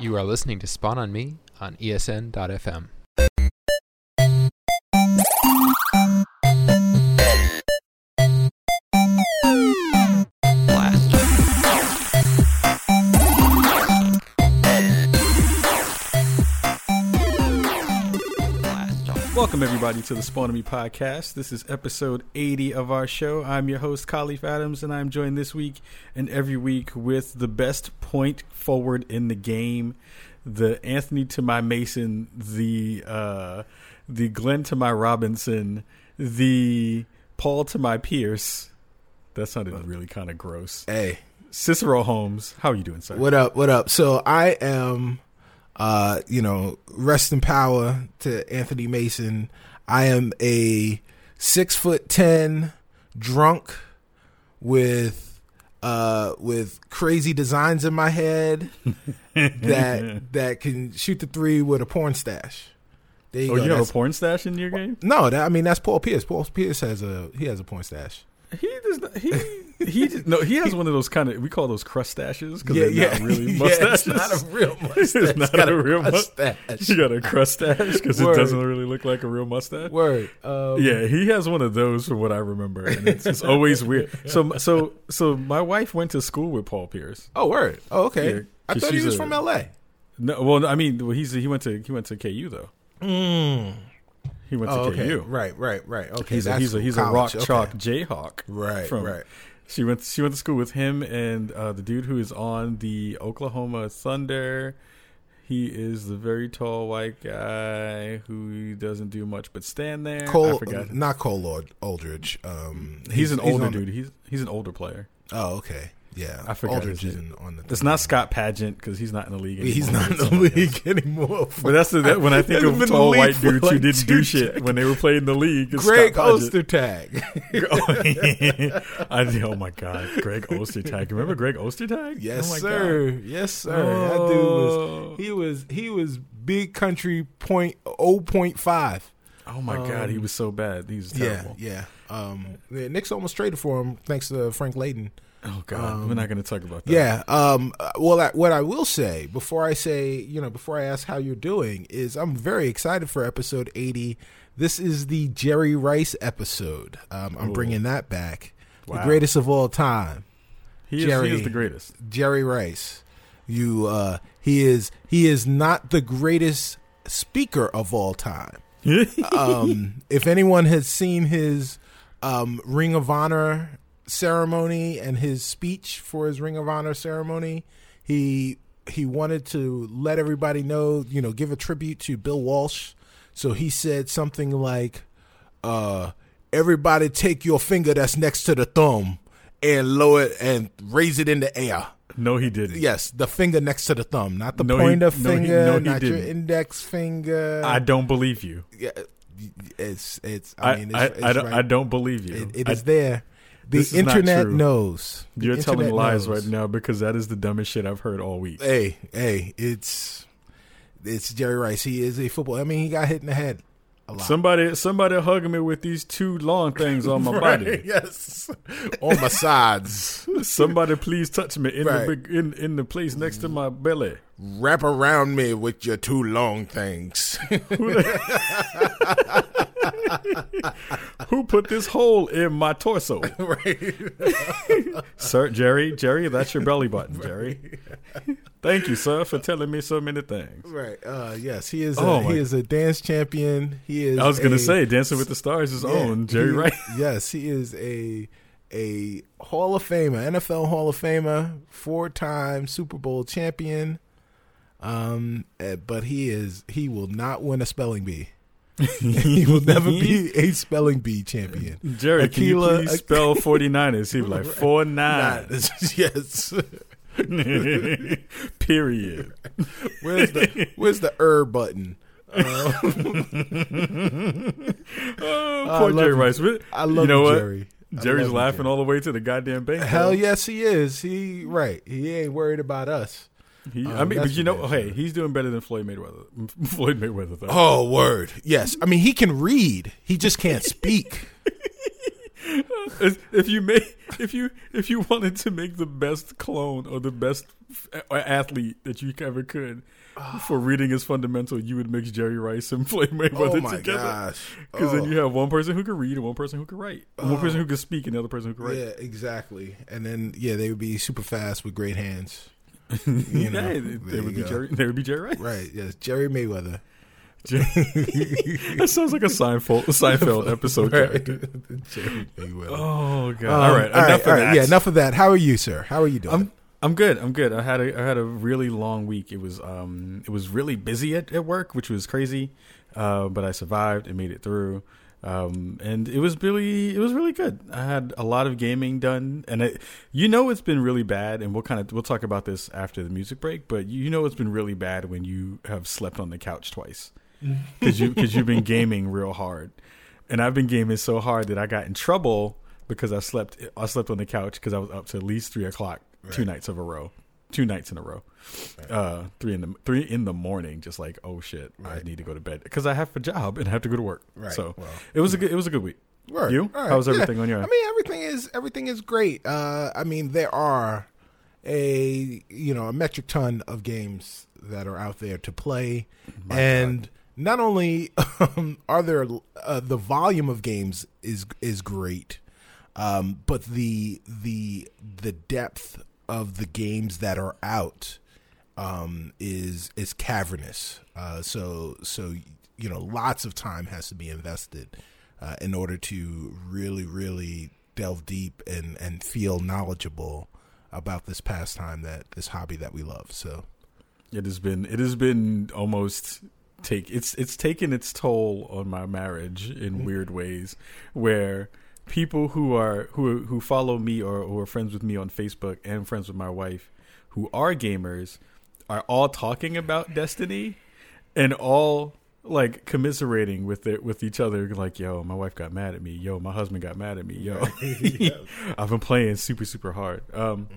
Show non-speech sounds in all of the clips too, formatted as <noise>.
You are listening to Spawn on Me on ESN.fm. Welcome everybody to the Spawn on Me podcast. This is episode 80 of our show. I'm your host Kahlief Adams and I'm joined this week and every week with the best point forward in the game, the Anthony to my Mason, the uh the Glenn to my Robinson, the Paul to my Pierce. That sounded really kind of gross. Hey, Cicero Holmes, how are you doing, sir? what up? What up? So I am, uh, you know, rest in power to Anthony Mason. I am a six foot ten drunk with, uh, with crazy designs in my head <laughs> that that can shoot the three with a porn stash. There you Oh, go. you have That's- a porn stash in your game? no, that, I mean that's Paul Pierce. Paul Pierce has a he has a porn stash. He does not. He <laughs> he just, no. He has one of those kind of we call those crustaches because Yeah, they're yeah, not really <laughs> Yeah, mustaches. it's not a real <laughs> mustache. It's not a real mustache. You got a crustache because it doesn't really look like a real mustache. Word. Um, Yeah, he has one of those from what I remember, and it's, it's always weird. So so so my wife went to school with Paul Pierce. Oh, word. Oh, okay. Yeah, I thought he was a- from L.A. No, well, I mean, well, he's he went to he went to KU though. Mm. He went Oh, to okay. KU. Right, right, right. Okay. He's a, he's a he's a rock Okay. chalk Jayhawk. Right, from- right. She went. She went to school with him and uh, the dude who is on the Oklahoma Thunder. He is the very tall white guy who doesn't do much but stand there. I Cole, forgot. not Cole Ald- Aldridge. Um, he's, an older the- dude. He's he's an older player. Oh, okay. Yeah, I forgot Aldridge his isn't on the. It's not Scott Pageant because he's not in the league. Anymore. He's not in the league anymore. <laughs> But that's the that, when I think of tall white dudes who didn't do shit when they were playing the league. it's Greg. Ostertag. <laughs> I, oh my god, Greg Ostertag. Remember Greg Ostertag? yes, oh sir. God. Yes, sir. That dude was. Oh. He was. He was big country point oh point five. Oh my god, he was so bad. He was terrible. Yeah, yeah. Um, yeah, Knicks almost traded for him thanks to Frank Layden. Oh god, we're not going to talk about that. Um, Yeah. Um. uh, Well, I, what I will say before I say, you know, before I ask how you're doing, is I'm very excited for episode 80. This is the Jerry Rice episode. Um, I'm Ooh. bringing that back. The greatest of all time, he is, Jerry. he is the greatest. Jerry Rice. You. Uh. He is. He is not the greatest speaker of all time. <laughs> um, if anyone has seen his um, Ring of Honor ceremony and his speech for his Ring of Honor ceremony, he he wanted to let everybody know, you know, give a tribute to Bill Walsh. So he said something like, uh, "Everybody, take your finger that's next to the thumb and lower it and raise it in the air." no, he didn't. Yes, the finger next to the thumb, not the No, pointer no, he- finger, no, he not your index finger I don't believe you. yeah, it's it's. I, I mean, I, it's, it's I, don't, right. I don't believe you. It, it I- there. The This is not internet knows. The You're telling lies knows. right now because that is the dumbest shit I've heard all week. Hey, hey, it's it's Jerry Rice. He is a football. I mean, he got hit in the head a lot. Somebody, somebody hugging me with these two long things on my <laughs> Right, body. Yes, on my sides. <laughs> Somebody, please touch me in Right. the big, in in the place next to my belly. Wrap around me with your two long things. Who put this hole in my torso? <laughs> right. <laughs> sir, Jerry, Jerry, that's your belly button, Jerry. Thank you, sir, for telling me so many things. Right. Uh, yes, he is. Oh, a, he is a dance champion. He is. I was gonna say, Dancing with the Stars is Yeah, own Jerry he- Wright. <laughs> Yes, he is a a Hall of Famer, NFL Hall of Famer, four time Super Bowl champion. Um, eh, but he is he will not win a spelling bee. <laughs> <laughs> he will never be a spelling bee champion. Jerry, can you please spell <laughs> 49ers? He'd be like, four nine. yes. Period. Where's the Where's the er button? Oh, I poor Jerry you. Rice. But I love you know you, what? Jerry. I Jerry's you, laughing Jerry. all the way to the goddamn bank. Hell yes, he is. He right. He ain't worried about us. He, I Um, mean, but you know, hey, he's doing better than Floyd Mayweather. <laughs> Floyd Mayweather, though. Oh, word. Yes. I mean, he can read. He just can't speak. <laughs> if you make if you if you wanted to make the best clone or the best athlete that you ever could for reading is fundamental, you would mix Jerry Rice and <laughs> Floyd Mayweather oh my together. gosh! Because Oh. then you have one person who can read and one person who can write, one person who can speak and the other person who can write. Yeah, exactly. And then yeah, they would be super fast with great hands. <laughs> You know, yeah, there would be go. Jerry. They would be Jerry Rice. Right. Yes, Jerry Mayweather. <laughs> that sounds like a Seinfeld Seinfeld <laughs> episode. Right. character. Jerry Mayweather. Oh god! Um, all right, all enough right, of all right. that. Yeah, enough of that. How are you, sir? How are you doing? I'm I'm good. I'm good. I had a I had a really long week. It was um it was really busy at, at work, which was crazy. Uh, but I survived and made it through. Um, and it was really it was really good. I had a lot of gaming done, and it, you know it's been really bad. And we'll kind of we'll talk about this after the music break. But you know it's been really bad when you have slept on the couch twice <laughs> because you because you've been gaming real hard, and I've been gaming so hard that I got in trouble because I slept I slept on the couch because I was up to at least three o'clock two nights of a row, two nights in a row, uh, three in the three in the morning, just like oh shit, I Right. need to go to bed because I have a job and I have to go to work. right. So well, it was a good it was a good week. word. You? All right. How was Yeah. everything on your end? I mean, everything is everything is great. Uh, I mean, there are a you know a metric ton of games that are out there to play, and not only um, are there uh, the volume of games is is great, um, but the the the depth of the games that are out um, is is cavernous. Uh, so so you know, lots of time has to be invested uh, in order to really really delve deep and and feel knowledgeable about this pastime that this hobby that we love. So It has been it has been almost take it's it's taken its toll on my marriage in weird ways where people who are who who follow me or who are friends with me on Facebook and friends with my wife who are gamers are all talking about Destiny and all like commiserating with it with each other like yo my wife got mad at me. Yo my husband got mad at me. Yo <laughs> <laughs> I've been playing super super hard. Um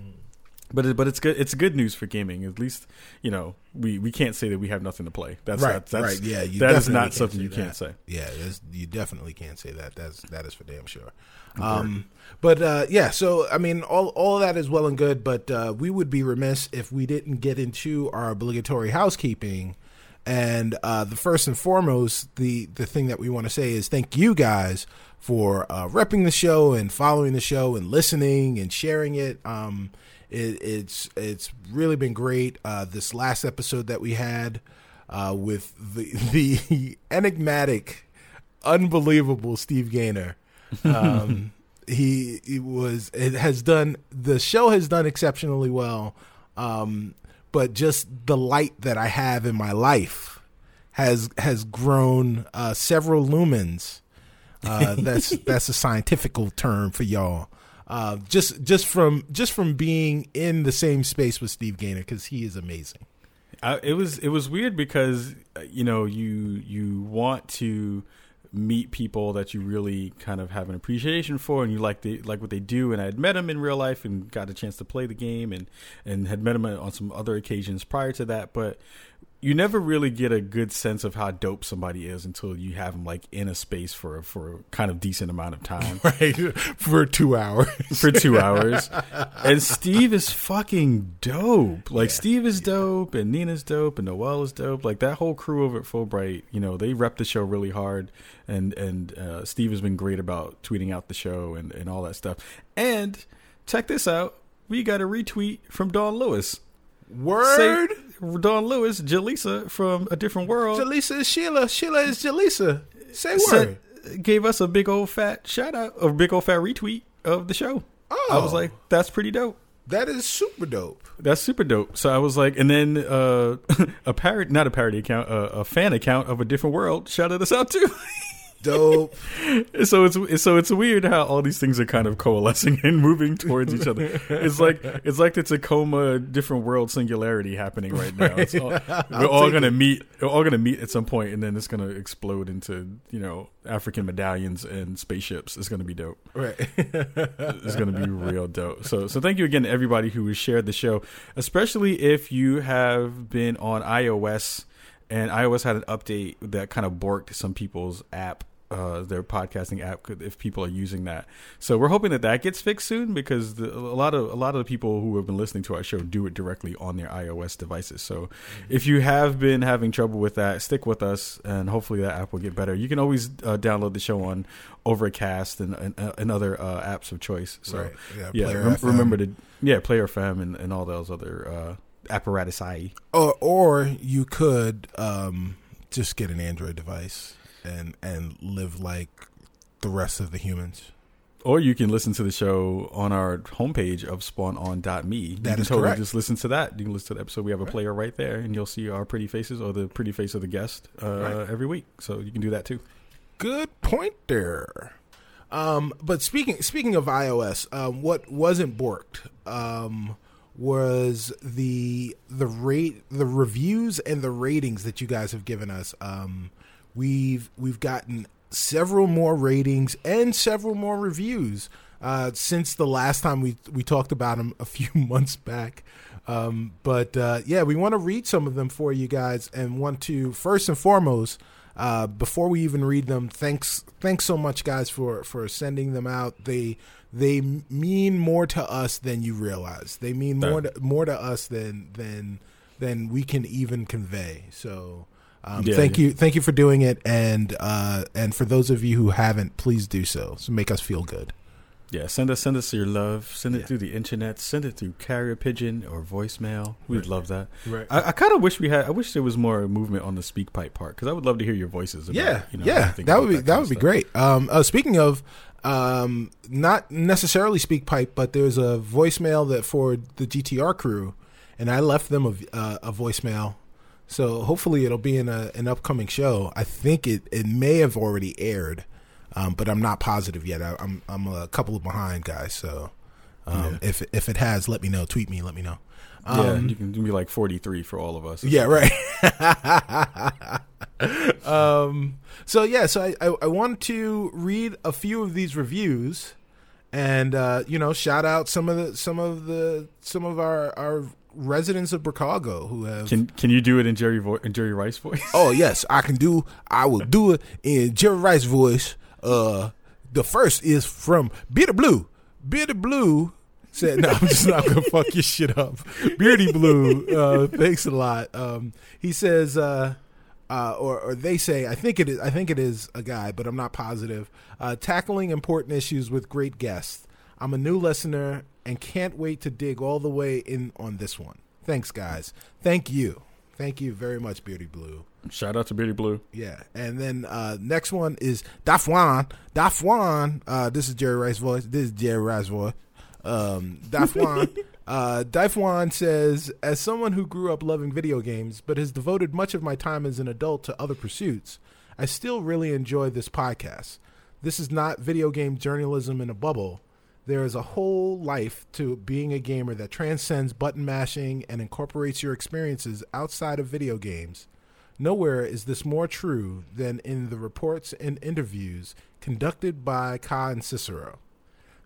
but it, but it's good. It's good news for gaming. At least you know we, we can't say that we have nothing to play. That's right, that's, that's right, yeah, you that is not something you that. can't say. Yeah, that's, you definitely can't say that. That's that is for damn sure. Um, but uh, yeah, so I mean, all all that is well and good, but uh, we would be remiss if we didn't get into our obligatory housekeeping. And uh, the first and foremost, the the thing that we want to say is thank you guys for uh, repping the show and following the show and listening and sharing it. Um, it it's it's really been great. Uh, this last episode that we had uh, with the <laughs> the enigmatic, unbelievable Steve Gaynor. Um, <laughs> he, he was it has done the show has done exceptionally well. Um, but just the light that I have in my life has has grown uh, several lumens. Uh, that's <laughs> that's a scientific term for y'all. Uh, just just from just from being in the same space with Steve Gaynor because he is amazing. It was it was weird because uh, you know you you want to meet people that you really kind of have an appreciation for and you like the like what they do and I had met him in real life and got a chance to play the game and and had met him on some other occasions prior to that but you never really get a good sense of how dope somebody is until you have them like in a space for for a kind of decent amount of time <laughs> Right for two hours. for two <laughs> hours. And Steve is fucking dope. Like Steve is dope, and Nina's dope, and Noel is dope. Like that whole crew over at Fullbright, you know, they rep the show really hard. And and uh, Steve has been great about tweeting out the show and and all that stuff. And check this out, we got a retweet from Dawn Lewis. Word. Say, Dawn Lewis, Jaleesa from a different world. Jaleesa is Sheila. Sheila is Jaleesa. Say word. gave us a big old fat shout out, a big old fat retweet of the show. Oh, I was like, that's pretty dope. that is super dope. That's super dope. So I was like, and then uh, <laughs> a parody, not a parody account, uh, a fan account of a different world shouted us out too. <laughs> Dope. <laughs> so it's so it's weird how all these things are kind of coalescing and moving towards each other. It's like it's like the Tacoma different world singularity happening right now. It's all, <laughs> we're all gonna meet. We're all gonna meet at some point, and then it's gonna explode into you know African medallions and spaceships. It's gonna be dope. right. <laughs> It's going to be real dope. So, so thank you again to everybody who has shared the show, especially if you have been on iOS and iOS had an update that kind of borked some people's app uh, their podcasting app could, if people are using that. So we're hoping that that gets fixed soon because the, a lot of a lot of the people who have been listening to our show do it directly on their iOS devices. So if you have been having trouble with that, stick with us, and hopefully that app will get better. You can always uh, download the show on Overcast and and, uh, and other uh, apps of choice. So Right. Yeah, yeah, rem- remember to yeah Player FM and, and all those other uh, apparatus IE. or or you could um, just get an Android device and and live like the rest of the humans. Or you can listen to the show on our homepage of spawnon.me. You That can is totally correct. just listen to that. You can listen to the episode. We have a player right there, and you'll see our pretty faces or the pretty face of the guest uh, Right. every week. So you can do that too. Good point there. Um, but speaking speaking of iOS, um, what wasn't borked um, was the the rate the reviews and the ratings that you guys have given us. Um, we've we've gotten several more ratings and several more reviews uh, since the last time we we talked about them a few <laughs> months back. Um, but uh, yeah, we want to read some of them for you guys, and want to first and foremost, uh, before we even read them, thanks thanks so much, guys, for for sending them out. They they mean more to us than you realize. They mean more to, more to us than than than we can even convey. So. Um, Yeah, thank yeah. you, thank you for doing it, and uh, and for those of you who haven't, please do so. So make us feel good. Yeah, send us send us your love. Send it Yeah. through the internet. Send it through carrier pigeon or voicemail. We'd Right. love that. Right. I, I kind of wish we had. I wish there was more movement on the speak pipe part because I would love to hear your voices. About, yeah, you know, yeah, that would be kind that would be great. Um, uh, speaking of, um, not necessarily SpeakPipe, but there's a voicemail that for the GTR crew, and I left them a, uh, a voicemail. So hopefully it'll be in a, an upcoming show. I think it, it may have already aired, um, but I'm not positive yet. I, I'm I'm a couple of behind guys. So um, Yeah. if if it has, let me know. Tweet me. Let me know. yeah, Um, you can be like forty three for all of us. yeah, right. <laughs> um, so yeah, so I, I, I want to read a few of these reviews, and uh, you know, shout out some of the some of the some of our our residents of Chicago who have. Can Can you do it in Jerry vo- in Jerry Rice voice? oh yes, I can do. I will do it in Jerry Rice voice. Uh, the first is from Beardy Blue. Beardy Blue said, "No, I'm just not gonna fuck your shit up." Beardy Blue, uh, thanks a lot. Um, he says, uh, uh, or, or they say, I think it is. I think it is a guy, but I'm not positive. Uh, tackling important issues with great guests. I'm a new listener and can't wait to dig all the way in on this one. Thanks, guys. Thank you. Thank you very much, Beardy Blue. Shout out to Beardy Blue. Yeah, and then uh, next one is Dafwan. Dafwan. Uh, this is Jerry Rice voice. This is Jerry Rice voice. Um, <laughs> Dafwan. uh, says, as someone who grew up loving video games, but has devoted much of my time as an adult to other pursuits, I still really enjoy this podcast. This is not video game journalism in a bubble. There is a whole life to being a gamer that transcends button mashing and incorporates your experiences outside of video games. Nowhere is this more true than in the reports and interviews conducted by Ka and Cicero.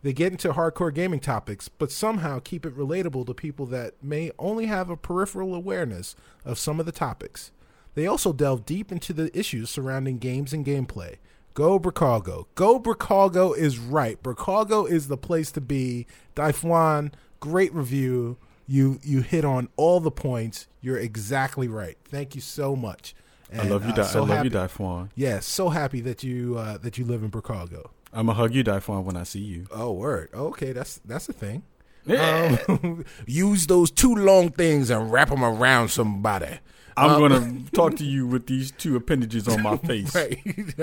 They get into hardcore gaming topics, but somehow keep it relatable to people that may only have a peripheral awareness of some of the topics. They also delve deep into the issues surrounding games and gameplay. Go Bricago. Go Bricago is right. Bricago is the place to be. Daifwan, great review. You you hit on all the points. You're exactly right. Thank you so much. I love you, uh, so I love happy, you, Daifwan. Yeah, so happy that you uh, that you live in Bricago. I'm gonna hug you, Daifwan, when I see you. Oh, word. Okay, that's that's a thing. Yeah. Um, <laughs> use those two long things and wrap them around somebody. I'm um, gonna talk to you with these two appendages on my <laughs> face. Right. <laughs>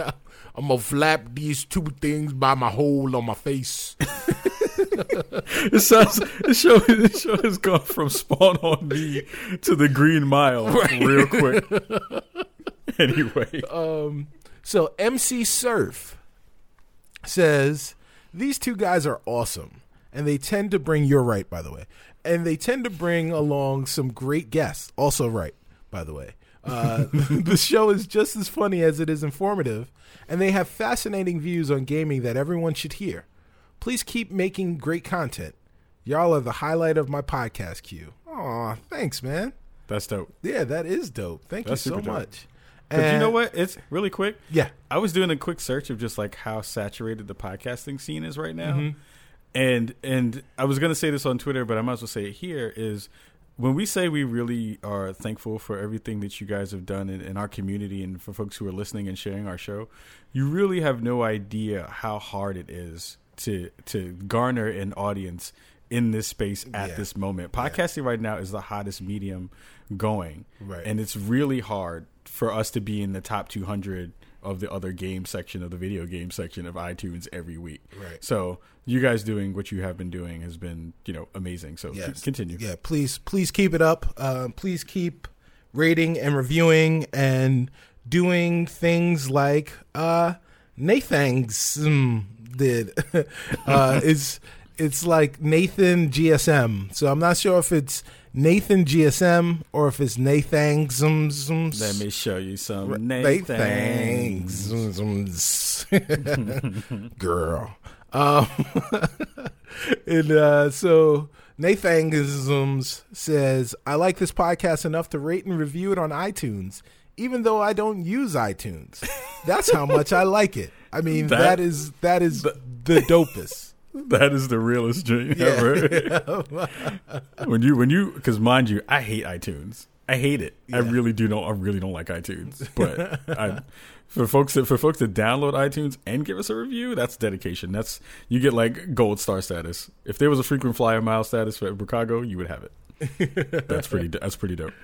I'm gonna flap these two things by my hole on my face. <laughs> It sounds the show. The show has gone from Spawn on Me to the Green Mile real quick. anyway, Um, so MC Surf says these two guys are awesome, and they tend to bring. You're right, by the way, and they tend to bring along some great guests. Also, right, by the way. Uh, <laughs> the show is just as funny as it is informative, and they have fascinating views on gaming that everyone should hear. Please keep making great content. Y'all are the highlight of my podcast queue. Aw, thanks, man. that's dope. Yeah, that is dope. Thank That's you so much. But you know what? It's really quick. Yeah. I was doing a quick search of just like how saturated the podcasting scene is right now. Mhm. And and I was gonna say this on Twitter, but I might as well say it here is when we say we really are thankful for everything that you guys have done in, in our community and for folks who are listening and sharing our show, you really have no idea how hard it is to to garner an audience in this space at Yeah. this moment. Podcasting right now is the hottest medium going. Right. And it's really hard for us to be in the top 200 of the other game section of the video game section of iTunes every week. Right. So you guys doing what you have been doing has been, you know, amazing. So Yes. continue. Yeah, please, please keep it up. Uh, please keep rating and reviewing and doing things like uh, Nathan's did. <laughs> uh, <laughs> it's it's like Nathan GSM. So I'm not sure if it's Nathan GSM or if it's Nathan's. Um, Let me show you some. Nathans. <laughs> Girl. Um, <laughs> and uh, so Nathangisms says, I like this podcast enough to rate and review it on iTunes, even though I don't use iTunes. That's how much I like it. I mean, <laughs> That- that is that is the dopest. <laughs> That is the realest dream ever. <laughs> <laughs> when you when you because mind you, I hate iTunes. I hate it. I really do don't. I really don't like iTunes. But I, for folks that for folks that download iTunes and give us a review, that's dedication. That's you get like gold star status. If there was a frequent flyer mile status for Chicago, you would have it. That's pretty. That's pretty dope.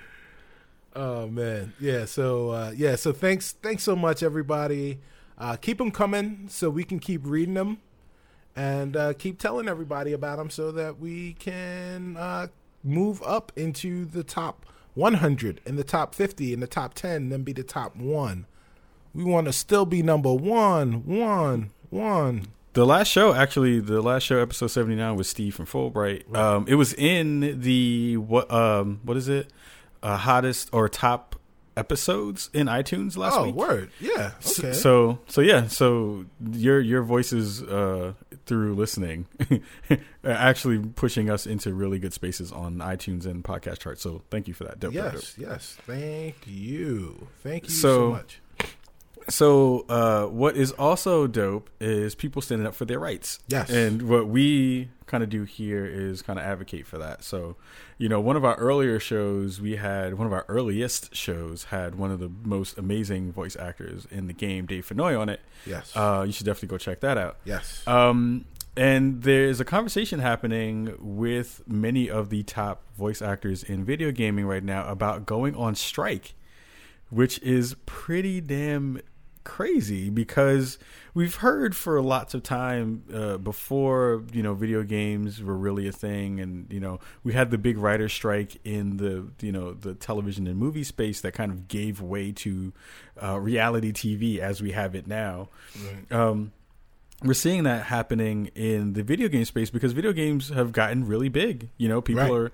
Oh man, yeah. So uh, yeah, so thanks, thanks so much, everybody. Uh, keep them coming so we can keep reading them, and uh, keep telling everybody about them so that we can uh, move up into the top 100 and the top 50 and the top 10, then be the top one. We want to still be number one, one, one. The last show, actually, the last show, episode seventy nine, was Steve from Fullbright. Um, it was in the what um what is it, uh, hottest or top episodes in iTunes last oh, week. word, yeah. Okay. So so yeah, so your your voices uh, through listening <laughs> uh, actually pushing us into really good spaces on iTunes and podcast charts. So thank you for that. Dope, dope, dope. yes, yes. Thank you, thank you so, So- much. So, uh, what is also dope is people standing up for their rights. Yes. And what we kind of do here is kind of advocate for that. So, you know, one of our earlier shows, we had one of our earliest shows had one of the most amazing voice actors in the game, Dave Fenoy, on it. Yes, Uh, you should definitely go check that out. yes. Um, and there's a conversation happening with many of the top voice actors in video gaming right now about going on strike, which is pretty damn crazy because we've heard for lots of time uh, before you know video games were really a thing and you know we had the big writer strike in the you know the television and movie space that kind of gave way to uh, reality TV as we have it now um, we're seeing that happening in the video game space because video games have gotten really big. You know, people Right. are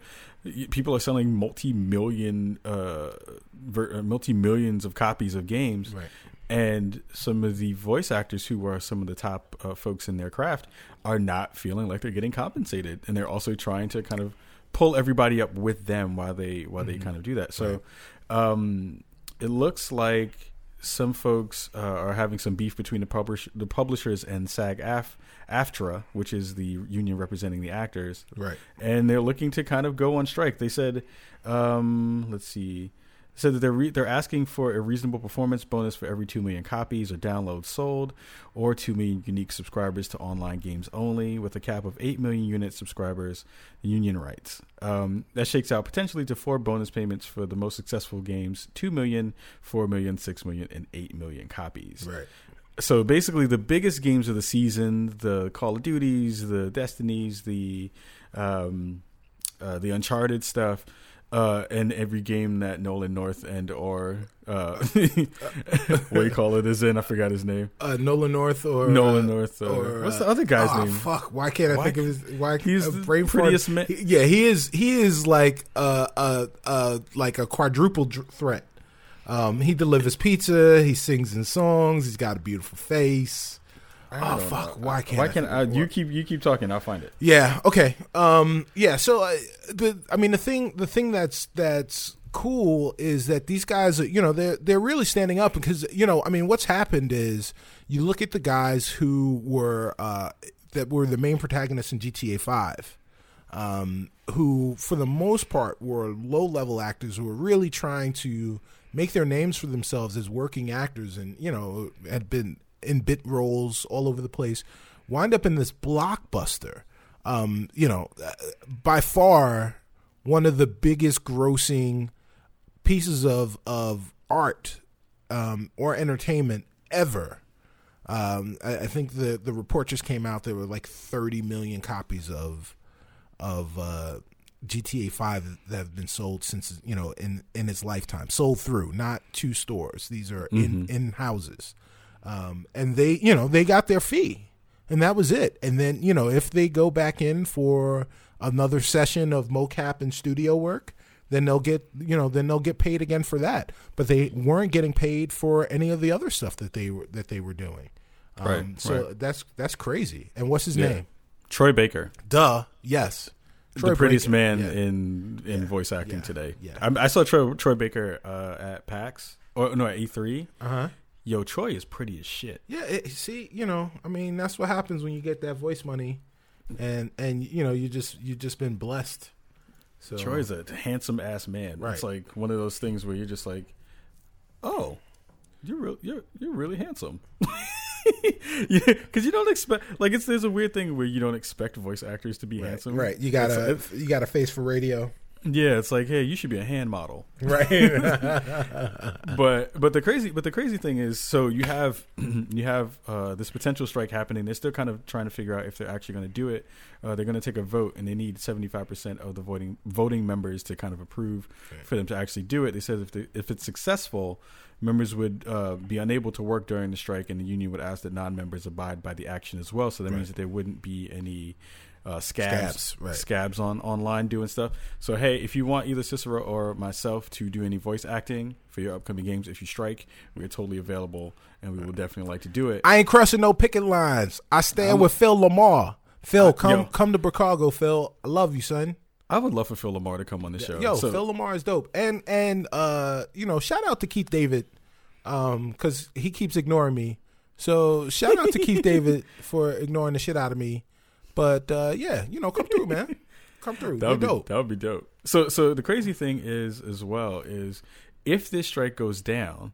people are selling multi-million, uh, ver- uh, multi-millions of copies of games, Right. And some of the voice actors who are some of the top uh, folks in their craft are not feeling like they're getting compensated, and they're also trying to kind of pull everybody up with them while they while they Mhm. kind of do that. So, um, it looks like some folks uh, are having some beef between the publish the publishers and SAG AF AFTRA, which is the union representing the actors, Right. and they're looking to kind of go on strike. They said, um, let's see, said that they're re- they're asking for a reasonable performance bonus for every two million copies or downloads sold, or two million unique subscribers to online games only, with a cap of eight million unit subscribers. Union rights. Um, that shakes out potentially to four bonus payments for the most successful games: two million, four million, six million, and eight million copies Right. so basically the biggest games of the season the call of duties the destinies the um uh, the uncharted stuff uh and every game that nolan north and or uh <laughs> what do you call it is in i forgot his name Uh, Nolan North or nolan uh, north or, or, what's uh, the other guy's oh, name Fuck! Why can't I Why think of his? Why he's uh, the brain prettiest man He- Yeah, he is. He is like a uh, uh, like a quadruple dr- threat. Um, he delivers pizza. He sings in songs. He's got a beautiful face. I Oh fuck! know. Why can't? why can't think I, you keep you keep talking i'll find it Yeah. Okay. Um. Yeah. So, uh, the I mean, the thing, the thing that's that's cool is that these guys, you know, they're they're really standing up because you know, I mean, what's happened is you look at the guys who were uh, that were the main protagonists in GTA Five, um, who for the most part were low level actors who were really trying to make their names for themselves as working actors, and you know, had been in bit roles all over the place, wind up in this blockbuster. Um, you know, uh, by far one of the biggest grossing pieces of of art um, or entertainment ever. Um, I, I, think the the report just came out. There were like 30 million copies of of uh, GTA 5 that have been sold since you know in in its lifetime, sold through, not two stores. These are in mm-hmm. in houses, um, and they you know they got their fee, and that was it. And then you know if they go back in for another session of mocap and studio work, then they'll get you know then they'll get paid again for that. But they weren't getting paid for any of the other stuff that they were that they were doing. Um, right. So right. that's that's crazy. And what's his yeah. name? Troy Baker. Duh. Yes. Troy the prettiest Baker. man yeah. in in yeah. voice acting today. Yeah. I, I, saw Troy, Troy Baker uh, at PAX or no at E3. Uh huh. Yo, Troy is pretty as shit. Yeah. It, see, you know, I mean, that's what happens when you get that voice money, and and you know, you just you just been blessed so Troy's a handsome ass man. Right. It's like one of those things where you're just like, oh, you're real, you're you're really handsome. <laughs> yeah, because you don't expect like it's there's a weird thing where you don't expect voice actors to be right, handsome. Right. You got a you got a face for radio. Yeah, it's like, hey, you should be a hand model, right? <laughs> but but the crazy but the crazy thing is, so you have <clears throat> you have uh, this potential strike happening. They're still kind of trying to figure out if they're actually going to do it. Uh, they're going to take a vote, and they need seventy five percent of the voting voting members to kind of approve okay. for them to actually do it. They said if they, if it's successful, members would uh, be unable to work during the strike, and the union would ask that non members abide by the action as well. So that right. means that there wouldn't be any uh, scabs, scabs, right. scabs on online doing stuff. So hey, if you want either Cicero or myself to do any voice acting for your upcoming games, if you strike, we're totally available, and we will definitely like to do it. I ain't crossing no picket lines. I stand I'm, with Phil LaMarr. Phil, come yo, come to Chicago, Phil. I love you, son. I would love for Phil LaMarr to come on the show. Yo, so, Phil LaMarr is dope, and and uh, you know, shout out to Keith David, um, because he keeps ignoring me. So shout out to Keith <laughs> David for ignoring the shit out of me. But uh, yeah, you know, come through, man. <laughs> Come through. That would be dope. That would be dope. So, so the crazy thing is, as well, is if this strike goes down,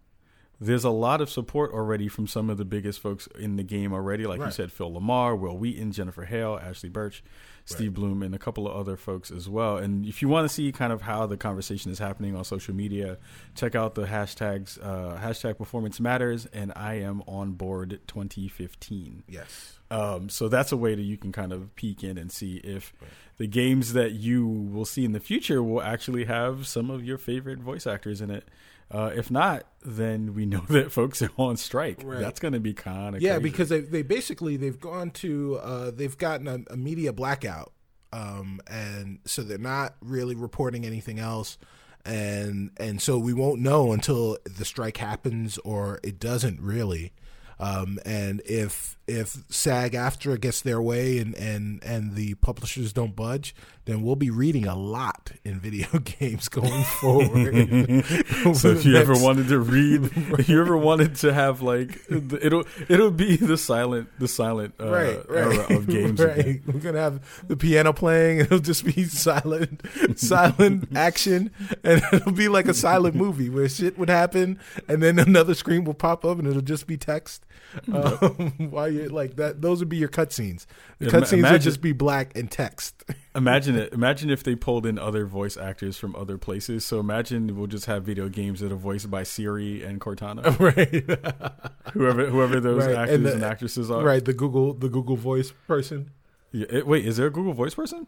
there's a lot of support already from some of the biggest folks in the game already. Like right. you said, Phil LaMarr, Wil Wheaton, Jennifer Hale, Ashly Burch, Steve right. Blum, and a couple of other folks as well. And if you want to see kind of how the conversation is happening on social media, check out the hashtags uh, hashtag Performance Matters and I am on board 2015. Yes. Um, so that's a way that you can kind of peek in and see if right. the games that you will see in the future will actually have some of your favorite voice actors in it. Uh, if not, then we know <laughs> that folks are on strike. Right. That's going to be kind of yeah, crazy. because they they basically they've gone to uh, they've gotten a, a media blackout, um, and so they're not really reporting anything else, and and so we won't know until the strike happens or it doesn't really. Um, and if if SAG AFTRA gets their way and, and, and the publishers don't budge, then we'll be reading a lot in video <laughs> games going forward. <laughs> so if you next... ever wanted to read, <laughs> if you ever wanted to have like it'll it'll be the silent the silent uh, right, right. era of games. Right, again. we're gonna have the piano playing. It'll just be silent, silent action, and it'll be like a silent movie where shit would happen, and then another screen will pop up, and it'll just be text. Um, while you like that. Those would be your cutscenes. The cutscenes would just be black and text. <laughs> imagine it. Imagine if they pulled in other voice actors from other places. So imagine we'll just have video games that are voiced by Siri and Cortana, <laughs> right? whoever whoever those right. actors and, the, and, actresses are, right? The Google the Google Voice person. Yeah, it, wait, is there a Google Voice person?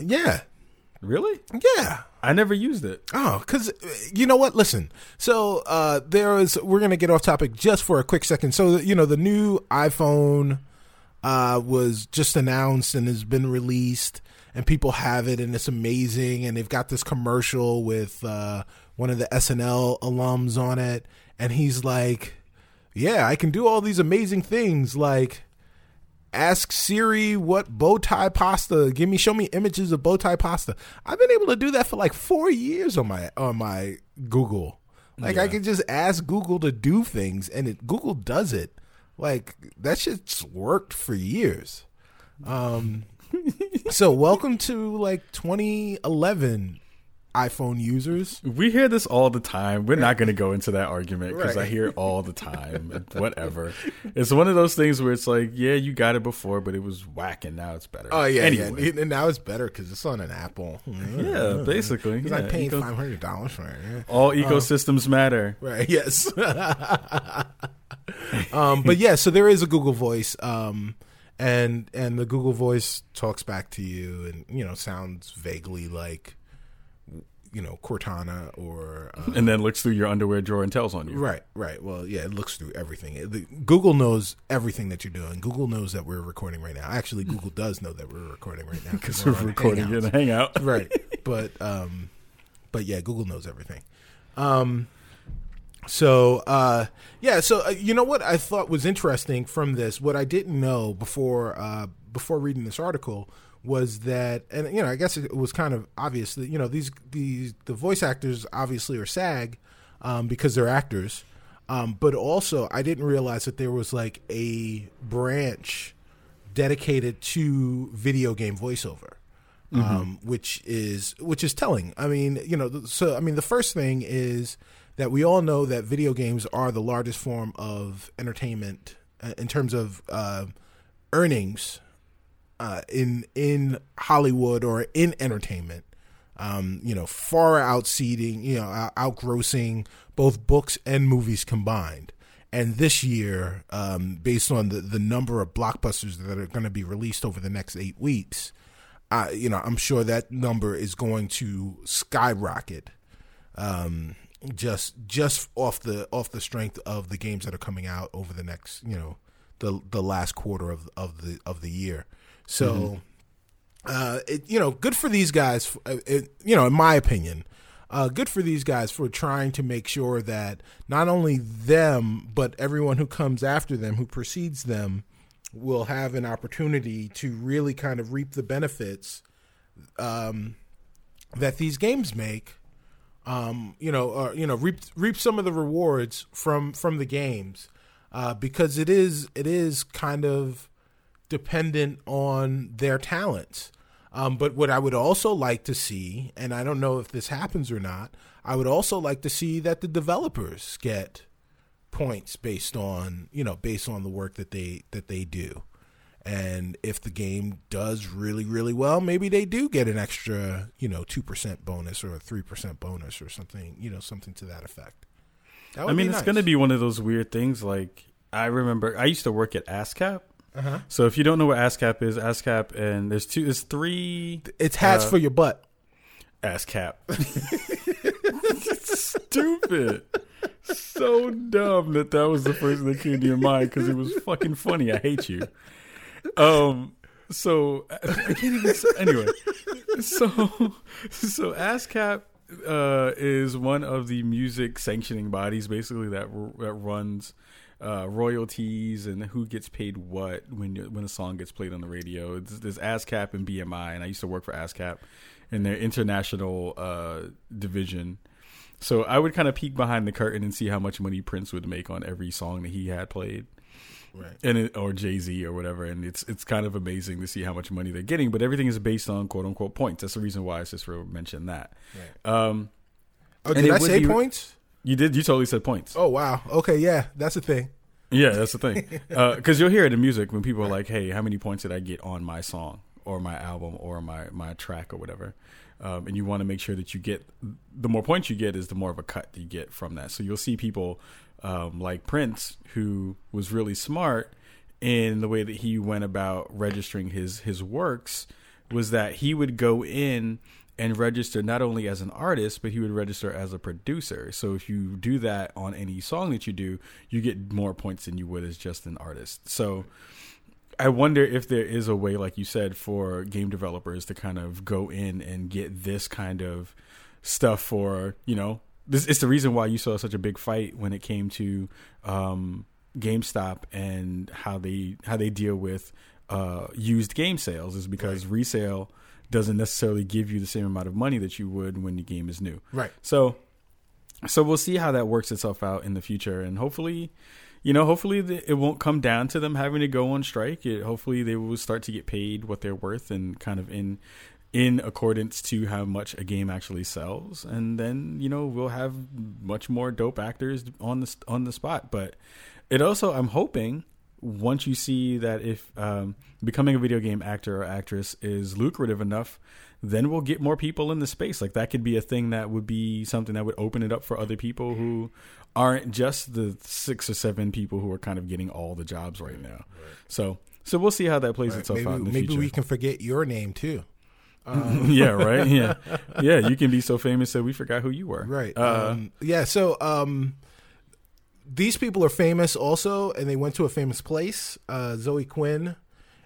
Yeah, Really? Yeah. I never used it. Oh, because you know what? Listen. So uh, there is. We're gonna get off topic just for a quick second. So you know the new iPhone uh, was just announced and has been released, and people have it, and it's amazing. And they've got this commercial with uh, one of the SNL alums on it, and he's like, "Yeah, I can do all these amazing things like." Ask Siri what bow tie pasta. Give me show me images of bow tie pasta. I've been able to do that for like four years on my on my Google. Like I can just ask Google to do things, and it Google does it. Like that shit's worked for years. Um, <laughs> so welcome to like 2011 iPhone users. We hear this all the time. We're not going to go into that argument because I hear it all the time. <laughs> Whatever. It's one of those things where it's like, yeah, you got it before, but it was whack, and now it's better. Oh yeah, Anyway. yeah. And now it's better because it's on an Apple. <laughs> Yeah, basically. Because yeah, I'm paying eco- five hundred dollars for it. yeah. all ecosystems matter. Right. Yes. <laughs> um, but yeah, so there is a Google Voice, um, and and the Google Voice talks back to you, and you know sounds vaguely like, you know, Cortana or. Uh, <laughs> And then looks through your underwear drawer and tells on you. Right, right. Well, yeah, it looks through everything. It- the, Google knows everything that you're doing. Google knows that we're recording right now. Actually, Google <laughs> does know that we're recording right now Because we're we're recording in a hangout. <laughs> right but um but yeah google knows everything um so uh yeah so uh, you know what i thought was interesting from this what i didn't know before uh before reading this article was that and you know i guess it was kind of obvious that you know these these the voice actors obviously are sag um because they're actors um but also i didn't realize that there was like a branch dedicated to video game voiceover um, which is which is telling. I mean, you know, so I mean, the first thing is that we all know that video games are the largest form of entertainment uh, in terms of uh, earnings uh, in in Hollywood or in entertainment. Um, you know, far outseeding, you know, outgrossing both books and movies combined. And this year, um, based on the, the number of blockbusters that are going to be released over the next eight weeks, I, you know, I'm sure that number is going to skyrocket. Um, just just off the off the strength of the games that are coming out over the next, you know, the the last quarter of of the of the year. So, uh, it, you know, good for these guys. uh, It, you know, in my opinion, uh, good for these guys for trying to make sure that not only them but everyone who comes after them, who precedes them, will have an opportunity to really kind of reap the benefits um, that these games make. Um, you know, or you know, reap reap some of the rewards from from the games, uh, because it is it is kind of dependent on their talents. Um, but what I would also like to see, and I don't know if this happens or not, I would also like to see that the developers get points based on you know based on the work that they that they do and if the game does really really well maybe they do get an extra you know 2% bonus or a 3% bonus or something you know something to that effect That I mean, be it's going to be one of those weird things. Like, I remember I used to work at ASCAP. Uh-huh. So if you don't know what ASCAP is, ASCAP, and there's two, there's three it's hats uh, for your butt ASCAP. <laughs> Stupid. So dumb that that was the first thing that came to your mind because it was fucking funny. I hate you. Um. So I can't even. Say, anyway, so so ASCAP uh, is one of the music sanctioning bodies, basically that that runs uh, royalties and who gets paid what when when a song gets played on the radio. It's, there's ASCAP and BMI, and I used to work for ASCAP in their international uh, division. So I would kind of peek behind the curtain and see how much money Prince would make on every song that he had played right and it, or Jay Z or whatever, and it's it's kind of amazing to see how much money they're getting. But everything is based on quote unquote points. That's the reason why Cicero mentioned that. Um, oh And did i say be- points you did. You totally said points. oh wow okay yeah that's a thing Yeah, that's the thing. <laughs> Because you'll hear it in music when people are like, "Hey, how many points did I get on my song or my album or my my track or whatever?" Um, and you want to make sure that you get the more points you get is the more of a cut you get from that. So you'll see people um, like Prince, who was really smart in the way that he went about registering his his works, was that he would go in and register not only as an artist, but he would register as a producer. So if you do that on any song that you do, you get more points than you would as just an artist. So I wonder if there is a way, like you said, for game developers to kind of go in and get this kind of stuff for, you know, this it's the reason why you saw such a big fight when it came to um, GameStop and how they how they deal with uh, used game sales is because Right. resale doesn't necessarily give you the same amount of money that you would when the game is new. Right. So, so we'll see how that works itself out in the future, and hopefully, you know, hopefully the, it won't come down to them having to go on strike. It, hopefully, they will start to get paid what they're worth and kind of in in accordance to how much a game actually sells, and then you know we'll have much more dope actors on the on the spot. But it also, I'm hoping. Once you see that if um, becoming a video game actor or actress is lucrative enough, then we'll get more people in the space. Like that could be a thing that would be something that would open it up for other people who aren't just the six or seven people who are kind of getting all the jobs right now. So, so we'll see how that plays Right. itself Maybe, out in the maybe future. we can forget your name too. <laughs> yeah, right. <laughs> Yeah, yeah. You can be so famous that we forgot who you were. Right. Uh, um, yeah. So um, these people are famous also, and they went to a famous place. Uh, Zoe Quinn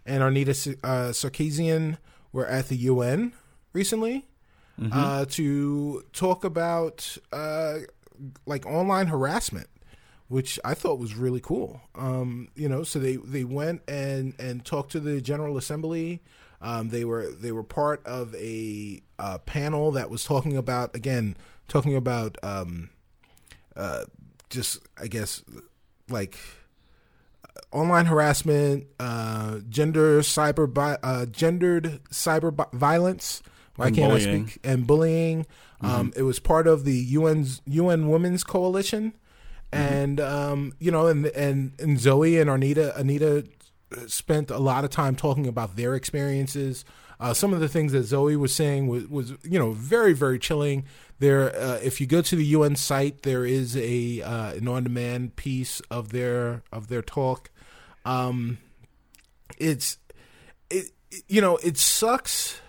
and Arnita S- uh, Sarkeesian were at the UN recently Mm-hmm. uh, to talk about uh, like online harassment. Which I thought was really cool. Um, you know, so they, they went and, and talked to the General Assembly. Um, they were they were part of a uh, panel that was talking about again talking about um, uh, just I guess like online harassment, uh, gender cyber bi- uh, gendered cyber bi- violence. Why And can't bullying. I speak? And bullying. Um, it was part of the UN's UN Women's Coalition, and um, you know, and and and Zoe and Arnita Anita spent a lot of time talking about their experiences. Uh, some of the things that Zoe was saying was, was you know very very chilling. There, uh, if you go to the UN site, there is a uh, an on demand piece of their of their talk. Um, it's it you know it sucks.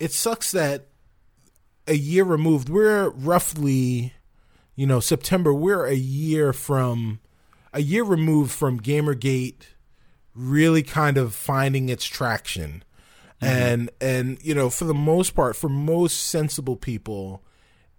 It sucks that a year removed, we're roughly, you know, September. We're a year from a year removed from GamerGate really kind of finding its traction. And and you know, for the most part, for most sensible people,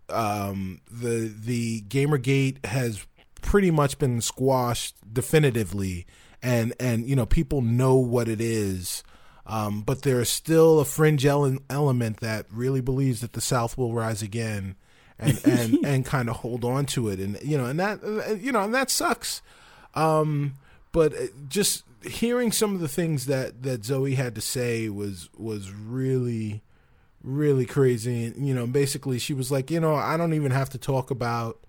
um, the the GamerGate has pretty much been squashed definitively, and and you know, people know what it is. Um, but there's still a fringe ele- element that really believes that the South will rise again, and <laughs> and and kind of hold on to it, and you know, and that uh, you know, and that sucks. Um, but uh, just hearing some of the things that that Zoe had to say was was really really crazy. And you know basically she was like you know I don't even have to talk about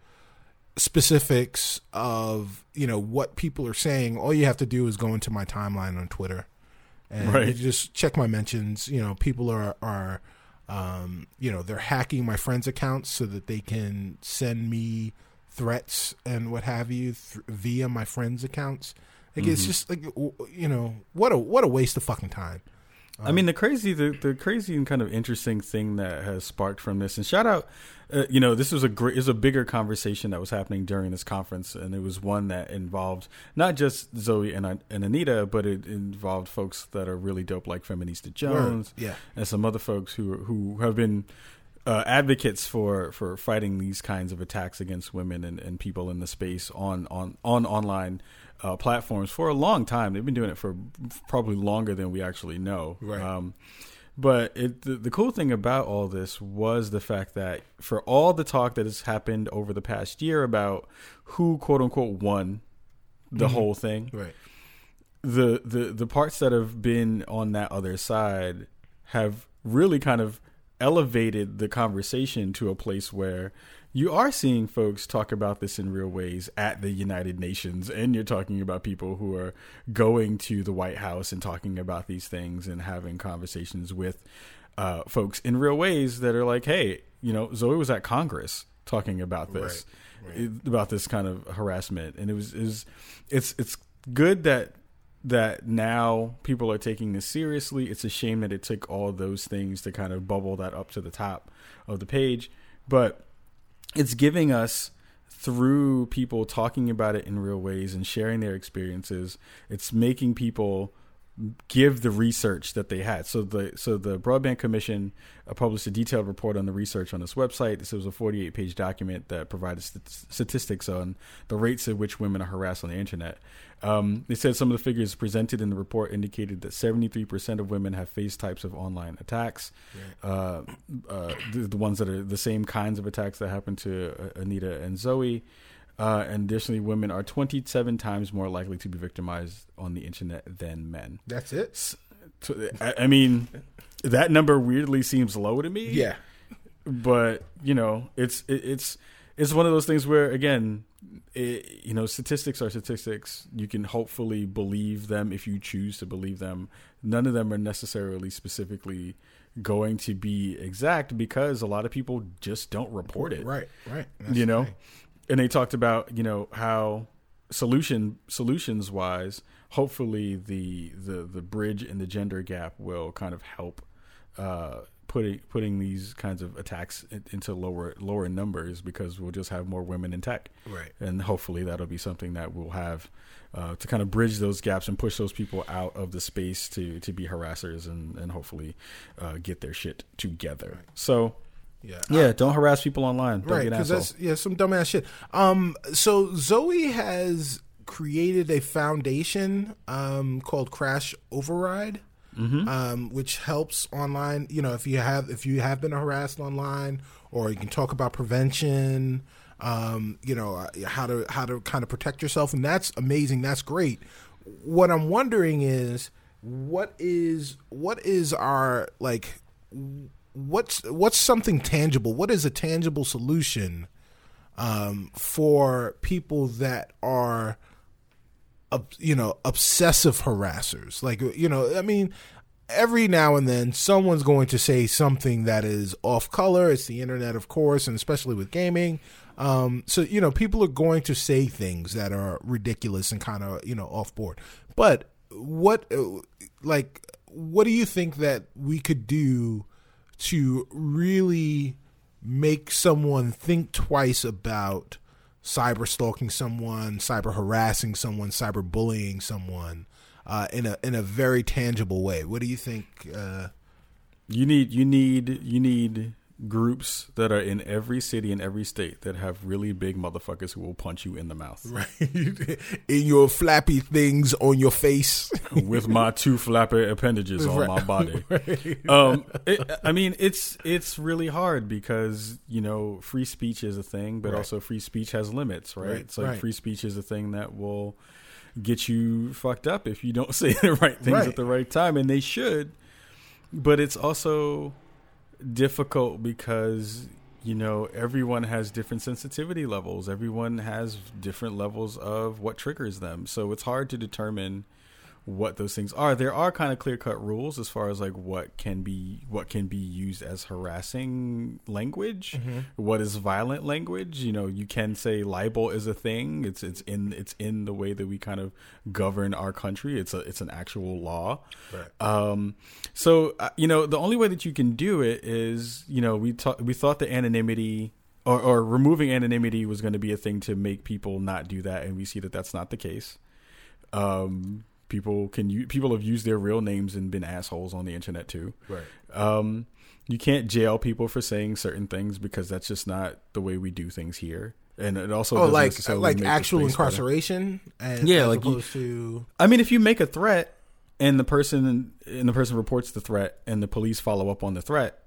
specifics of you know what people are saying. All you have to do is go into my timeline on Twitter and Right. you just check my mentions. You know people are are um, you know they're hacking my friends accounts so that they can send me threats and what have you th- via my friends accounts like it's just like you know what a what a waste of fucking time. I mean, the crazy, the, the crazy and kind of interesting thing that has sparked from this, and shout out, uh, you know, this was a great, it was a bigger conversation that was happening during this conference, and it was one that involved not just Zoe and and Anita, but it involved folks that are really dope, like Feminista Jones, yeah. and some other folks who who have been uh, advocates for for fighting these kinds of attacks against women and, and people in the space on on on online uh, platforms for a long time. They've been doing it for probably longer than we actually know. Right. Um, but it, the, the cool thing about all this was the fact that for all the talk that has happened over the past year about who quote unquote won the whole thing, right the the the parts that have been on that other side have really kind of elevated the conversation to a place where you are seeing folks talk about this in real ways at the United Nations and you're talking about people who are going to the White House and talking about these things and having conversations with uh, folks in real ways that are like hey you know Zoe was at Congress talking about this Right, about this kind of harassment and it was is it's it's good that that now people are taking this seriously. It's a shame that it took all those things to kind of bubble that up to the top of the page, but it's giving us through people talking about it in real ways and sharing their experiences. It's making people give the research that they had. So the so the Broadband Commission uh, published a detailed report on the research on its website. This was a 48 page document that provided st- statistics on the rates at which women are harassed on the internet. Um, they said some of the figures presented in the report indicated that 73% of women have faced types of online attacks. Right. Uh, uh, the, the, ones that are the same kinds of attacks that happened to uh, Anita and Zoe. Uh, and additionally, women are 27 times more likely to be victimized on the internet than men. That's it. So, I, mean, that number weirdly seems low to me. Yeah, but you know, it's it, it's it's one of those things where again, it, you know, statistics are statistics. You can hopefully believe them if you choose to believe them. None of them are necessarily specifically going to be exact because a lot of people just don't report it. Right, right. That's you know, and they talked about you know how solution solutions wise, hopefully the the the bridge and the gender gap will kind of help uh, putting putting these kinds of attacks into lower lower numbers because we'll just have more women in tech, right? And hopefully that'll be something that we'll have uh, to kind of bridge those gaps and push those people out of the space to to be harassers and and hopefully uh, get their shit together. Right. So yeah, yeah. Don't harass people online. Don't right, because that's yeah some dumbass shit. Um, so Zoe has created a foundation um called Crash Override. Mm-hmm. Um, which helps online. You know, if you have if you have been harassed online, or you can talk about prevention. Um, you know uh, how to how to kind of protect yourself, and that's amazing. That's great. What I'm wondering is what is what is our like what's what's something tangible? What is a tangible solution um, for people that are, uh, you know, obsessive harassers? Like, you know, I mean, every now and then someone's going to say something that is off color. It's the internet, of course, and especially with gaming. Um, so you know, people are going to say things that are ridiculous and kind of you know off board. But what, like, what do you think that we could do? To really make someone think twice about cyber stalking someone, cyber harassing someone, cyber bullying someone uh, in a in a very tangible way. What do you think? Uh, you need you need you need groups that are in every city and every state that have really big motherfuckers who will punch you in the mouth. Right. <laughs> in your flappy things on your face. <laughs> With my two flapper appendages on my body. <laughs> Right. Um, it, I mean, it's it's really hard because, you know, free speech is a thing, but right. also free speech has limits, right? It's like free speech is a thing that will get you fucked up if you don't say the right things at the right time, and they should. But it's also difficult because you know everyone has different sensitivity levels. Everyone has different levels of what triggers them. So it's hard to determine what those things are. There are kind of clear cut rules as far as like what can be what can be used as harassing language, mm-hmm. what is violent language. You know, you can say libel is a thing. It's it's in it's in the way that we kind of govern our country. It's a it's an actual law. Right. Um, so uh, you know, the only way that you can do it is you know we thought we thought the anonymity or, or removing anonymity was going to be a thing to make people not do that, and we see that that's not the case. Um, People can you people have used their real names and been assholes on the internet too. Right. Um, you can't jail people for saying certain things because that's just not the way we do things here. And it also oh like like actual incarceration and yeah, like opposed you, to. I mean, if you make a threat and the person and the person reports the threat and the police follow up on the threat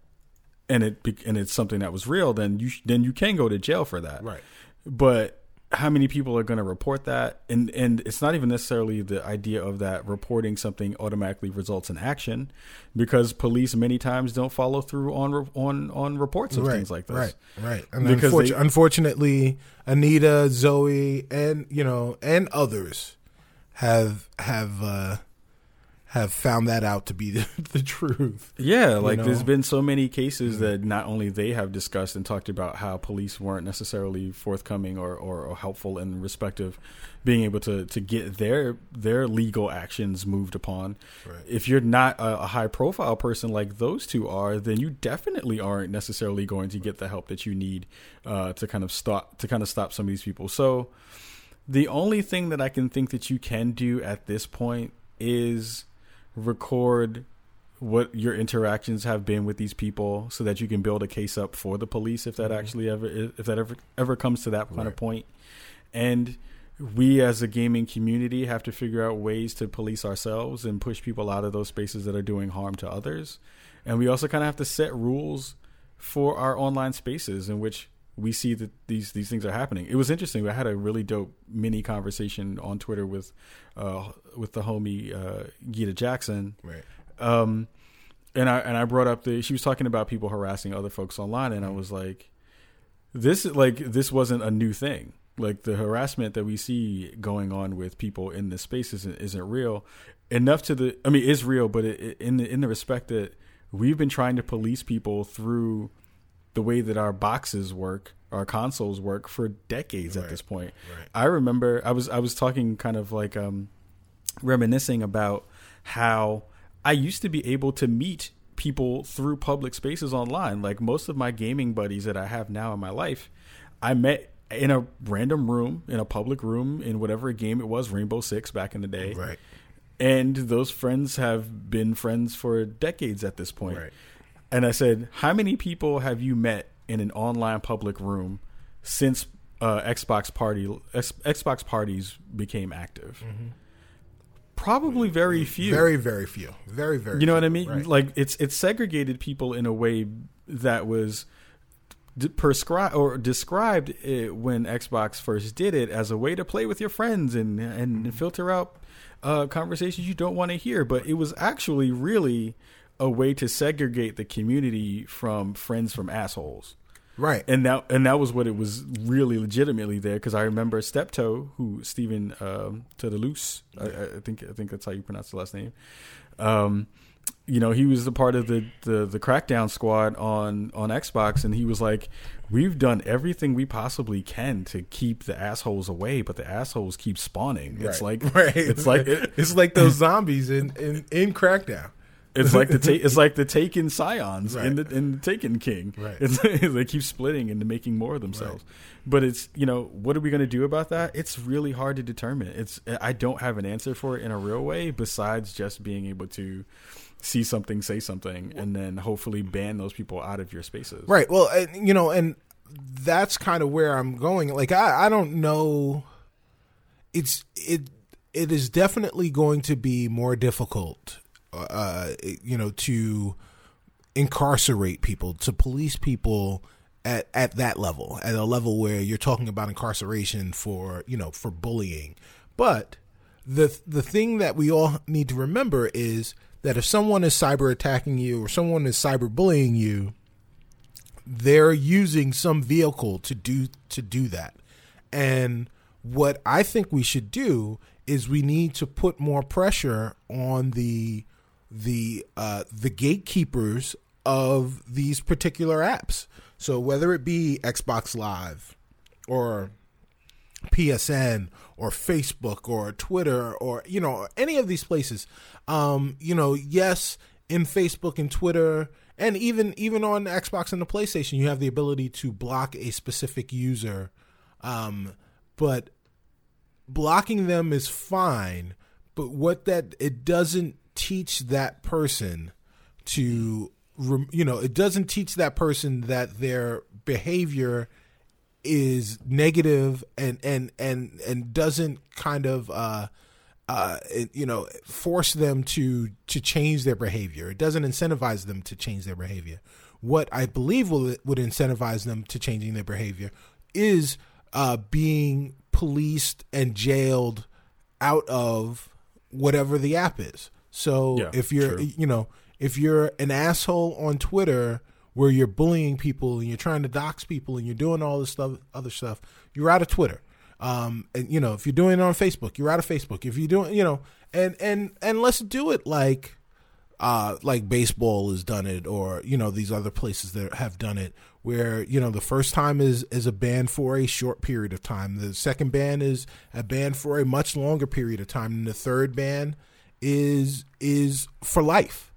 and it and it's something that was real, then you then you can go to jail for that. Right. But how many people are going to report that? And and it's not even necessarily the idea of that reporting something automatically results in action because police many times don't follow through on on on reports of right, things like this. right right. And because unfortunately, they, unfortunately anita zoe and you know and others have have uh have found that out to be <laughs> the, the truth. Yeah, like know? there's been so many cases that not only they have discussed and talked about how police weren't necessarily forthcoming or, or, or helpful in respect of being able to, to get their their legal actions moved upon. Right. If you're not a, a high profile person like those two are, then you definitely aren't necessarily going to get the help that you need uh, to kind of stop to kind of stop some of these people. So the only thing that I can think that you can do at this point is record what your interactions have been with these people so that you can build a case up for the police if that Mhm. actually ever if that ever ever comes to that kind of Right. point and we as a gaming community have to figure out ways to police ourselves and push people out of those spaces that are doing harm to others and we also kind of have to set rules for our online spaces in which we see that these these things are happening. It was interesting. I had a really dope mini conversation on Twitter with uh, with the homie uh, Gita Jackson, Right. um, and I and I brought up the she was talking about people harassing other folks online, and I was like, this like this wasn't a new thing. Like the harassment that we see going on with people in this space isn't isn't real enough to the. I mean, is real, but it, it- in the in the respect that we've been trying to police people through the way that our boxes work, our consoles work for decades at this point. Right. I remember I was I was talking kind of like um reminiscing about how I used to be able to meet people through public spaces online. Like most of my gaming buddies that I have now in my life, I met in a random room, in a public room, in whatever game it was, Rainbow Six back in the day. Right. And those friends have been friends for decades at this point. Right. And I said, How many people have you met in an online public room since uh, Xbox party X, Xbox parties became active? Probably very few. Very, very few. Very, very. you know few. what I mean? Right. Like it's it's segregated people in a way that was d- prescribed or described when Xbox first did it as a way to play with your friends and and filter out uh, conversations you don't want to hear. But it was actually really a way to segregate the community from friends from assholes right. and that and that was what it was really legitimately there because I remember Stepto, who Stephen um, Toulouse, I, I think I think that's how you pronounce the last name. Um, you know, he was a part of the, the the crackdown squad on on Xbox, and he was like, "We've done everything we possibly can to keep the assholes away, but the assholes keep spawning. It's Right. like <laughs> right. it's like it's like those zombies in in, in Crackdown. It's like the ta- <laughs> it's like the Taken Psions in Right. the in the Taken King. Right. It's, they keep splitting and making more of themselves. But it's you know what are we going to do about that? It's really hard to determine. It's I don't have an answer for it in a real way besides just being able to see something, say something, and then hopefully ban those people out of your spaces. Right. Well, and, you know, and that's kind of where I'm going. Like, I, I don't know. It's it it is definitely going to be more difficult, uh, you know, to incarcerate people, to police people at at that level, at a level where you're talking about incarceration for you know for bullying, but the the thing that we all need to remember is that if someone is cyber attacking you or someone is cyber bullying you, they're using some vehicle to do to do that. And what I think we should do is we need to put more pressure on the the uh, the gatekeepers of these particular apps. So whether it be Xbox Live or PSN or Facebook or Twitter or you know any of these places, um, you know, yes, in Facebook and Twitter and even even on Xbox and the PlayStation, you have the ability to block a specific user, um, but blocking them is fine. But what that it doesn't teach that person to you know it doesn't teach that person that their behavior is negative and and and and doesn't kind of uh uh you know force them to to change their behavior. It doesn't incentivize them to change their behavior. What i believe will would incentivize them to changing their behavior is uh being policed and jailed out of whatever the app is so Yeah, if you're true. you know if you're an asshole on twitter where you're bullying people and you're trying to dox people and you're doing all this stuff, other stuff, you're out of Twitter. Um, and you know, if you're doing it on Facebook, you're out of Facebook. If you're doing, you know, and and and let's do it like, uh, like baseball has done it, or you know, these other places that have done it, where you know the first time is is a ban for a short period of time, the second ban is a ban for a much longer period of time, and the third ban is is for life.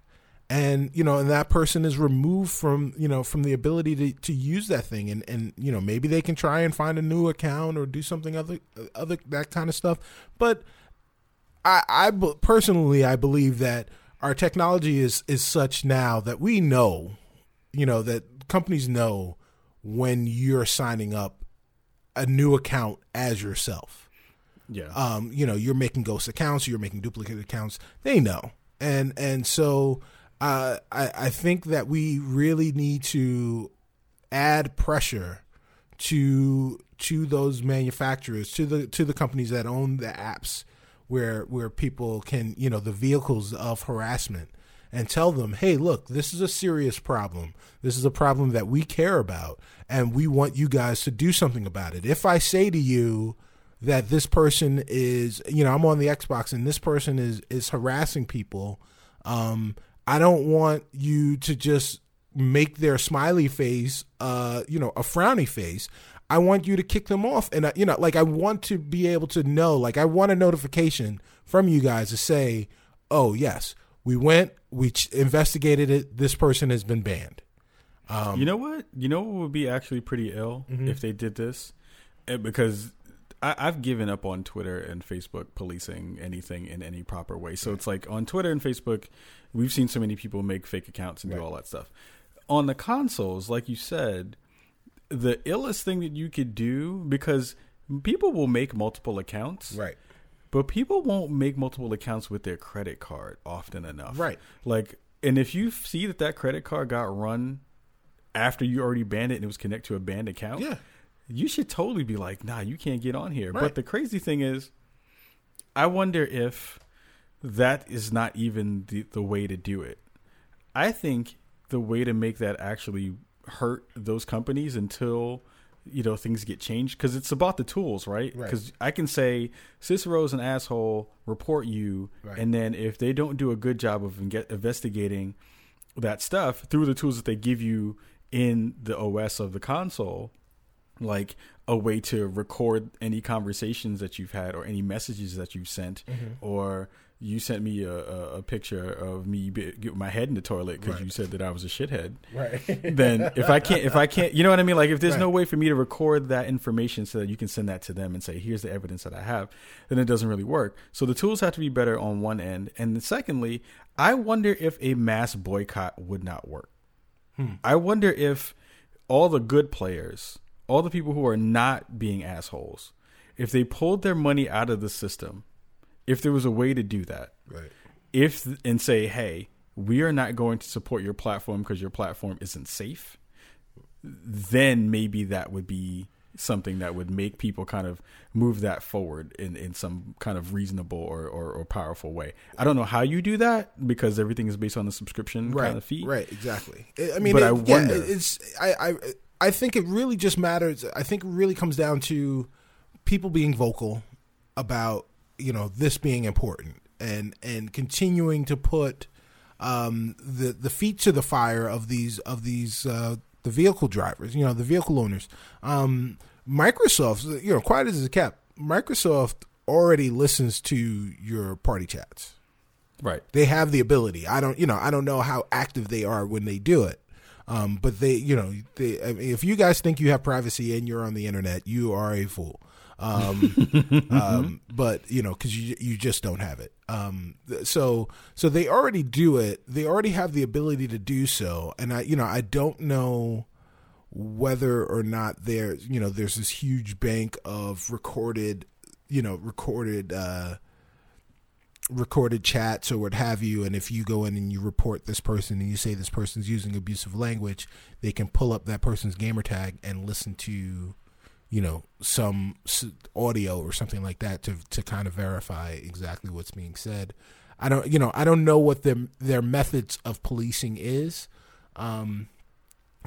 And you know and that person is removed from you know from the ability to, to use that thing. And and you know maybe they can try and find a new account or do something other other that kind of stuff. But i i personally i believe that our technology is is such now that we know, you know, that companies know when you're signing up a new account as yourself. Yeah. Um, you know, you're making ghost accounts, you're making duplicate accounts. They know, and and so uh, I I think that we really need to add pressure to to those manufacturers, to the to the companies that own the apps where where people can you know the vehicles of harassment and tell them hey look this is a serious problem this is a problem that we care about and we want you guys to do something about it if i say to you that this person is you know i'm on the xbox and this person is is harassing people um i don't want you to just make their smiley face uh you know a frowny face I want you to kick them off. And, uh, you know, like I want to be able to know, like I want a notification from you guys to say, oh, yes, we went, we ch- investigated it. This person has been banned. Um, you know what? You know what would be actually pretty ill mm-hmm. if they did this? Eh, because I, have given up on Twitter and Facebook policing anything in any proper way. So right. it's like on Twitter and Facebook, we've seen so many people make fake accounts and right. do all that stuff. On the consoles, like you said, the illest thing that you could do because people will make multiple accounts. Right. But people won't make multiple accounts with their credit card often enough. Right. Like, and if you see that that credit card got run after you already banned it and it was connected to a banned account, yeah, you should totally be like, nah, you can't get on here. Right. But the crazy thing is, I wonder if that is not even the, the way to do it. I think the way to make that actually hurt those companies until you know things get changed because it's about the tools, right? Because right. I can say Cicero's an asshole, report you, right. and then if they don't do a good job of investigating that stuff through the tools that they give you in the OS of the console, like a way to record any conversations that you've had or any messages that you've sent mm-hmm. or you sent me a, a, a picture of me get my head in the toilet because right. you said that I was a shithead. Right. then if I can't, if I can't, you know what I mean? Like if there's right. no way for me to record that information so that you can send that to them and say, here's the evidence that I have, then it doesn't really work. So the tools have to be better on one end. And secondly, I wonder if a mass boycott would not work. Hmm. I wonder if all the good players, all the people who are not being assholes, if they pulled their money out of the system if there was a way to do that, right? If and say, hey, we are not going to support your platform because your platform isn't safe, then maybe that would be something that would make people kind of move that forward in, in some kind of reasonable or, or, or, powerful way. I don't know how you do that because everything is based on the subscription right, kind of fee. Right, exactly. I mean, but it, I wonder. Yeah, it's I, I I think it really just matters. I think it really comes down to people being vocal about you know this being important and and continuing to put um, the the feet to the fire of these of these uh, the vehicle drivers, you know, the vehicle owners. Um, Microsoft, you know, quiet as it kept, Microsoft already listens to your party chats. Right. They have the ability. I don't, you know, I don't know how active they are when they do it. Um, but they, you know, they, I mean, if you guys think you have privacy and you're on the internet, you are a fool. Um, <laughs> um, but you know, because you you just don't have it. Um, so so they already do it. They already have the ability to do so, and I you know I don't know whether or not there you know there's this huge bank of recorded you know recorded uh recorded chats or what have you and if you go in and you report this person and you say this person's using abusive language they can pull up that person's gamer tag and listen to you know some audio or something like that to to kind of verify exactly what's being said. I don't you know I don't know what their their methods of policing is, um,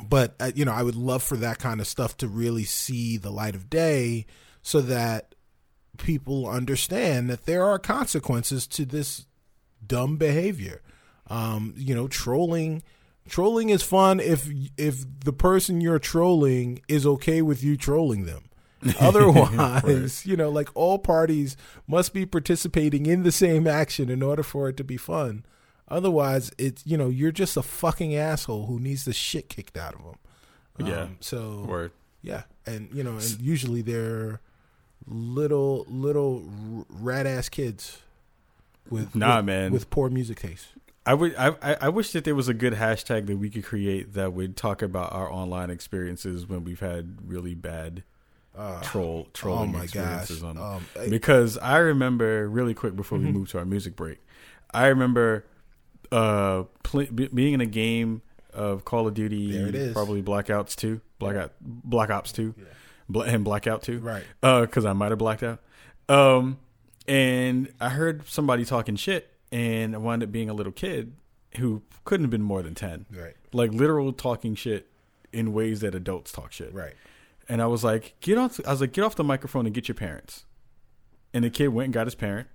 but uh, you know I would love for that kind of stuff to really see the light of day so that people understand that there are consequences to this dumb behavior. Um, you know, trolling Trolling is fun if if the person you're trolling is okay with you trolling them. <laughs> Otherwise, right. you know, like all parties must be participating in the same action in order for it to be fun. Otherwise, it's you know you're just a fucking asshole who needs the shit kicked out of him. Yeah. Um, so Word. yeah, and you know, and usually they're little little rat ass kids with nah with, man with poor music taste. I would. I, I I wish that there was a good hashtag that we could create that would talk about our online experiences when we've had really bad troll trolling oh my experiences gosh. on. Um, I- because I remember really quick before we move to our music break, I remember uh pl- be- being in a game of Call of Duty, There it is. probably Blackouts two, Blackout, Black Ops two, Bla- and Blackout too, Right. Because I might have blacked out. Um, and I heard somebody talking shit, and I wound up being a little kid who couldn't have been more than ten, Right. like literal talking shit in ways that adults talk shit, Right. and I was like, get off. I was like, get off the microphone and get your parents. And the kid went and got his parent,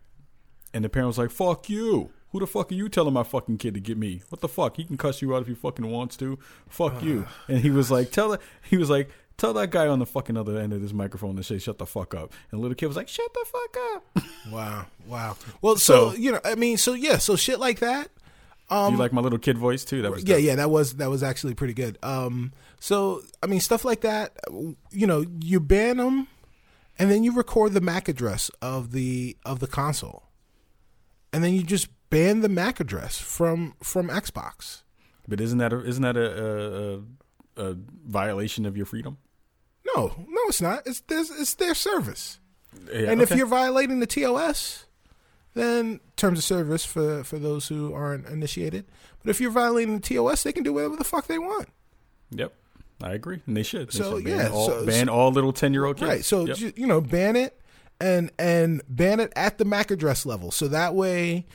and the parent was like, "Fuck you! Who the fuck are you telling my fucking kid to get me? What the fuck? He can cuss you out if he fucking wants to. Fuck you!" <sighs> And he was like, "Tell he was like." Tell that guy on the fucking other end of this microphone to say "shut the fuck up," and the little kid was like, "Shut the fuck up." <laughs> Wow. Wow. Well, so, So- you know, I mean, so yeah, so shit like that. Um, you like my little kid voice too? That was yeah, dope. yeah, that was that was actually pretty good. Um, so I mean, stuff like that. You know, you ban them, and then you record the MAC address of the of the console, and then you just ban the MAC address from from Xbox. But isn't that a, isn't that a, a, a violation of your freedom? No, no, it's not. It's there's, it's their service. Yeah, and if you're violating the TOS, then terms of service for for those who aren't initiated. But if you're violating the TOS, they can do whatever the fuck they want. Yep, I agree, and they should. They So, should ban yeah, all, so- ban all little ten year old kids. Right. So Yep. you know, ban it and and ban it at the MAC address level. So that way,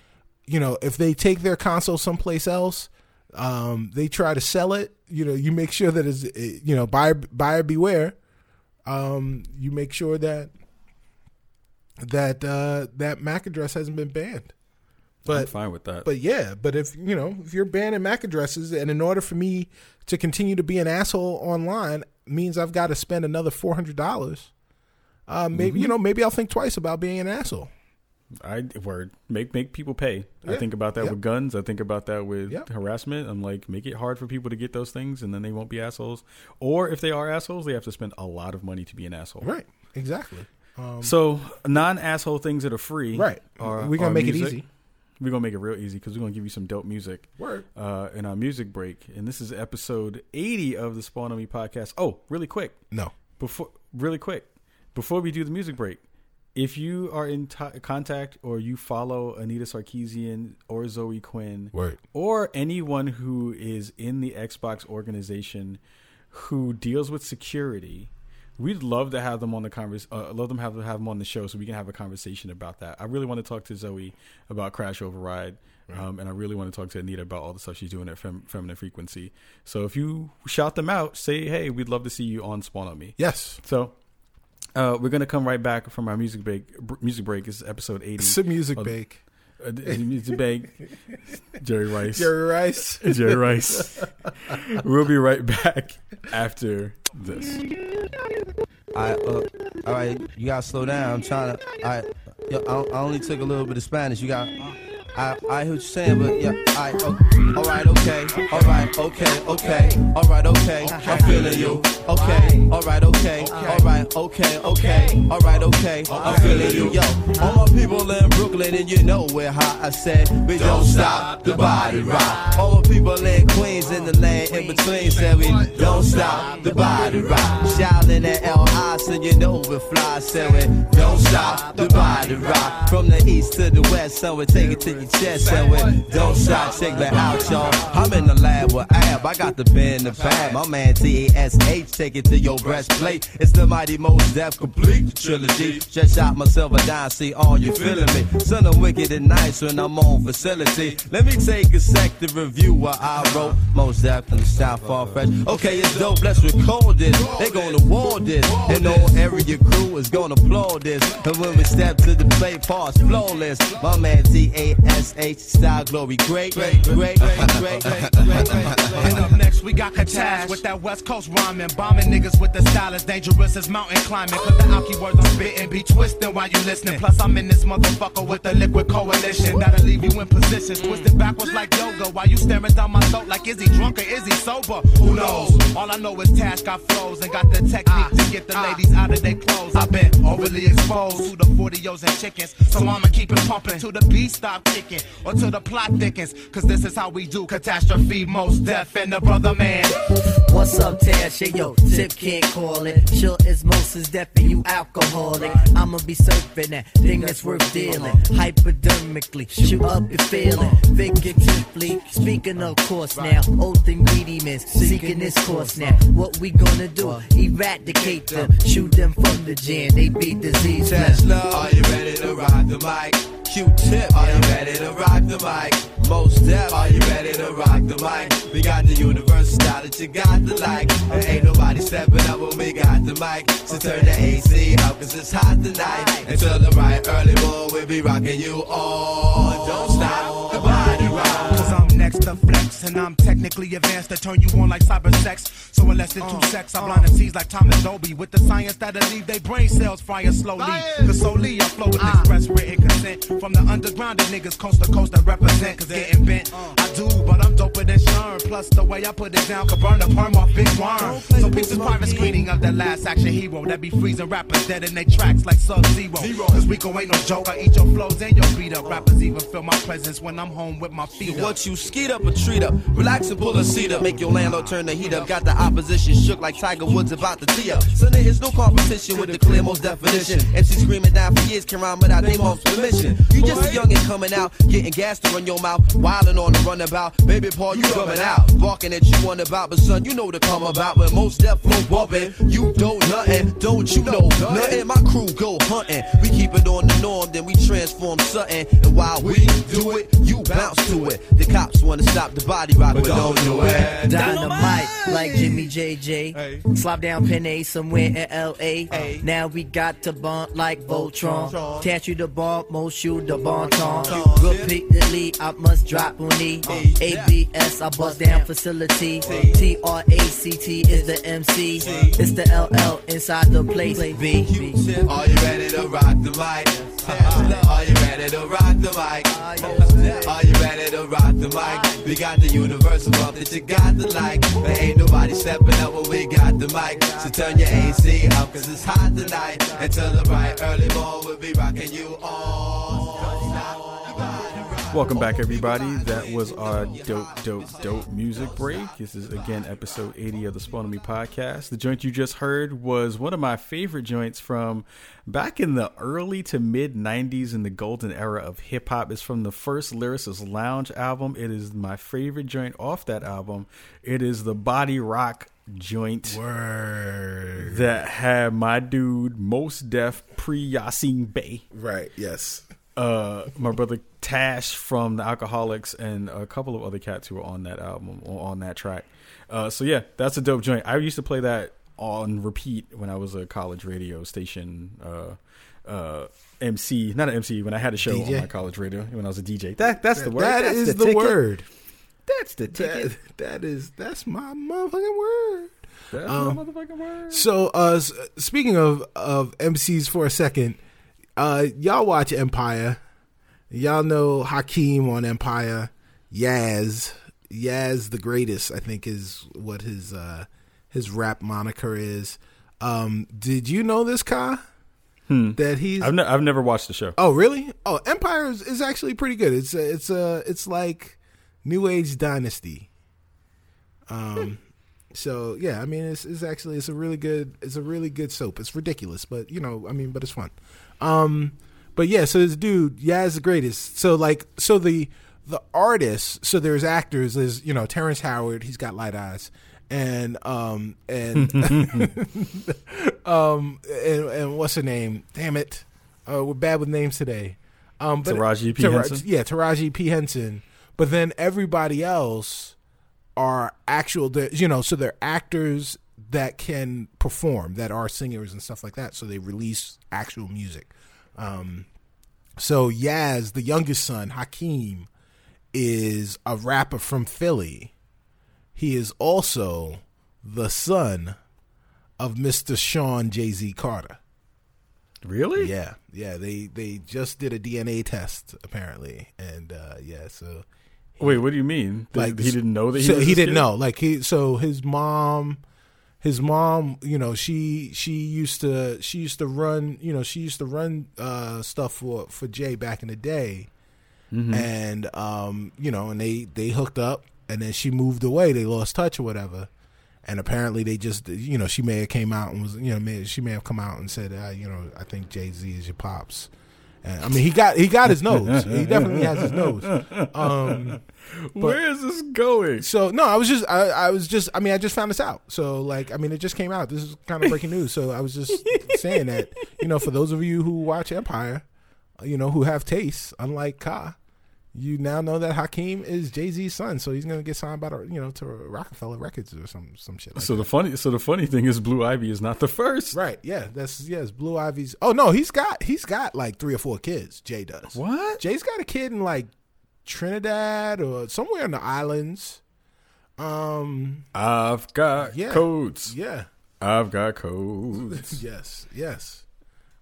you know, if they take their console someplace else, um, they try to sell it. You know, you make sure that is you know buyer buyer beware. Um, you make sure that that uh, that MAC address hasn't been banned. I'm fine with that. but yeah, but if you know if you're banning MAC addresses, and in order for me to continue to be an asshole online means I've got to spend another four hundred dollars. Uh, maybe Mm-hmm. you know maybe I'll think twice about being an asshole. I word make make people pay. I think about that Yep. with guns. I think about that with Yep. harassment. I'm like, make it hard for people to get those things, and then they won't be assholes. Or if they are assholes, they have to spend a lot of money to be an asshole. Right. Exactly. Um, So non asshole things that are free, right. Are, We're gonna make it easy. We're gonna make it real easy because we're gonna give you some dope music Word. uh, in our music break, and this is episode 80 of the Spawn on Me podcast. Oh, really quick, No. before really quick before we do the music break if you are in t- contact or you follow anita sarkeesian or zoe quinn Word. or anyone who is in the xbox organization who deals with security we'd love to have them on the convers uh, love them have have them on the show so we can have a conversation about that i really want to talk to zoe about crash override um, and I really want to talk to Anita about all the stuff she's doing at Fem- Feminine Frequency. So if you shout them out, say, "Hey, we'd love to see you on Spawn on Me." Yes. So uh, we're gonna come right back from our music break. br- Music break is episode eighty. It's a music Oh, bake. Uh, d- music break. <laughs> Jerry Rice. Jerry Rice. <laughs> Jerry Rice. <laughs> we'll be right back after this. I uh, all right, you gotta slow down. I'm trying to. I, I, I only took a little bit of Spanish. You got. I, I hear what you're saying, but yeah, I, oh, all right, okay, all right, okay, okay, all right, okay, I'm feeling you, okay, all right, okay, all right, okay, okay, all right, okay, I'm feeling you, yo, all my people in Brooklyn, and you know we're hot. I said, we don't stop the body rock. All my people in Queens, in the land in between, said we don't stop the body rock. Shouting at L.I., so you know we're fly, said we don't stop the body rock. From the east to the west, so we take it to your chest, said we don't stop, check that out, y'all. I'm in the lab with Ab, I got the pen in the bag. My man T-A-S-H, take it to your breastplate. It's the mighty Mos Def complete trilogy. Just shot myself a dime, see all you feeling me. Son, I'm wicked and nice when I'm on facility. Let me take a sec to review what I wrote. Most death in the South far fresh. Okay, it's dope, let's record this. They gonna war this. And all area crew is gonna applaud this. And when we step to the plate, pause flawless. My man T-A-S-H, SH style glory. Great, great, great, great, great, great, great, And up next, we got Katash with that West Coast rhyming. Bombing niggas with the style as dangerous as mountain climbing. Cause the alky words I'm spitting be twisting while you listening. Plus, I'm in this motherfucker with the liquid coalition that'll leave you in positions. Twisted backwards like yoga while you staring down my throat like, is he drunk or is he sober? Who knows? All I know is Tash got flows and got the technique to get the ladies out of their clothes. I've been overly exposed to the 40 and chickens, so I'ma keep it pumping to the beat stop kicking or till the plot thickens. Cause this is how we do catastrophe, most deaf and the brother man. What's up, Tash? Hey, yo, Tip can't call it. Sure as most is deaf and you alcoholic. I'ma be surfing that thing that's worth dealing. Hypodermically, shoot up your feeling. Figuratively, speaking of course now. Oath ingredients, seeking this course now. What we gonna do? Eradicate them, shoot them from the jam. They be disease. Tesla, are you ready to ride the mic? Q-tip, are you ready to rock the mic? Mos Def, are you ready to rock the mic? We got the universal style that you got to like. And ain't nobody stepping up when we got the mic. So turn the AC up cause it's hot tonight. Until the right early morning, we'll be rocking you all. Don't stop next to flex and I'm technically advanced to turn you on like cyber sex. So in less than two sex, I blind the seas like Thomas Dolby with the science that'll leave they brain cells frying slowly. Cause solely I flow with express written consent from the underground that niggas coast to coast that represent. Cause getting bent, I do, but I'm doper than Sherm. Plus the way I put it down could burn the perm off Big Worm. So pictures private screening of the last action hero that be freezing rappers dead in their tracks like Sub Zero. Cause Rico ain't no joke, I eat your flows and your beat up. Rappers even feel my presence when I'm home with my feet up. What you skeet up or treat up, relax and pull a seat up. Make your landlord turn the heat up. Got the opposition shook like Tiger Woods about to tee up. So there is no competition with the clear most definition. MC screaming down for years can rhyme without their mom's permission. You just a youngin' coming out, getting gas to run your mouth, wildin' on the runabout. Baby Paul, you coming out, barking at you on about, but son, you know the come about. When Mos Def flow bumpin', you don't nothing, don't you know nothing? My crew go hunting, we keep it on the norm, then we transform something. And while we do it, you bounce to it. The cops wanna stop the body rock, but don't do it. Dynamite, like Jimmy JJ. Slop down Pen A somewhere in LA. Now we got to bump like Voltron. Catch you the bomb, most you the bon ton. Repeatedly, I must drop on E. ABS, I bust down facility. T R A C T is the MC. It's the LL inside the place. B. Are you ready to rock the mic? Uh-huh. Ready to rock the mic? Are you ready to rock the mic? We got the universal bump that you got to like. But ain't nobody stepping up when we got the mic. So turn your AC up cause it's hot tonight. Until the bright early morning, we'll be rocking you all. Welcome back, everybody. That was our dope, dope, dope music break. This is again episode 80 of the Spawn Me podcast. The joint you just heard was one of my favorite joints from back in the early to mid 90s in the golden era of hip hop. It's from the first Lyricist Lounge album. It is my favorite joint off that album. It is the Body Rock joint Word. that had my dude Mos Def pre Yasin Bey Right. Yes. Uh, my brother Tash from the Alkaholiks and a couple of other cats who were on that album or on that track. Uh, so yeah, that's a dope joint. I used to play that on repeat when I was a college radio station uh, uh, MC, not an MC, when I had a show DJ? on my college radio when I was a DJ. That that's the word. That That's is the, ticket. word. That's the ticket. That, that is that's my motherfucking word. That's Um, my motherfucking word. So, uh, speaking of of MCs for a second, uh, y'all watch Empire. Y'all know Hakeem on Empire. Yazz, Yazz the greatest, I think is what his uh, his rap moniker is. Um, did you know this, Ka? That he's I've, ne- I've never watched the show. Oh, really? Oh, Empire is, is actually pretty good. It's a, it's a, it's like New Age Dynasty. Um, so yeah, I mean, it's, it's actually it's a really good it's a really good soap. It's ridiculous, but you know, I mean, but it's fun. Um, but yeah, so this dude, Yazz the greatest. So like, so the the artists, so there's actors. There's you know Terrence Howard. He's got light eyes. And um and <laughs> <laughs> um and, and what's her name? Damn it, uh, we're bad with names today. Um, but Taraji P. Tara- Henson? yeah, Taraji P Henson. But then everybody else are actual, you know, so they're actors that can perform, that are singers and stuff like that. So they release actual music. Um, so Yazz, the youngest son, Hakeem, is a rapper from Philly. He is also the son of Mr. Shawn Jay Z Carter. Really? Yeah, yeah. They they just did a DNA test apparently, and uh, yeah. So Wait, what do you mean? Like he didn't know that he so he didn't kid? know. Like he so his mom, his mom. You know, she she used to she used to run. You know, she used to run uh, stuff for for Jay back in the day, and um, you know, and they they hooked up, and then she moved away. They lost touch or whatever. And apparently, they just, you know, she may have came out and was, you know, may, she may have come out and said, uh, you know, I think Jay Z is your pops. And, I mean, he got he got his nose. <laughs> He definitely has his nose. Um, Where is this going? so no, I was just I, I was just I mean I just found this out. So like I mean it just came out. This is kind of breaking news. So I was just <laughs> saying that you know for those of you who watch Empire, you know who have tastes, unlike Ka, you now know that Hakeem is Jay Z's son. So he's gonna get signed by the you know to Roc-A-Fella Records or some some shit. Like So that. the funny, so the funny thing is, Blue Ivy is not the first. right, yeah, that's yes. Blue Ivy's. Oh no, he's got he's got like three or four kids. Jay does. What? Jay's got a kid in like Trinidad or somewhere in the islands. Um. I've got Yeah. codes. Yeah. I've got codes. <laughs> Yes. Yes.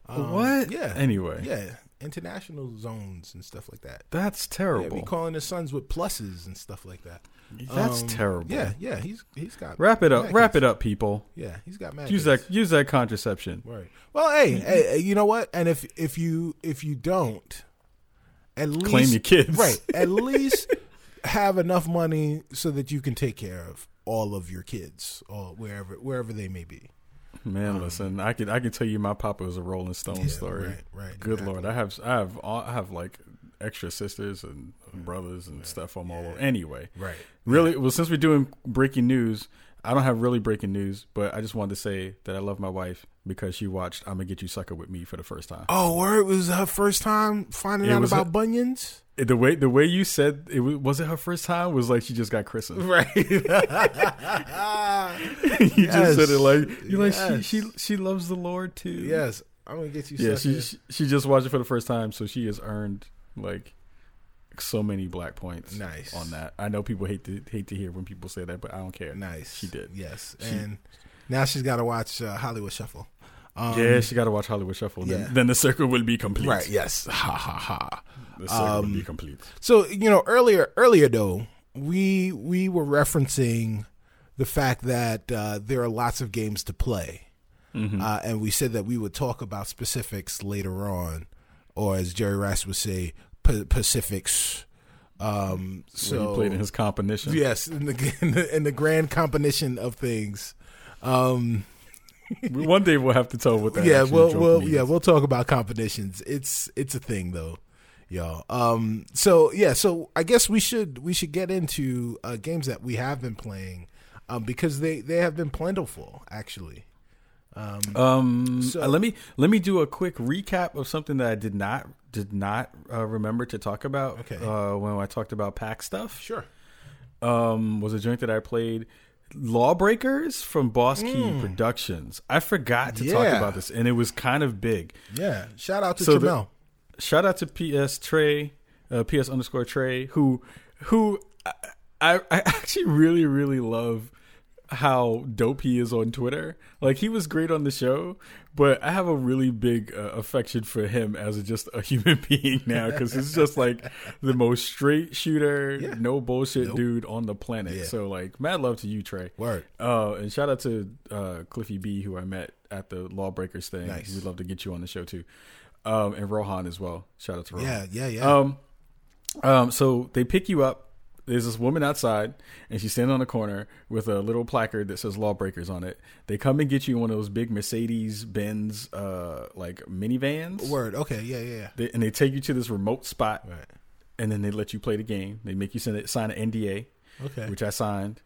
Um, what? Yeah. Anyway, Yeah. International zones and stuff like that. that's Yeah, terrible. we calling his sons with pluses and stuff like that. that's Um, terrible. Yeah. Yeah. He's he's got Wrap it up. mad Wrap kids. it up, people. Yeah. He's got mad. Use kids. that. Use that contraception. Right. Well, hey, hey, hey, you know what? And if if you if you don't, at least Claim your kids. Right. <laughs> At least have enough money so that you can take care of all of your kids or wherever wherever they may be. Man, listen, I can I can tell you my papa was a Rolling Stone Um, Yeah, story. right, right, Good exactly. lord, I have I have all- I have like extra sisters and brothers and stuff from all over. Anyway, Right. really, well, since we're doing breaking news, I don't have really breaking news, but I just wanted to say that I love my wife because she watched "I'm gonna get you sucker" with me for the first time. Oh, where it was her first time finding It out about her- bunions. The way the way you said it was, was it her first time was like she just got christened. Right. <laughs> <laughs> you just said it like you like she she she loves the Lord too. yes. I'm gonna get you. yeah. sucker. She, she she just watched it for the first time, so she has earned like so many black points. Nice. on that. I know people hate to hate to hear when people say that, but I don't care. nice. She did. Yes. She- and now she's got to watch uh, Hollywood Shuffle. Um, yeah, she got to watch Hollywood Shuffle. Then, yeah. then the circle will be complete. Right. Yes. Ha ha ha. The circle will Um, be complete. So you know earlier earlier though we we were referencing the fact that uh, there are lots of games to play, Mm-hmm. uh, and we said that we would talk about specifics later on, or as Jerry Rice would say, pa- Pacifics. Um, So he played in his competition. yes, in the, <laughs> in the in the grand competition of things. Um, One day we'll have to tell what that. yeah, we'll we'll means. yeah we'll talk about competitions. It's it's a thing though, y'all. Um, so yeah, so I guess we should we should get into uh, games that we have been playing, um, because they they have been plentiful actually. Um, So- uh, let me let me do a quick recap of something that I did not did not uh, remember to talk about. Okay. Uh, when I talked about pack stuff, Sure. um, was a joint that I played. Lawbreakers from Boss Key Mm. Productions. I forgot to talk about this, and it was kind of big. Yeah. Shout out to So the- Shout out to PS Trey, uh, PS underscore Trey, who who I, I I actually really really love how dope he is on Twitter. Like he was great on the show, but I have a really big uh, affection for him as a, just a <laughs> human being now because he's just like the most straight shooter, Yeah. no bullshit Nope. dude on the planet. Yeah. So like, mad love to you, Trey. Word. Uh, and shout out to uh, Cliffy B, who I met at the Lawbreakers thing. Nice. We'd love to get you on the show too. Um, and Rohan as well. Shout out to Rohan. Yeah. Yeah. Yeah. Um, um, so they pick you up. There's this woman outside, and she's standing on the corner with a little placard that says "Lawbreakers" on it. They come and get you in one of those big Mercedes Benz, uh, like minivans. Word. Okay. Yeah. Yeah. yeah. They, and they take you to this remote spot, Right. and then they let you play the game. They make you sign, sign an NDA, Okay. which I signed.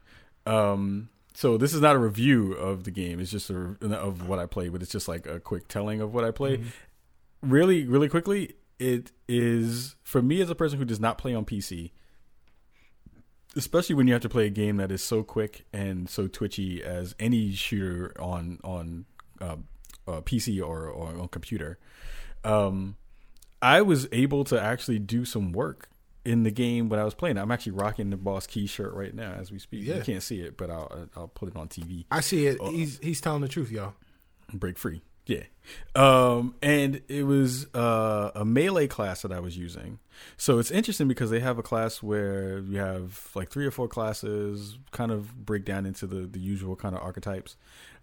Um, so this is not a review of the game. It's just a of what I played, but it's just like a quick telling of what I played. Really, really quickly, it is for me as a person who does not play on PC, especially when you have to play a game that is so quick and so twitchy as any shooter on on uh, uh, PC or, or on computer. Um, I was able to actually do some work in the game when I was playing. I'm actually rocking the Boss Key shirt right now as we speak. Yeah. You can't see it, but I'll I'll put it on TV. I see it. Oh. He's he's telling the truth, y'all. Break free. Yeah. Um, and it was uh, a melee class that I was using. So it's interesting because they have a class where you have like three or four classes, kind of break down into the, the usual kind of archetypes.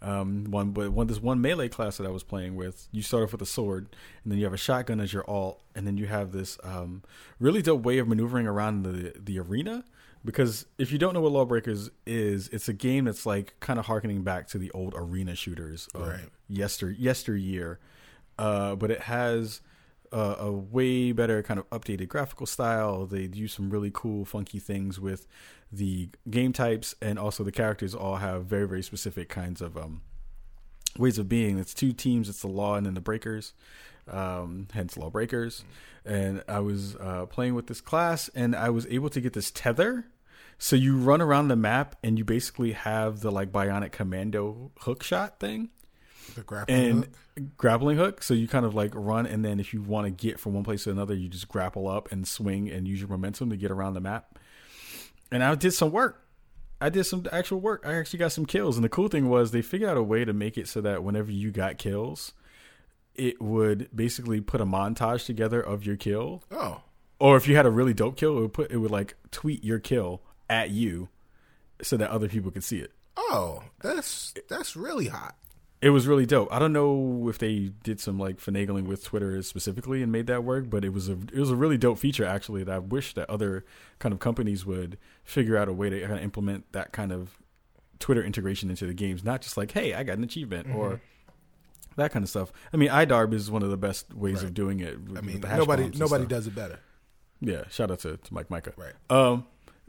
Um, one, but one this one melee class that I was playing with, you start off with a sword, and then you have a shotgun as your alt, and then you have this um, really dope way of maneuvering around the the arena. Because if you don't know what Lawbreakers is, it's a game that's like kind of harkening back to the old arena shooters of Right. yester yesteryear, uh, but it has uh, a way better kind of updated graphical style. They do some really cool, funky things with the game types, and also the characters all have very, very specific kinds of um, ways of being. It's two teams. It's the Law and then the Breakers, um, hence Lawbreakers. And I was uh, playing with this class, and I was able to get this tether. So you run around the map, and you basically have the like bionic commando hook shot thing The grappling and hook. grappling hook. So you kind of like run, and then if you want to get from one place to another, you just grapple up and swing and use your momentum to get around the map. And I did some work. I did some actual work. I actually got some kills, and the cool thing was they figured out a way to make it so that whenever you got kills, it would basically put a montage together of your kill. Oh, Or if you had a really dope kill, it would put it would like tweet your kill at you, so that other people could see it. oh, that's that's really hot. It was really dope. I don't know if they did some like finagling with Twitter specifically and made that work, but it was a it was a really dope feature actually that I wish that other kind of companies would figure out a way to kind of implement that kind of Twitter integration into the games, not just like, hey, I got an achievement or mm-hmm. That kind of stuff. I mean, iDarb is one of the best ways Right. of doing it. with- I mean, nobody nobody does it better. Yeah, shout out to, to Mike Mika. Right. Um,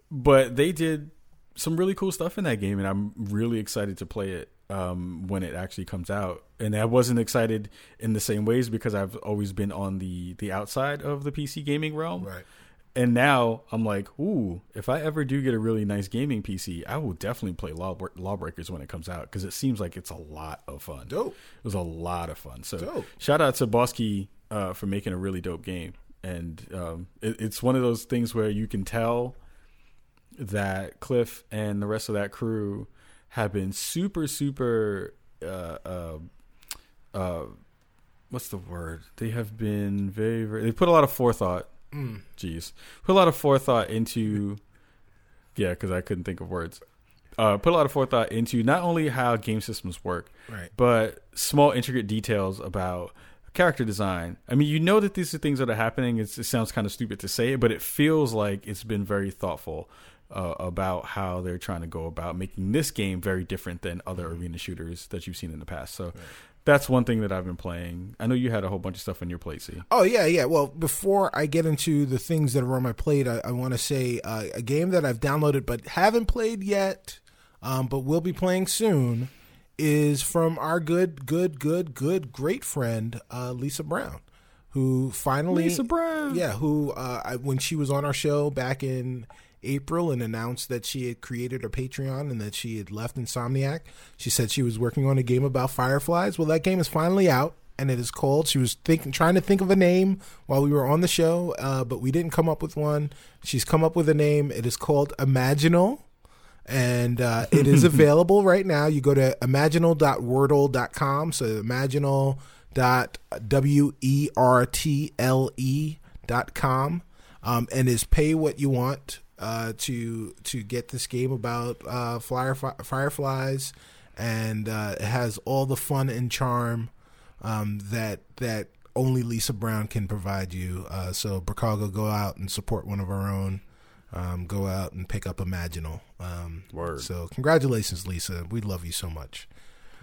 but they did some really cool stuff in that game, and I'm really excited to play it um, when it actually comes out. And I wasn't excited in the same ways because I've always been on the the outside of the PC gaming realm. Right. And now I'm like, ooh, if I ever do get a really nice gaming PC, I will definitely play Law, Lawbreakers when it comes out because it seems like it's a lot of fun. Dope. It was a lot of fun. So Dope. shout out to Boss Key uh, for making a really dope game. And um, it, it's one of those things where you can tell that Cliff and the rest of that crew have been super, super. Uh, uh, uh, what's the word? They have been very, very. They put a lot of forethought. Mm. Jeez, put a lot of forethought into. Yeah, because I couldn't think of words. Uh, put a lot of forethought into not only how game systems work, Right. but small intricate details about character design. I mean, you know that these are things that are happening. It's, it sounds kind of stupid to say it, but it feels like it's been very thoughtful uh, about how they're trying to go about making this game very different than other arena shooters that you've seen in the past. So that's one thing that I've been playing. I know you had a whole bunch of stuff on your plate, see. Oh yeah, yeah. Well, before I get into the things that are on my plate, I, I want to say uh, a game that I've downloaded but haven't played yet, um, but will be playing soon, is from our good, good, good, good, great friend uh, Lisa Brown, who finally Lisa Brown. yeah, who uh, I, when she was on our show back in April and announced that she had created a Patreon and that she had left Insomniac, she said she was working on a game about fireflies. Well, that game is finally out. And it is called. She was thinking, trying to think of a name while we were on the show, uh, but we didn't come up with one. She's come up with a name. It is called Imaginal, and uh, it is <laughs> available right now. You go to imaginal.wertle.com. So imaginal dot w e r t l e dot com, um, and is pay what you want uh, to to get this game about uh, flyer, fireflies, and uh, it has all the fun and charm um, that that only Lisa Brown can provide you. Uh, so Bricago, go out and support one of our own. Um, go out and pick up Imaginal. Um, Word. So congratulations, Lisa. We love you so much.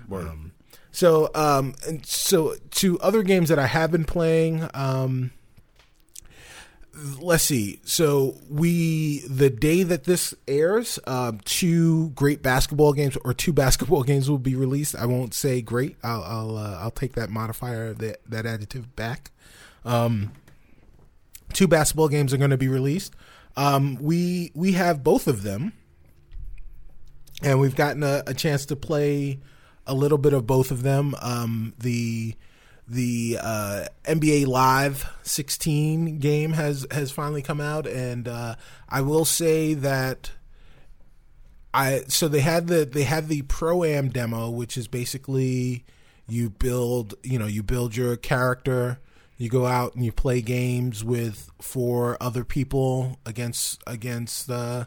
Word. Um, so, um, and so to other games that I have been playing, um, let's see. So we, the day that this airs, um, two great basketball games or two <laughs> basketball games will be released. I won't say great. I'll, I'll, uh, I'll take that modifier, that, that adjective back. Um, two basketball games are going to be released. Um, we, we have both of them and we've gotten a, a chance to play a little bit of both of them. Um, the the uh, NBA Live 16 game has has finally come out, and uh, I will say that I so they had the they had the pro am demo, which is basically You build, you know, you build your character. You go out and you play games with four other people against against uh,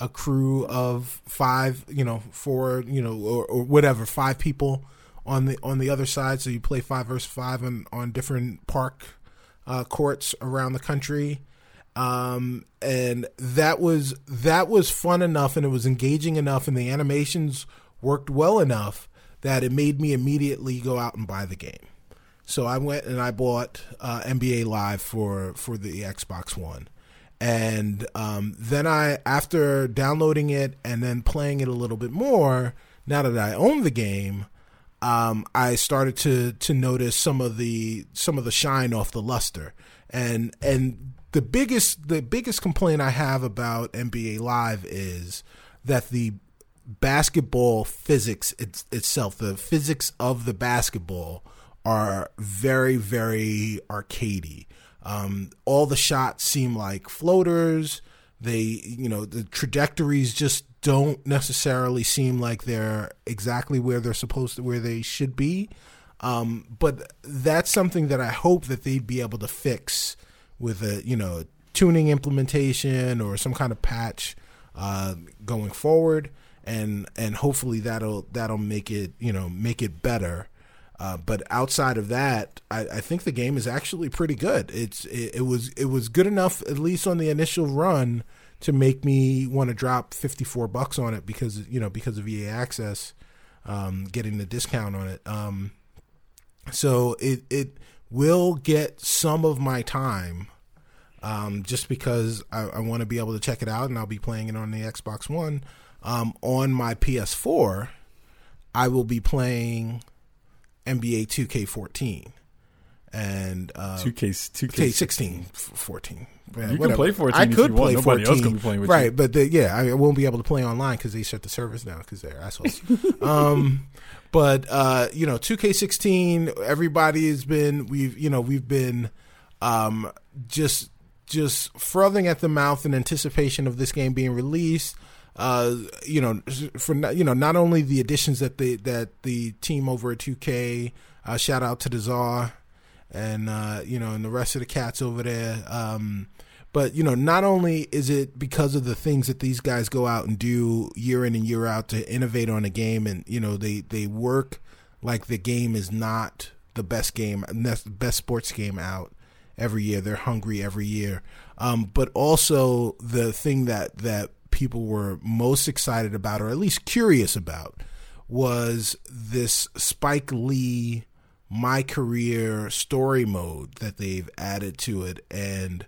a crew of five, you know, four, you know, or, or whatever, five people on the on the other side. So you play five versus five on on different park uh, courts around the country. Um, and that was that was fun enough and it was engaging enough and the animations worked well enough that it made me immediately go out and buy the game. So i went and i bought uh, nba live for for the xbox one. And um, then i after downloading it and then playing it a little bit more now that i own the game um, I started to to notice some of the some of the shine off the luster, and and the biggest the biggest complaint I have about NBA Live is that the basketball physics it's, itself, the physics of the basketball, are very very arcadey. Um, all the shots seem like floaters. They, you know, the trajectories just don't necessarily seem like they're exactly where they're supposed to, where they should be. Um, but that's something that I hope that they'd be able to fix with a, you know, tuning implementation or some kind of patch uh, going forward, and and hopefully that'll that'll make it, you know, make it better. Uh, but outside of that, I, I, think the game is actually pretty good. It's it, it was it was good enough, at least on the initial run, to make me want to drop 54 bucks on it because you know because of EA Access um, getting the discount on it. Um, so it it will get some of my time um, just because I, I want to be able to check it out and I'll be playing it on the Xbox One. Um, on my PS4, I will be playing NBA 2K14 and uh, 2K 2K 16 14 yeah, you whatever. can play 14 I could play want. 14 else can be playing with right you. but the, yeah I won't be able to play online because they shut the servers down because they're assholes <laughs> um, but uh, you know 2K16 everybody has been we've you know we've been um, just just frothing at the mouth in anticipation of this game being released uh, you know, for you know, not only the additions that the that the team over at 2K, uh, shout out to the Czar, and uh, you know, and the rest of the cats over there. Um, but you know, not only is it because of the things that these guys go out and do year in and year out to innovate on a game, and you know, they they work like the game is not the best game, best sports game out every year. They're hungry every year, um, but also the thing that that people were most excited about, or at least curious about, was this Spike Lee my career story mode that they've added to it and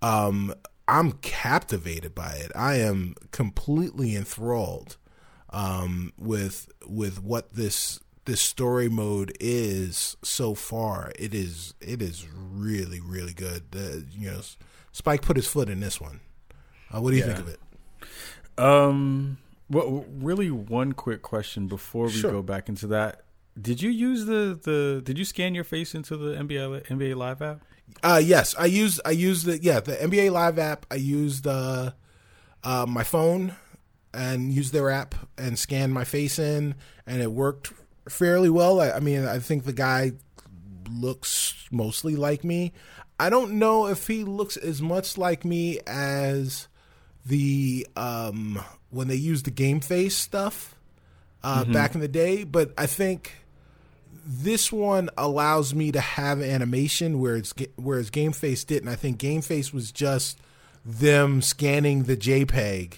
um I'm captivated by it. I am completely enthralled um with with what this this story mode is so far. It is it is really really good. Uh, you know, Spike put his foot in this one. Uh, what do you yeah. think of it? Um well, really, one quick question before we sure. go back into that. Did you use the the? Did you scan your face into the NBA NBA Live app? Uh yes, I used I used the yeah the NBA Live app. I used uh, uh my phone and used their app and scanned my face in, and it worked fairly well. I, I mean, I think the guy looks mostly like me. I don't know if he looks as much like me as the um when they used the game face stuff uh, mm-hmm. back in the day, but I think this one allows me to have animation where it's whereas Game Face didn't. I think Game Face was just them scanning the JPEG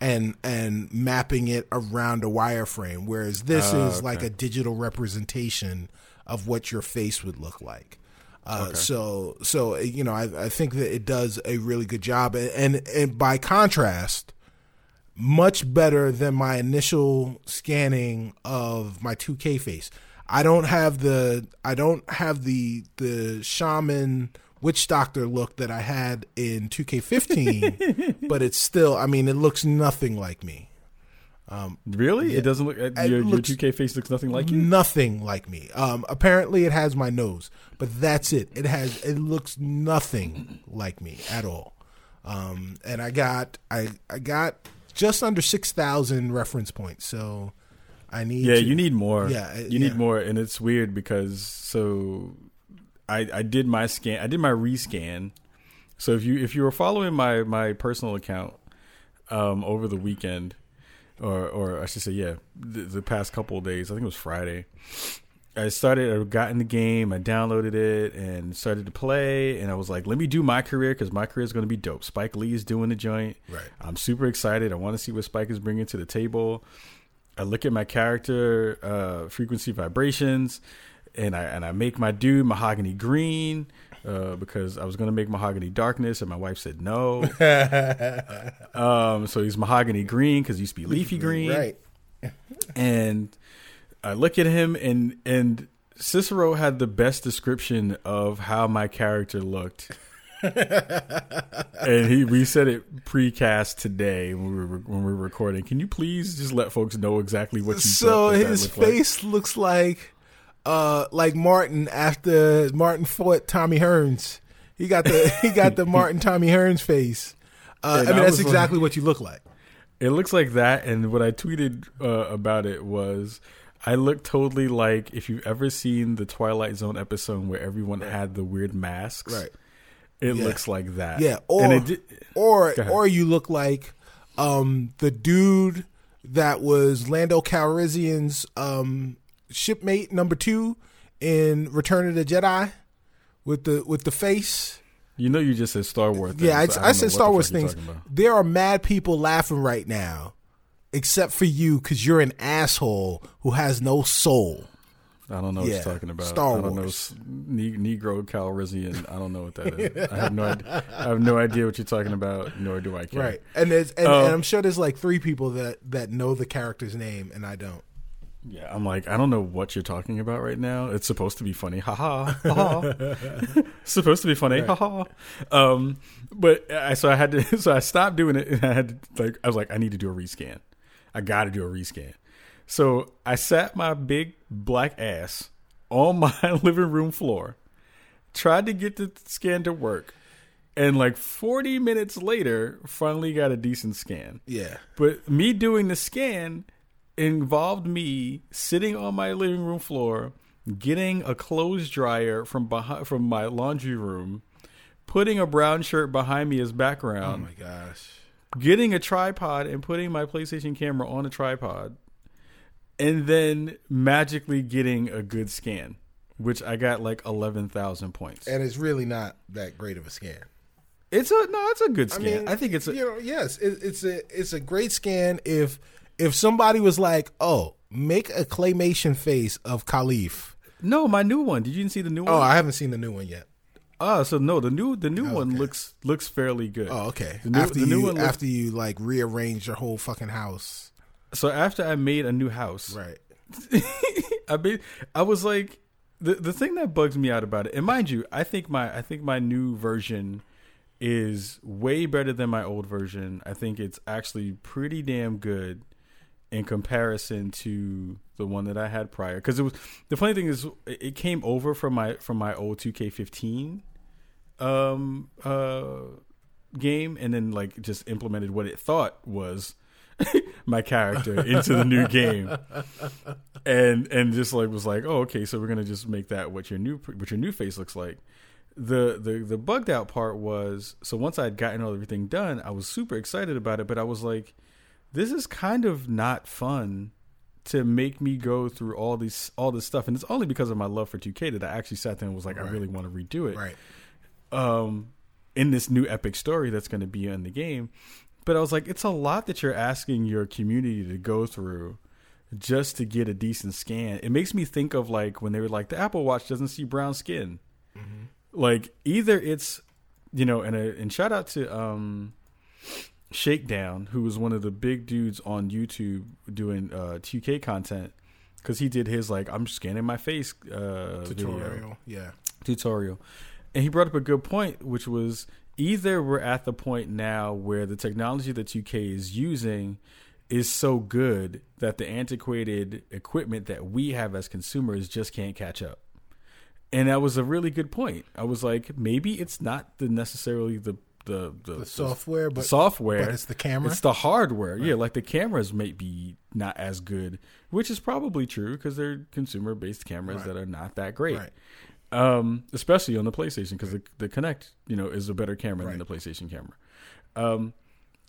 and and mapping it around a wireframe, whereas this uh, is okay. like a digital representation of what your face would look like. Uh, okay. So so you know I, I think that it does a really good job, and, and and by contrast, much better than my initial scanning of my 2K face. I don't have the I don't have the the shaman witch doctor look that I had in 2K15, <laughs> but it's still I mean it looks nothing like me. Um, really, yeah, it doesn't look. Uh, your, looks, your 2K face looks nothing like you. Nothing like me. Um, apparently, it has my nose, but that's it. It has. It looks nothing like me at all. Um, and I got I I got just under six thousand reference points. So I need. Yeah, to- you need more. Yeah, you need yeah. more, and it's weird because so I I did my scan, I did my rescan. So if you if you were following my my personal account um over the weekend, or or I should say yeah, the, the past couple of days, I think it was Friday. I started, I got in the game, I downloaded it and started to play, and I was like, let me do my career because my career is going to be dope. Spike Lee is doing the joint. Right. I'm super excited. I want to see what Spike is bringing to the table. I look at my character uh, frequency vibrations, and I and I make my dude mahogany green uh, because I was gonna make mahogany darkness, and my wife said no. <laughs> um, so he's mahogany green because he used to be leafy green, Right. <laughs> and I look at him and and Cicero had the best description of how my character looked. and he we said it precast today when we were when we were recording. Can you please just let folks know exactly what you So thought that that his looked like? face looks like, uh, like Martin after Martin fought Tommy Hearns. He got the he got the <laughs> Martin Tommy Hearns face. Uh, I mean, I that's was like- exactly what you look like. It looks like that, and what I tweeted uh, about it was, I look totally like if you've ever seen the Twilight Zone episode where everyone had the weird masks. Right. It Yeah. looks like that. Yeah, or and it did, or or you look like um, the dude that was Lando Calrissian's um, shipmate number two in Return of the Jedi with the with the face. you know, you just said Star Wars. Things, Yeah, I, so I don't said Star Wars things. There are mad people laughing right now, except for you because you're an asshole who has no soul. I don't know what you're talking about. Star I don't Wars. ne- Negro Calrissian. I don't know what that is. I have no idea. I have no idea what you're talking about. Nor do I care. Right, and there's and, Uh, and I'm sure there's like three people that that know the character's name, and I don't. Yeah, I'm like, I don't know what you're talking about right now. It's supposed to be funny, haha, haha. <laughs> It's supposed to be funny, haha. Um, but I so I had to, <laughs> so I stopped doing it, and I had to, like, I was like, I need to do a rescan. I got to do a rescan. So I sat my big black ass on my <laughs> living room floor, tried to get the scan to work, and like 40 minutes later, finally got a decent scan. Yeah, But me doing the scan involved me sitting on my living room floor, getting a clothes dryer from behind from my laundry room, putting a brown shirt behind me as background. oh my gosh. getting a tripod and putting my PlayStation camera on a tripod, and then magically getting a good scan, which I got like eleven thousand points. and it's really not that great of a scan. It's a no, it's a good I scan. mean, I think it's a, you know yes, it, it's a it's a great scan if if somebody was like, oh, make a claymation face of Kahlief. no. My new one. Did you see the new one? Oh, I haven't seen the new one yet. Ah, so no, the new the new one okay. looks looks fairly good. Oh, okay. The new, after the new you one looks, after you like rearrange your whole fucking house, so after I made a new house, right? <laughs> I made, I was like the the thing that bugs me out about it, and mind you, I think my I think my new version is way better than my old version. I think it's actually pretty damn good in comparison to the one that I had prior. Because it was the funny thing is it came over from my from my old 2K15 um uh game and then like just implemented what it thought was <laughs> my character into the new game and and just like was like oh okay so we're gonna just make that what your new what your new face looks like the the the bugged out part was so once i'd gotten all everything done i was super excited about it but i was like this is kind of not fun to make me go through all these all this stuff and it's only because of my love for 2k that i actually sat there and was like i really want to redo it Right. um, in this new epic story that's going to be in the game. But I was like, it's a lot that you're asking your community to go through just to get a decent scan. It makes me think of like when they were like, the Apple Watch doesn't see brown skin. Like either it's, you know, and a, and shout out to um, Shakedown, who was one of the big dudes on YouTube doing uh, 2K content. Because he did his like I'm scanning my face uh, video Tutorial. Yeah. tutorial. And he brought up a good point, which was either we're at the point now where the technology that 2K is using is so good that the antiquated equipment that we have as consumers just can't catch up. And that was a really good point. I was like, maybe it's not the necessarily the the the, The software, the but software. but it's the camera? It's the hardware. Yeah, like the cameras may be not as good, which is probably true because they're consumer based cameras Right. that are not that great. Right. Um, especially on the PlayStation because the the Kinect, you know, is a better camera than the PlayStation camera. Um,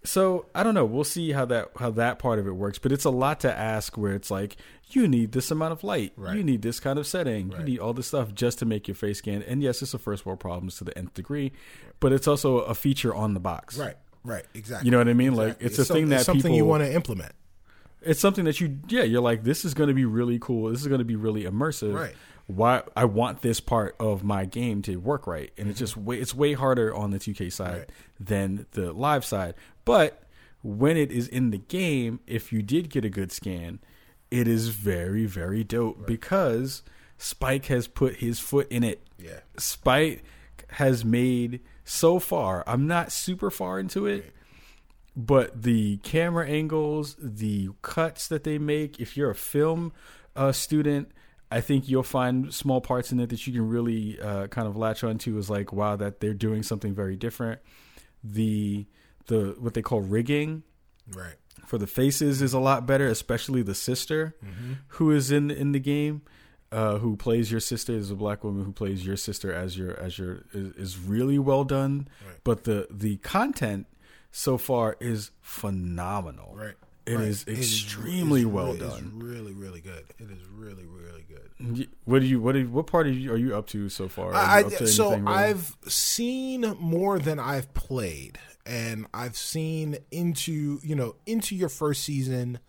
so I don't know. We'll see how that how that part of it works. But it's a lot to ask. Where it's like you need this amount of light, Right. you need this kind of setting, you need all this stuff just to make your face scan. And yes, it's a first world problems to the nth degree, but it's also a feature on the box. right, right, exactly. You know what I mean? Like Exactly. it's a thing that something people you want to implement. it's something that you yeah you're like this is going to be really cool this is going to be really immersive Right. Why i want this part of my game to work right and it's just way it's way harder on the 2k side Mm-hmm. Right. than the live side but when it is in the game if you did get a good scan it is very very dope because spike has put his foot in it Yeah. spike has made so far i'm not super far into it but the camera angles, the cuts that they make, if you're a film uh, student, I think you'll find small parts in it that you can really uh, kind of latch onto. Is like, wow, that they're doing something very different. The the what they call rigging Right. for the faces is a lot better, especially the sister who is in in the game, uh, who plays your sister is a black woman who plays your sister as your as your is, is really well done. Right. But the the content so far is phenomenal. Right. It right. is It is- extremely it's well re- it's done. really, really good. It is really, really good. What do you what do you, what part are you, are you up to so far? I, to so really? I've seen more than I've played, and I've seen into you know into your first season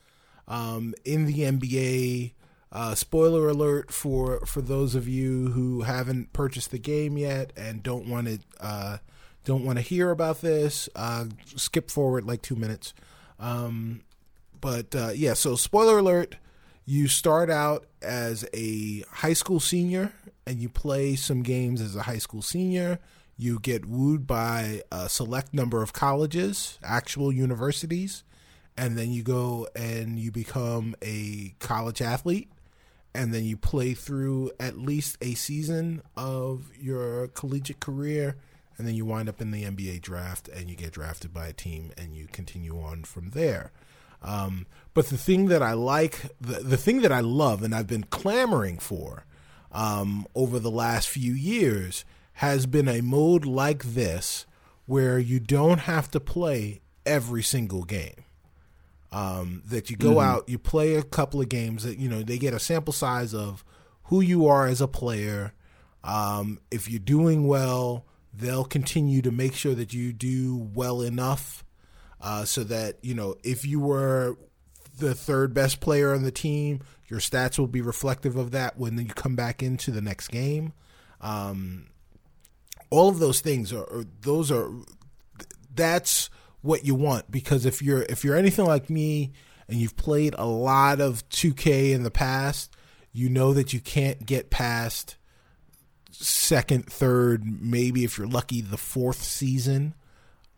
um, in the NBA. Uh, spoiler alert for for those of you who haven't purchased the game yet and don't want to uh, don't want to hear about this. Uh, skip forward like two minutes. Um, but uh, yeah, so spoiler alert: you start out as a high school senior and you play some games as a high school senior. You get wooed by a select number of colleges, actual universities, and then you go and you become a college athlete and then you play through at least a season of your collegiate career and then you wind up in the NBA draft and you get drafted by a team and you continue on from there. Um, but the thing that I like, the, the thing that I love, and I've been clamoring for um, over the last few years, has been a mode like this where you don't have to play every single game um, that you go out, you play a couple of games that you know they get a sample size of who you are as a player. Um, if you're doing well, they'll continue to make sure that you do well enough uh, so that you know if you were the third best player on the team, your stats will be reflective of that when you come back into the next game. Um, all of those things are, are those are that's what you want because if you're if you're anything like me and you've played a lot of 2K in the past, you know that you can't get past second, third, maybe if you're lucky the fourth season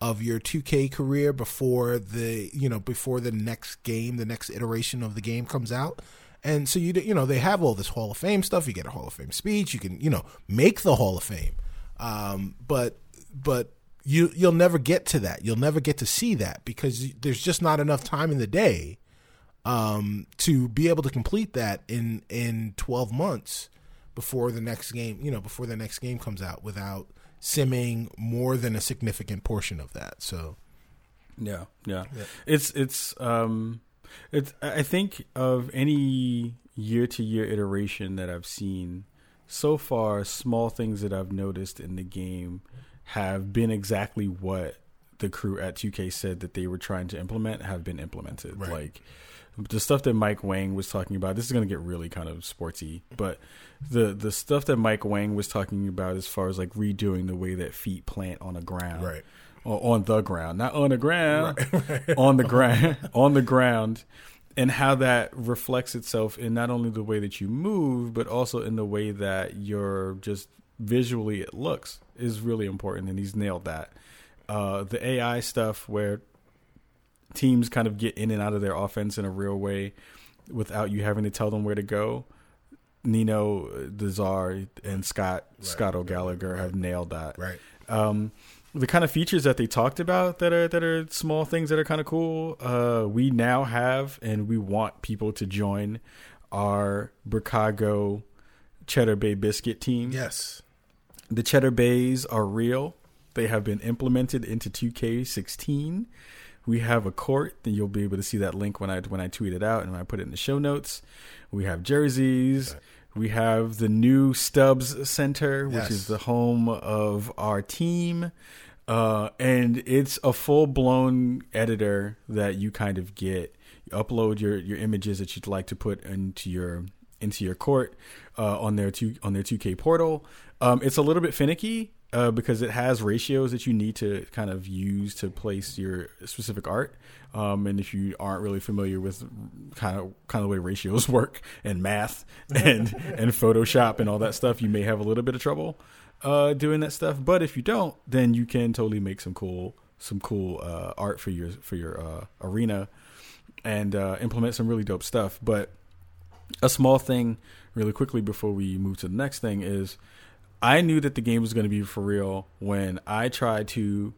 of your 2K career before the you know before the next game, the next iteration of the game comes out. And so you you know they have all this Hall of Fame stuff. You get a Hall of Fame speech. You can you know make the Hall of Fame, um, but but you you'll never get to that. You'll never get to see that because there's just not enough time in the day um, to be able to complete that in in 12 months before the next game. You know before the next game comes out without simming more than a significant portion of that. So Yeah, yeah. It's it's um it's I think of any year to year iteration that I've seen so far, small things that I've noticed in the game have been exactly what the crew at 2K said that they were trying to implement have been implemented. Right. Like the stuff that Mike Wang was talking about. This is going to get really kind of sportsy, but the the stuff that Mike Wang was talking about as far as like redoing the way that feet plant on the ground, Right. or on the ground, not on the ground, <laughs> on the ground, on the ground, and how that reflects itself in not only the way that you move, but also in the way that you're just visually it looks is really important, and he's nailed that. Uh, the AI stuff where teams kind of get in and out of their offense in a real way without you having to tell them where to go. Nino, the Czar, and Scott Scott O'Gallagher have nailed that. right, Um, the kind of features that they talked about that are that are small things that are kind of cool. Uh, we now have, and we want people to join our Bricago Cheddar Bay biscuit team. Yes. The Cheddar Bays are real. They have been implemented into 2K16. We have a court, and you'll be able to see that link when I when I tweet it out and when I put it in the show notes. We have jerseys. We have the new Stubbs Center, which Yes. is the home of our team. Uh, and it's a full blown editor that you kind of get. You upload your, your images that you'd like to put into your into your court uh, on their two on their 2K portal. Um, it's a little bit finicky uh, because it has ratios that you need to kind of use to place your specific art. Um, and if you aren't really familiar with kind of kind of the way ratios <laughs> work and math and <laughs> and Photoshop and all that stuff, you may have a little bit of trouble uh, doing that stuff. But if you don't, then you can totally make some cool some cool uh, art for your for your uh, arena and uh, implement some really dope stuff. But a small thing, really quickly before we move to the next thing, is I knew that the game was going to be for real when I tried to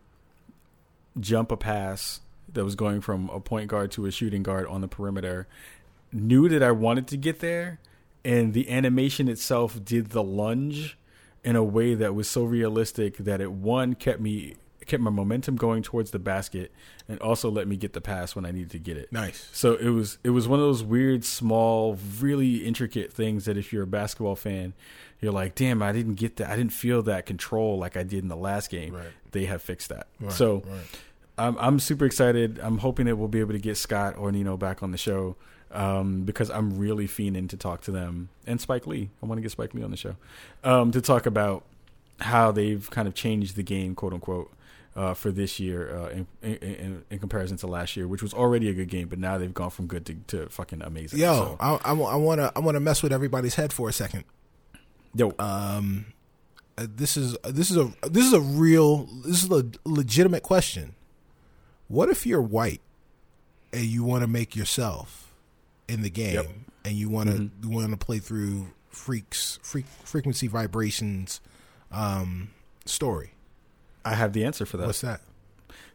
jump a pass that was going from a point guard to a shooting guard on the perimeter. Knew that I wanted to get there, and the animation itself did the lunge in a way that was so realistic that it one kept me kept my momentum going towards the basket and also let me get the pass when I needed to get it. Nice. So it was it was one of those weird, small, really intricate things that if you're a basketball fan, you're like, damn, I didn't get that. I didn't feel that control like I did in the last game. Right. They have fixed that. Right, so right. I'm I'm super excited. I'm hoping that we'll be able to get Scott or Nino back on the show. Um, because I'm really fiending to talk to them and Spike Lee. I want to get Spike Lee on the show um, to talk about how they've kind of changed the game, quote unquote, uh, for this year uh, in, in, in, comparison to last year, which was already a good game, but now they've gone from good to, to fucking amazing. Yo, So, I, I, I want to I want to mess with everybody's head for a second. Yo, Um, uh, this is this is a this is a real this is a legitimate question. What if you're white and you want to make yourself in the game Yep. and you want to Mhm. you want to play through freaks freak frequency vibrations um story? I have the answer for that. What's that?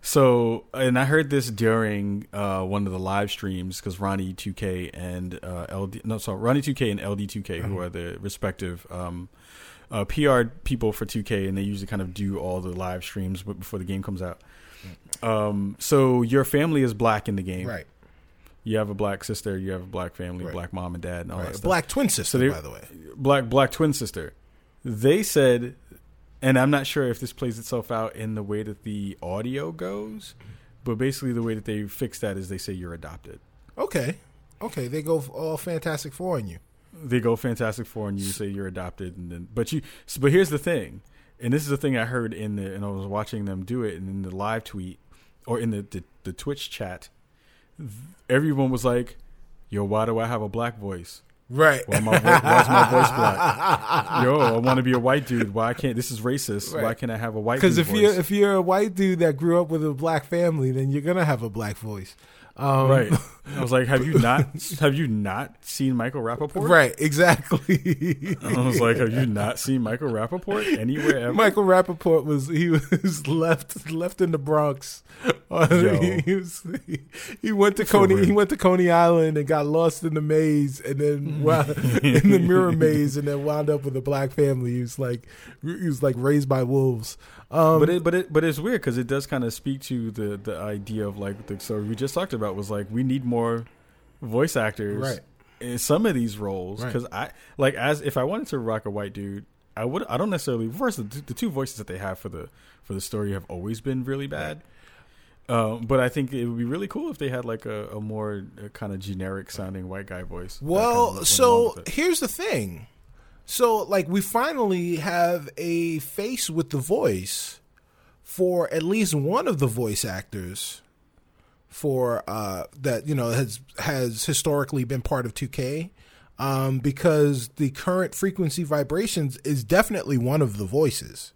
So, and I heard this during uh, one of the live streams because Ronnie 2K and uh, LD, no, sorry, Ronnie 2K and LD 2K, who are the respective um, uh, PR people for 2K, and they usually kind of do all the live streams before the game comes out. Um, so your family is black in the game, Right. You have a black sister, you have a black family, Right. black mom and dad, and all that stuff Black twin sister, So they- by the way. black black twin sister. They said, and I'm not sure if this plays itself out in the way that the audio goes, but basically the way that they fix that is they say you're adopted. Okay. Okay, they go all Fantastic Four on you. They go Fantastic Four and you say you're adopted, and then but you. But here's the thing, and this is the thing I heard in the and I was watching them do it, and in the live tweet or in the the, the Twitch chat, everyone was like, "Yo, why do I have a black voice?" Right. Why my why's my voice black? <laughs> Yo, I want to be a white dude. Why can't this is racist? Why can't I have a white? Because if you're if you're a white dude that grew up with a black family, then you're gonna have a black voice. Um, right, <laughs> I was like, have you not have you not seen Michael Rapaport? Right. Exactly. I was like, have you not seen Michael Rapaport anywhere ever? Michael Rapaport was he was left left in the Bronx. Uh, he, he was he, he went to Coney real. he went to Coney Island and got lost in the maze and then wound, <laughs> in the mirror maze and then wound up with a black family. He was like he was like raised by wolves. Um, but it, but it, but it's weird because it does kind of speak to the the idea of like the story we just talked about was like we need more voice actors Right. in some of these roles Right. because I like as if I wanted to rock a white dude I would I don't necessarily first the, the two voices that they have for the for the story have always been really bad. Um, but I think it would be really cool if they had like a, a more uh, kind of generic sounding white guy voice. that kind of Well, so here's the thing. So, like, we finally have a face with the voice for at least one of the voice actors for uh, that you know has has historically been part of 2K. Um, because the current frequency vibrations is definitely one of the voices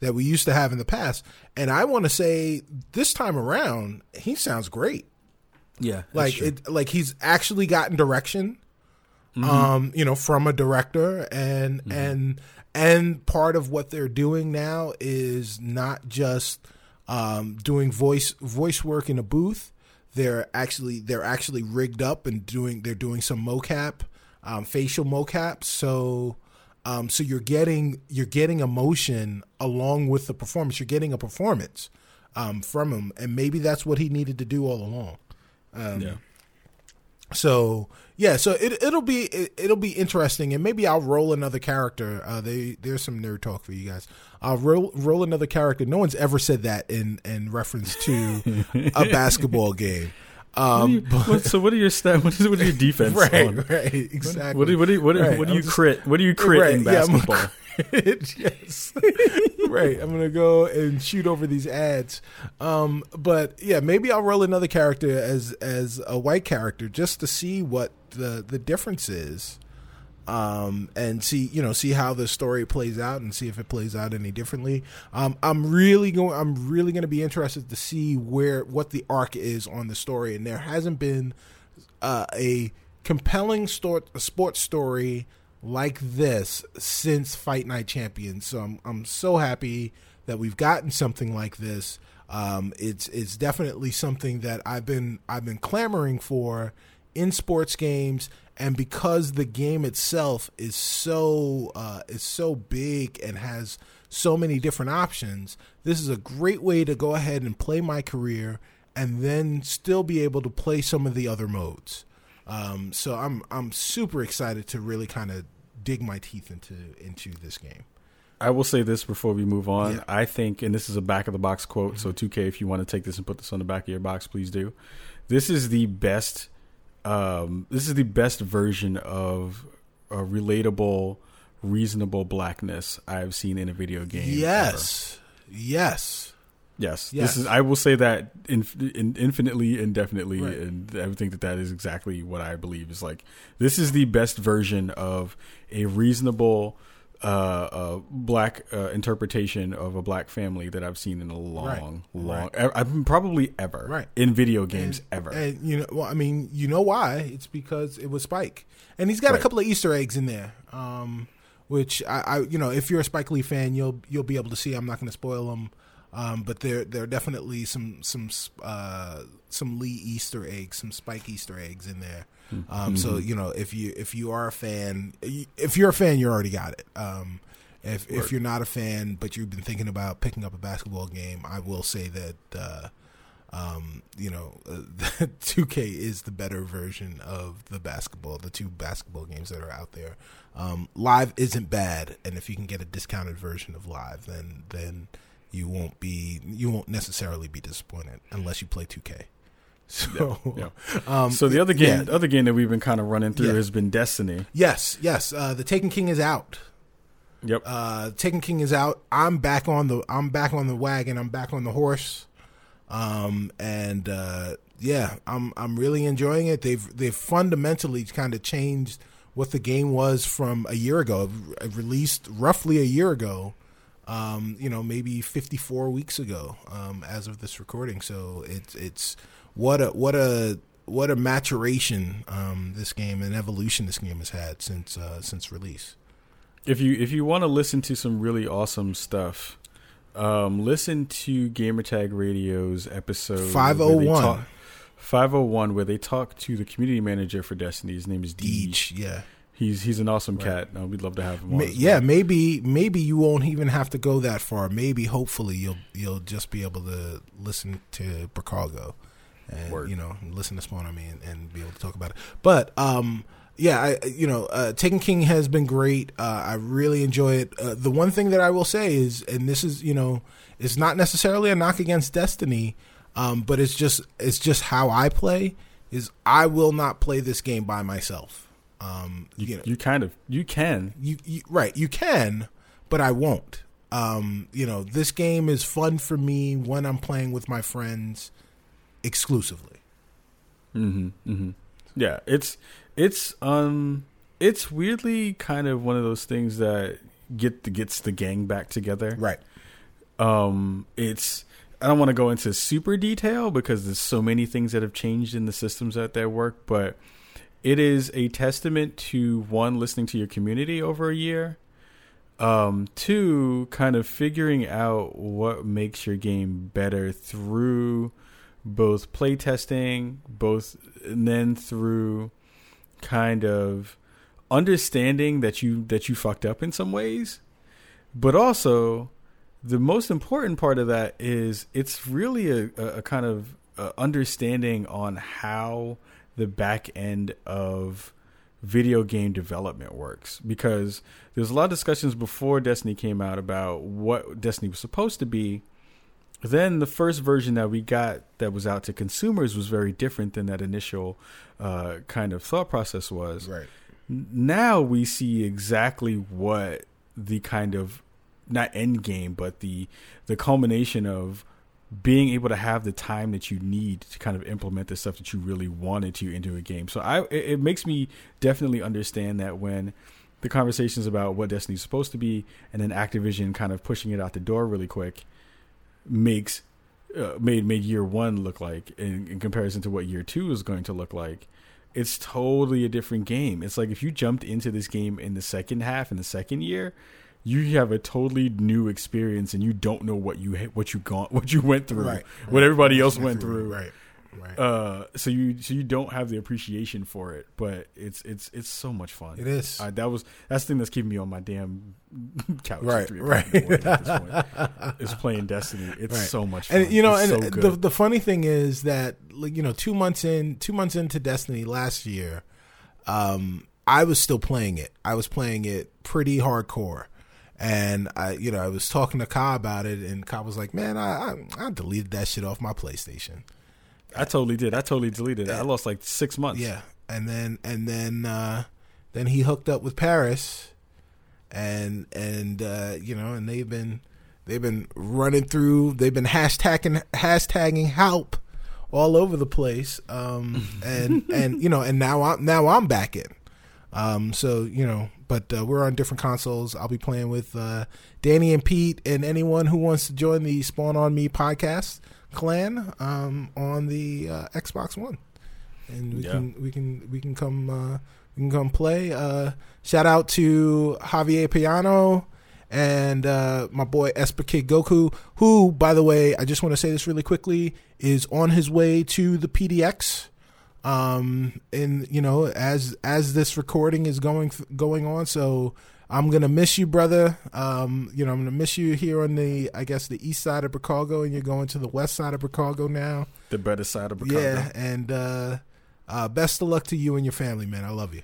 that we used to have in the past, and I want to say this time around he sounds great. Yeah, like it like he's actually gotten direction um, you know, from a director, and and and part of what they're doing now is not just um, doing voice voice work in a booth. They're actually they're actually rigged up and doing they're doing some mocap, um, facial mocap. So um, so you're getting you're getting emotion along with the performance. You're getting a performance um, from him, and maybe that's what he needed to do all along. Um, yeah. So yeah, so it it'll be it, it'll be interesting, and maybe I'll roll another character. Uh, they there's some nerd talk for you guys. I'll roll roll another character. No one's ever said that in in reference to a <laughs> basketball game. What Um, you- what- so what are your stat? What is what are your <laughs> defense right, on? right, exactly. What do you, what do what do, what do you just- crit? What do you crit Right, in yeah, basketball? <laughs> <laughs> yes. <laughs> right. I'm gonna go and shoot over these ads. Um, but yeah, maybe I'll roll another character as as a white character just to see what the the difference is. Um, and see, you know, see how the story plays out and see if it plays out any differently. Um, I'm really going, I'm really going to be interested to see where, what the arc is on the story. And there hasn't been, uh, a compelling story, a sports story like this since Fight Night Champions. So I'm I'm so happy that we've gotten something like this. Um, it's it's definitely something that I've been I've been clamoring for in sports games, and because the game itself is so uh, is so big and has so many different options, this is a great way to go ahead and play my career, and then still be able to play some of the other modes. Um, so I'm I'm super excited to really kind of dig my teeth into into this game. I will say this before we move on. Yeah. I think, and this is a back of the box quote. So 2K, if you want to take this and put this on the back of your box, please do. This is the best. Um, this is the best version of a relatable, reasonable blackness I've seen in a video game. ever. Yes, yes, Yes, this is. I will say that inf- in, infinitely, indefinitely, Right. and I would think that that is exactly what I believe is like. This is the best version of a reasonable uh, uh, black uh, interpretation of a black family that I've seen in a long, long, Right. I've probably ever, Right. in video games and, ever. And you know, well, I mean, you know why? It's because it was Spike, and he's got a couple of Easter eggs in there. Um, which I, I, you know, if you're a Spike Lee fan, you'll you'll be able to see. I'm not going to spoil them, um, but there there are definitely some some uh, some Lee Easter eggs, some Spike Easter eggs in there. Um, So you know, if you if you are a fan, if you're a fan, you already got it. Um, if if you're not a fan, but you've been thinking about picking up a basketball game, I will say that. Uh, um, you know, <laughs> uh, 2K is the better version of the basketball, the two basketball games that are out there. Um, live isn't bad, and if you can get a discounted version of live, then then you won't be you won't necessarily be disappointed unless you play 2K. <laughs> So, Yeah. <laughs> Um, so the other game, yeah. the other game that we've been kind of running through Yeah. has been Destiny. yes, yes, uh, the Taken King is out. Yep. Uh, Taken King is out. I'm back on the I'm back on the wagon. I'm back on the horse. Um, and uh, yeah, I'm I'm really enjoying it. They've they've fundamentally kind of changed what the game was from a year ago. It released roughly a year ago. Um, you know, maybe 54 weeks ago, um, as of this recording. So it's it's what a what a what a maturation um, this game and evolution this game has had since uh, since release. if you if you want to listen to some really awesome stuff, um, listen to Gamertag Radio's episode 501. Five oh one, where they talk to the community manager for Destiny. His name is Deej. Each, yeah. He's he's an awesome cat. Uh, we'd love to have him. Ma- yeah, maybe maybe you won't even have to go that far. Maybe hopefully you'll you'll just be able to listen to Bricago and Word. you know listen to Spawn on me and, and be able to talk about it. But um yeah, I you know uh, Taken King has been great. Uh, I really enjoy it. Uh, the one thing that I will say is, and this is you know, it's not necessarily a knock against Destiny, um, but it's just it's just how I play. Is I will not play this game by myself. Um, you, You, know, you kind of you can. you, you right you can but i won't um you know this game is fun for me when i'm playing with my friends exclusively hmm hmm Yeah, it's it's um it's weirdly kind of one of those things that get the, gets the gang back together. right Um, it's I don't want to go into super detail because there's so many things that have changed in the systems that that work, but it is a testament to one listening to your community over a year um two kind of figuring out what makes your game better through both playtesting both and then through kind of understanding that you that you fucked up in some ways. But also the most important part of that is it's really a, a, kind of uh, understanding on how the back end of video game development works because there's a lot of discussions before Destiny came out about what Destiny was supposed to be. Then the first version that we got that was out to consumers was very different than that initial uh, kind of thought process was. Right. Now we see exactly what the kind of not end game, but the the culmination of being able to have the time that you need to kind of implement the stuff that you really wanted to into a game. So I it, it makes me definitely understand that when the conversations about what Destiny's supposed to be and then Activision kind of pushing it out the door really quick makes uh, made made year 1 look like in, in comparison to what year 2 is going to look like. It's totally a different game. It's like if you jumped into this game in the second half in the second year, you have a totally new experience and you don't know what you what you gone <laughs> what you went through Right. what everybody else went through Right. Right. uh so you so you don't have the appreciation for it but it's it's it's so much fun It is. that was that's the thing that's keeping me on my damn <laughs> couch Right, three o'clock in the right. morning at this point, <laughs> is playing destiny it's Right. so much fun and you know, It's and so the the funny thing is that like, you know, two months in, two months into Destiny last year, um, I was still playing it. I was playing it pretty hardcore, and I, you know, I was talking to Ka about it, and Ka was like, "Man, I, I, I deleted that shit off my PlayStation." i totally did i totally deleted it i lost like six months Yeah, and then and then uh, then he hooked up with Paris, and and uh, you know, and they've been they've been running through. They've been hashtagging hashtagging help all over the place. Um, and and you know, and now I'm now I'm back in. Um, so you know, but uh, we're on different consoles. I'll be playing with uh, Danny and Pete, and anyone who wants to join the Spawn on Me podcast clan um, on the uh, Xbox One and we Yeah. can we can we can come uh, we can come play. Uh, shout out to Javier Piano and uh, my boy Esper Kid Goku, who, by the way, I just want to say this really quickly, is on his way to the PDX. Um, and you know, as as this recording is going going on, so I'm gonna miss you, brother. Um, you know, I'm gonna miss you here on the, I guess, the east side of Chicago, and you're going to the west side of Chicago now. the better side of Chicago. Yeah, and uh, uh, best of luck to you and your family, man. I love you.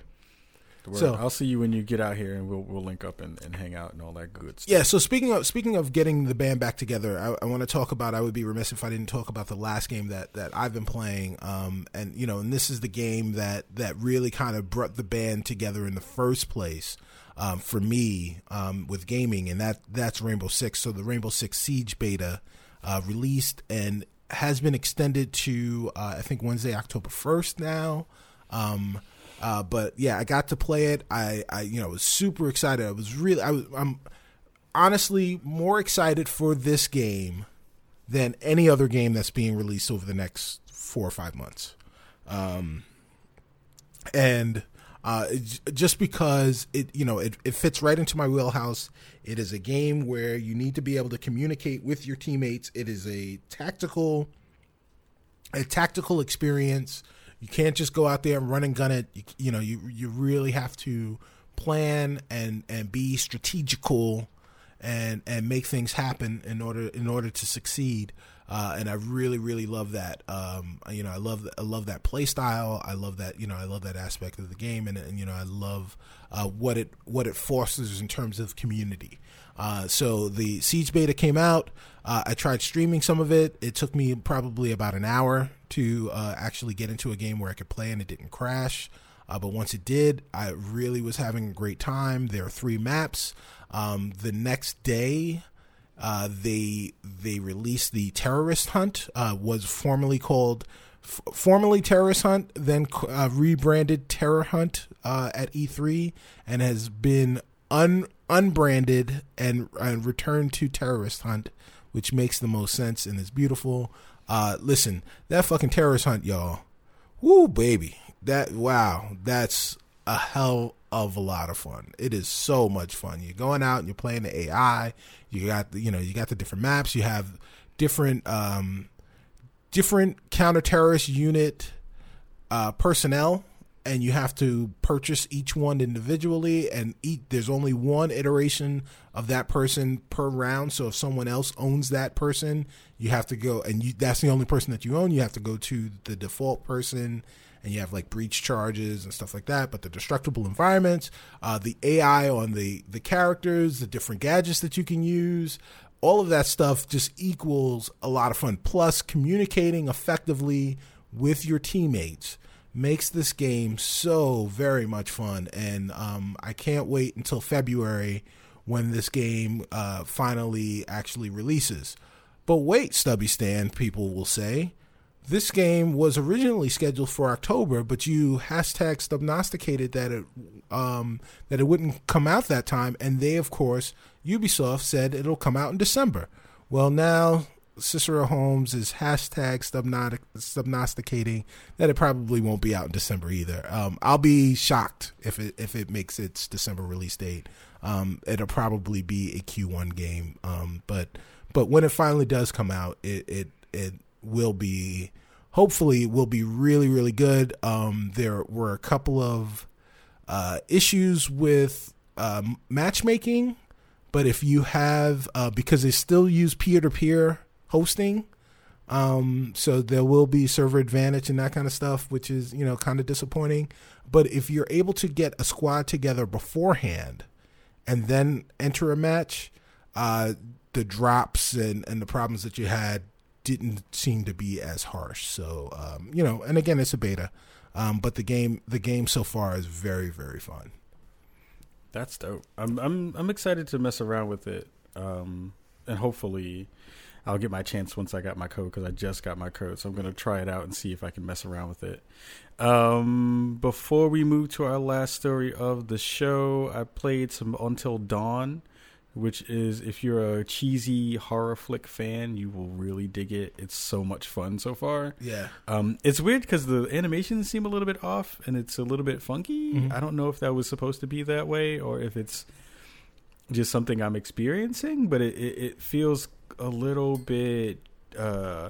Word. So- I'll see you when you get out here, and we'll we'll link up and, and hang out and all that good stuff. Yeah. So speaking of speaking of getting the band back together, I, I want to talk about. I would be remiss if I didn't talk about the last game that that I've been playing. Um, and you know, and this is the game that that really kind of brought the band together in the first place. Um, for me, um, with gaming, and that that's Rainbow Six. So the Rainbow Six Siege beta uh, released and has been extended to uh, I think Wednesday, October first now. Um, uh, but yeah, I got to play it. I, I, you know, was super excited. I was really, I was, I'm honestly more excited for this game than any other game that's being released over the next four or five months. Um, and uh, just because it, you know, it, it fits right into my wheelhouse. It is a game where you need to be able to communicate with your teammates. It is a tactical, a tactical experience. You can't just go out there and run and gun it. You, you know, you you really have to plan and and be strategical and and make things happen in order in order to succeed. Uh, and I really really love that. Um, you know, I love I love that play style. I love that you know I love that aspect of the game, and, and you know I love uh, what it what it fosters in terms of community. Uh, so the Siege beta came out. Uh, I tried streaming some of it. It took me probably about an hour to uh, actually get into a game where I could play and it didn't crash. Uh, but once it did, I really was having a great time. There are three maps. Um, the next day, uh, they they released the terrorist hunt. Uh, was formerly called f- formerly terrorist hunt, then rebranded terror hunt at E3, and has been un unbranded and, and returned to terrorist hunt, which makes the most sense and is beautiful. Uh, listen, that fucking terrorist hunt, y'all. Woo, baby. that wow, that's a hell of a lot of fun. It is so much fun. You're going out and you're playing the AI. You got the, you know you got the different maps. You have different um, different counter terrorist unit uh, personnel, and you have to purchase each one individually. And each, there's only one iteration of that person per round. So if someone else owns that person, you have to go, and you, that's the only person that you own. You have to go to the default person and you have like breach charges and stuff like that. But the destructible environments, uh, the AI on the the characters, the different gadgets that you can use, all of that stuff just equals a lot of fun. Plus, communicating effectively with your teammates makes this game so very much fun. And um, I can't wait until February when this game uh, finally actually releases. But wait, Stubby Stan, people will say this game was originally scheduled for October, but you hashtag stubnosticated that it um, that it wouldn't come out that time, and they, of course, Ubisoft said it'll come out in December. Well, now Cicero Holmes is hashtag stubnosticating that it probably won't be out in December either. Um, I'll be shocked if it if it makes its December release date. Um, it'll probably be a Q1 game, um, but but when it finally does come out, it it it will be hopefully will be really really good. Um, there were a couple of uh, issues with um, matchmaking, but if you have uh, because they still use peer to peer hosting. Um, so there will be server advantage and that kind of stuff, which is, you know, kind of disappointing. But if you're able to get a squad together beforehand and then enter a match, uh, the drops and, and the problems that you had didn't seem to be as harsh. So um, you know, and again, it's a beta, um, but the game the game so far is very very fun. That's dope. I'm I'm I'm excited to mess around with it, um, and hopefully. I'll get my chance once I got my code because I just got my code. So I'm going to try it out and see if I can mess around with it. Um, before we move to our last story of the show, I played some Until Dawn which is if you're a cheesy horror flick fan, you will really dig it. It's so much fun so far. Yeah. Um, it's weird because the animations seem a little bit off and it's a little bit funky. Mm-hmm. I don't know if that was supposed to be that way or if it's just something I'm experiencing, but it, it, it feels a little bit uh,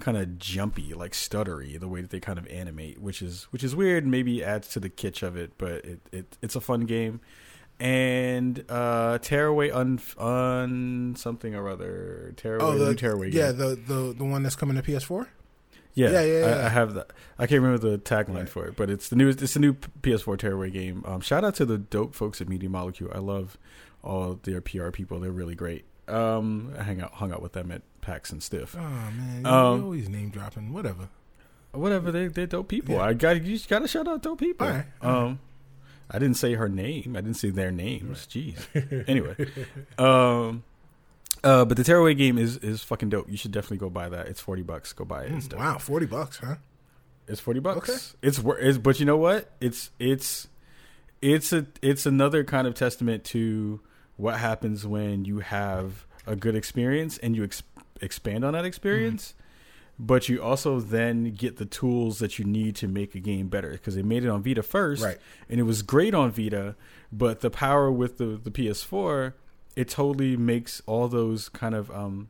kind of jumpy, like stuttery, the way that they kind of animate, which is which is weird. Maybe adds to the kitsch of it, but it, it it's a fun game and uh tearaway un un something or other tearaway oh, the, tearaway yeah game. the the the one that's coming to ps4 yeah yeah, yeah, yeah. I, I, have that i can't remember the tagline right. for it but it's the new it's the new ps4 tearaway game um shout out to the dope folks at media molecule i love all their pr people they're really great um i hang out hung out with them at pax and stiff oh man you um, always name dropping whatever whatever they, they're dope people yeah. i got you just gotta shout out dope people all right, all right. um I didn't say her name. I didn't say their names. Jeez. <laughs> anyway, um, uh, but the Tearaway game is is fucking dope. You should definitely go buy that. It's forty bucks. Go buy it. Mm, wow, forty bucks, huh? It's forty bucks. Okay. It's it's but you know what? It's it's it's a it's another kind of testament to what happens when you have a good experience and you ex- expand on that experience. Mm but you also then get the tools that you need to make a game better because they made it on Vita first, right. and it was great on Vita. But the power with the the PS4, it totally makes all those kind of um,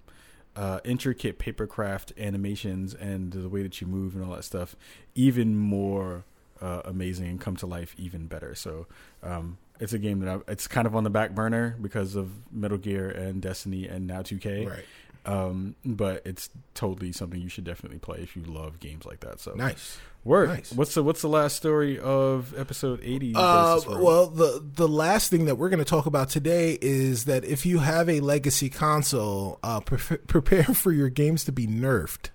uh, intricate papercraft animations and the way that you move and all that stuff even more uh, amazing and come to life even better. So um, it's a game that I, it's kind of on the back burner because of Metal Gear and Destiny and now 2K. Right. Um, but it's totally something you should definitely play if you love games like that. So nice. Work. Nice. What's the What's the last story of episode eighty? Uh, well, the the last thing that we're going to talk about today is that if you have a legacy console, uh, pre- <laughs> prepare for your games to be nerfed.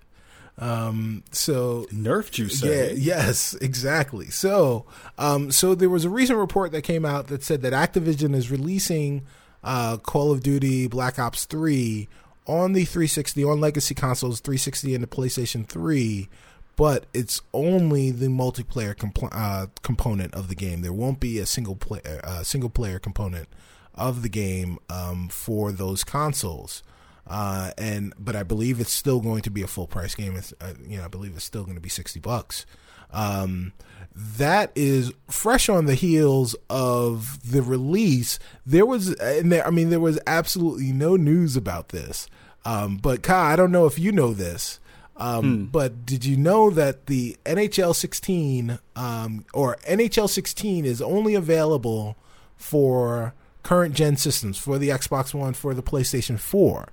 Um, so nerfed, you say? Yeah, yes, exactly. So, um, so there was a recent report that came out that said that Activision is releasing uh, Call of Duty Black Ops Three on the 360 on legacy consoles 360 and the PlayStation 3 but it's only the multiplayer compl- uh, component of the game there won't be a single player uh, single player component of the game um, for those consoles uh, and but I believe it's still going to be a full price game it's, uh, you know I believe it's still going to be 60 bucks Um, that is fresh on the heels of the release. There was, and there, I mean, there was absolutely no news about this. Um, but Kai, I don't know if you know this, um, but did you know that the NHL 16 um, or NHL 16 is only available for current gen systems for the Xbox One, for the PlayStation 4?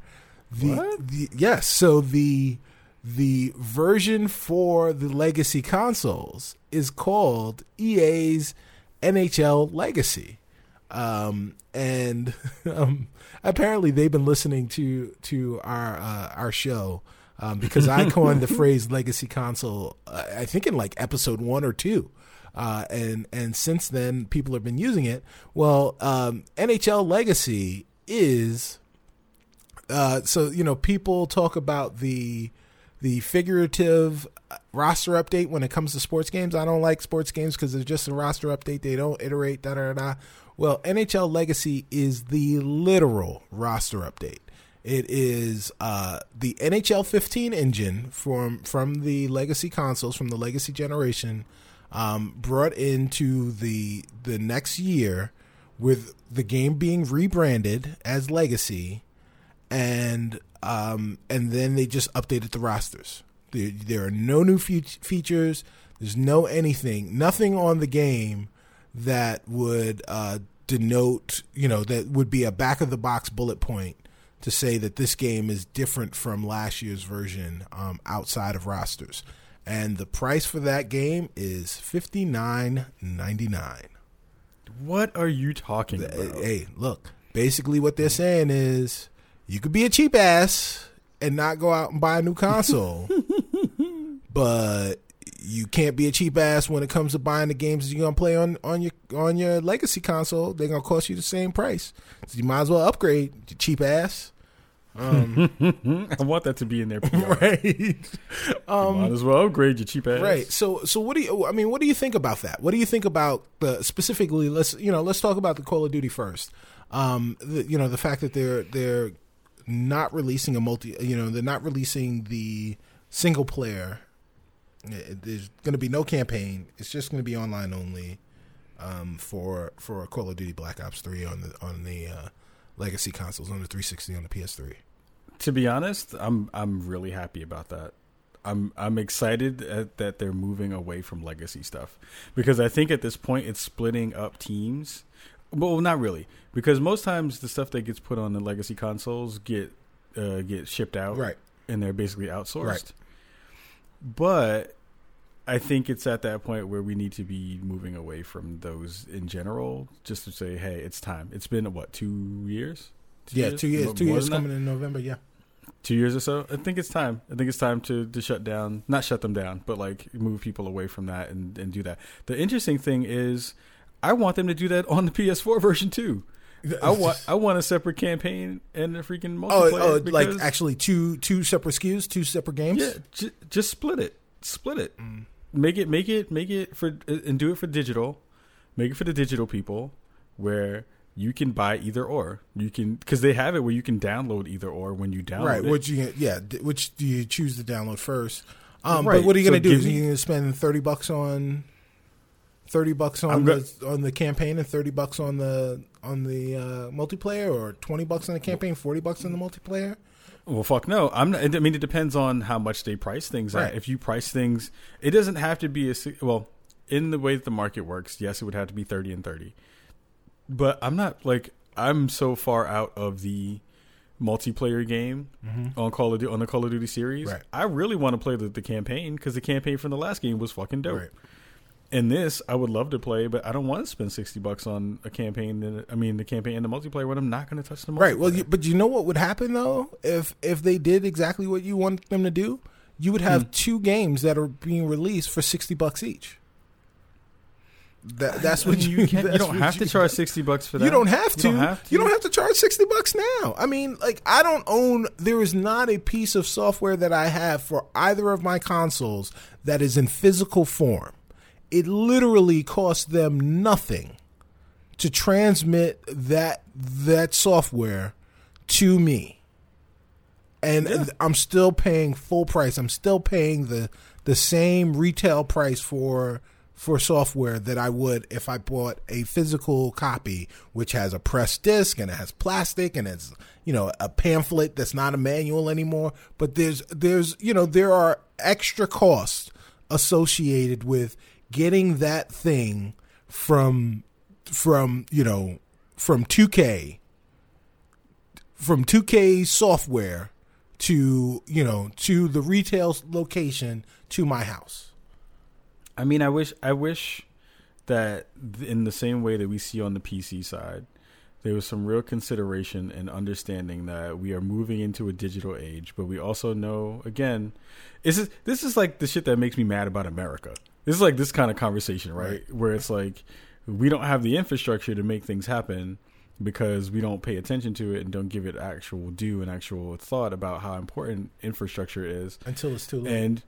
The, the yes, so the the version for the legacy consoles is called EA's NHL Legacy. Um, and <laughs> um, apparently they've been listening to to our uh, our show um, because I <laughs> coined the phrase legacy console. Uh, I think in like episode one or two. Uh, and and since then, people have been using it. Well, um, NHL Legacy is uh, so you know people talk about the the figurative roster update when it comes to sports games. I don't like sports games because it's just a roster update. They don't iterate. Da da da. Well, NHL Legacy is the literal roster update. It is uh, the NHL 15 engine from from the legacy consoles from the legacy generation, um, brought into the the next year, with the game being rebranded as Legacy, and um, and then they just updated the rosters. There, there are no new fe- features. There's no anything, nothing on the game that would uh, denote, you know, that would be a back of the box bullet point to say that this game is different from last year's version um, outside of rosters. And the price for that game is fifty nine ninety nine. What are you talking about? Hey, look, basically what they're saying is you could be a cheap ass and not go out and buy a new console, <laughs> but you can't be a cheap ass when it comes to buying the games you're gonna play on on your on your legacy console. They're gonna cost you the same price, so you might as well upgrade, you cheap ass. Um, <laughs> I want that to be in there. <laughs> Right, um, Might as well upgrade your cheap ass. right. So, so what do you? I mean, what do you think about that? What do you think about the specifically? Let's you know, let's talk about the Call of Duty first. Um, the, you know, the fact that they're they're not releasing a multi. You know, they're not releasing the single player. Eh, There's going to be no campaign. It's just going to be online only um, for for Call of Duty Black Ops Three on the on the uh, legacy consoles on the 360 on the PS3. To be honest, I'm I'm really happy about that. I'm I'm excited at, that they're moving away from legacy stuff because I think at this point it's splitting up teams. Well, not really, because most times the stuff that gets put on the legacy consoles get uh, get shipped out, Right. and they're basically outsourced. Right. But I think it's at that point where we need to be moving away from those in general, just to say, hey, it's time. It's been what two years? Yeah, two years. Two years than that? coming in November. Yeah. two years or so. I think it's time. I think it's time to, to shut down, not shut them down, but like move people away from that and, and do that. The interesting thing is, I want them to do that on the PS4 <laughs> version too. I want I want a separate campaign and a freaking Oh, multiplayer. oh, like actually two two separate SKUs, two separate games. yeah, j- just split it, split it, Mm. make it make it make it for and do it for digital, make it for the digital people where. You can buy either or. You can because they have it where you can download either or when you download right. it. Which you yeah, which do you choose to download first? Um, Right, But what are you going to do? give Is you going to spend thirty bucks on thirty bucks on go- the on the campaign and thirty bucks on the on the uh, multiplayer, or twenty bucks on the campaign, forty bucks on the multiplayer? Well, fuck no. I'm. Not, I mean, it depends on how much they price things Right. at. If you price things, it doesn't have to be a well. In the way that the market works, yes, it would have to be thirty and thirty. But I'm not like I'm so far out of the multiplayer game on Call of Duty on the Call of Duty series. Mm-hmm. Right. I really want to play the, the campaign because the campaign from the last game was fucking dope. Right. And this, I would love to play, but I don't want to spend sixty bucks on a campaign. And, I mean, the campaign and the multiplayer when I'm not going to touch the multiplayer. Right. Well, you, but you know what would happen though if if they did exactly what you want them to do? You would Hmm. have two games that are being released for sixty bucks each. That, that's what you, you can't. You don't have to charge <laughs> sixty bucks for that. You don't have to. You don't have to. You don't have to charge sixty bucks now. I mean, like I don't own. There is not a piece of software that I have for either of my consoles that is in physical form. It literally costs them nothing to transmit that that software to me. and Yeah. I'm still paying full price. I'm still paying the the same retail price for for software that I would if I bought a physical copy, which has a pressed disc and it has plastic and it's you know a pamphlet that's not a manual anymore. But there's there's you know there are extra costs associated with getting that thing from from you know from 2K from 2K software to you know to the retail location to my house. I mean, I wish I wish that in the same way that we see on the PC side, there was some real consideration and understanding that we are moving into a digital age, but we also know again, this is this is like the shit that makes me mad about America. This is like this kind of conversation, right? Where it's like we don't have the infrastructure to make things happen because we don't pay attention to it and don't give it actual due and actual thought about how important infrastructure is Until it's too late. and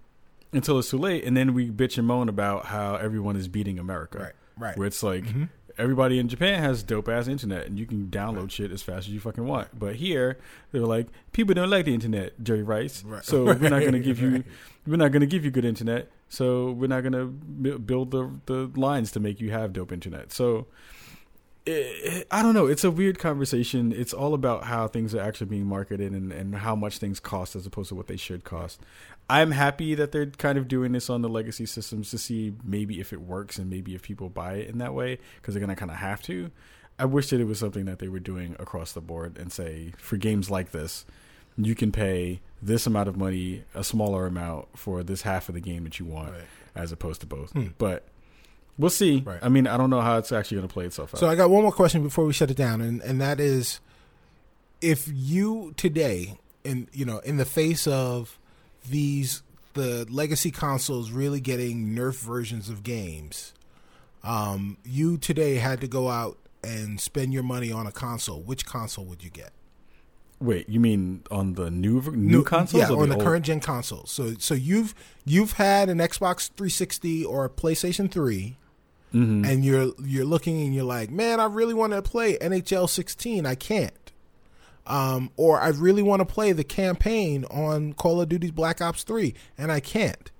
until it's too late, and then we bitch and moan about how everyone is beating America. Right, right. Where it's like mm-hmm. Everybody in Japan has dope ass internet, and you can download shit as fast as you fucking want. But here, they're like, people don't like the internet, Jerry Rice. Right. So we're not going <laughs> to give you, right. we're not going to give you good internet. So we're not going to build the the lines to make you have dope internet. So it, I don't know. It's a weird conversation. It's all about how things are actually being marketed and, and how much things cost as opposed to what they should cost. I'm happy that they're kind of doing this on the legacy systems to see maybe if it works and maybe if people buy it in that way because they're going to kind of have to. I wish that it was something that they were doing across the board and say for games like this, you can pay this amount of money, a smaller amount for this half of the game that you want, Right. as opposed to both. Hmm. But we'll see. Right. I mean, I don't know how it's actually going to play itself out. So I got one more question before we shut it down, and and that is, if you today, in you know, in the face of these the legacy consoles really getting nerf versions of games, um, you today had to go out and spend your money on a console. Which console would you get? Wait, you mean on the new new, consoles? yeah, on the old- current gen consoles. So so you've you've had an Xbox 360 or a PlayStation 3 Mhm. and you're you're looking and you're like, man, I really want to play NHL 16. I can't. Um, or I really want to play the campaign on Call of Duty's Black Ops 3, and I can't.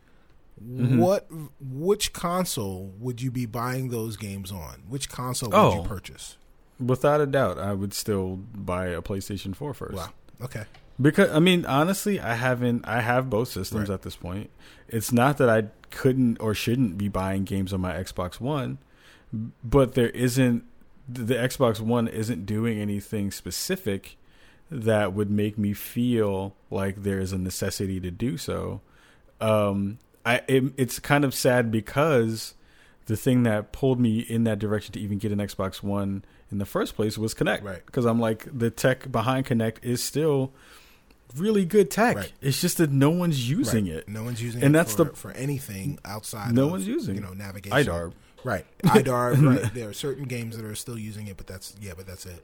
Mm-hmm. What? Which console would you be buying those games on? Which console would Oh. you purchase? Without a doubt, I would still buy a PlayStation 4 first. Wow. Okay. Because I mean, honestly, I haven't. I have both systems Right. at this point. It's not that I couldn't or shouldn't be buying games on my Xbox One, but there isn't. The Xbox One isn't doing anything specific that would make me feel like there is a necessity to do so. Um, I it, it's kind of sad because the thing that pulled me in that direction to even get an Xbox One in the first place was Kinect. Right. Because I'm like the tech behind Kinect is still really good tech. Right. It's just that no one's using Right. it. No one's using And it that's for, the- for anything outside. No of, one's using you know navigation. IDAR. Right. IDAR. right. <laughs> There are certain games that are still using it, but that's yeah, but that's it.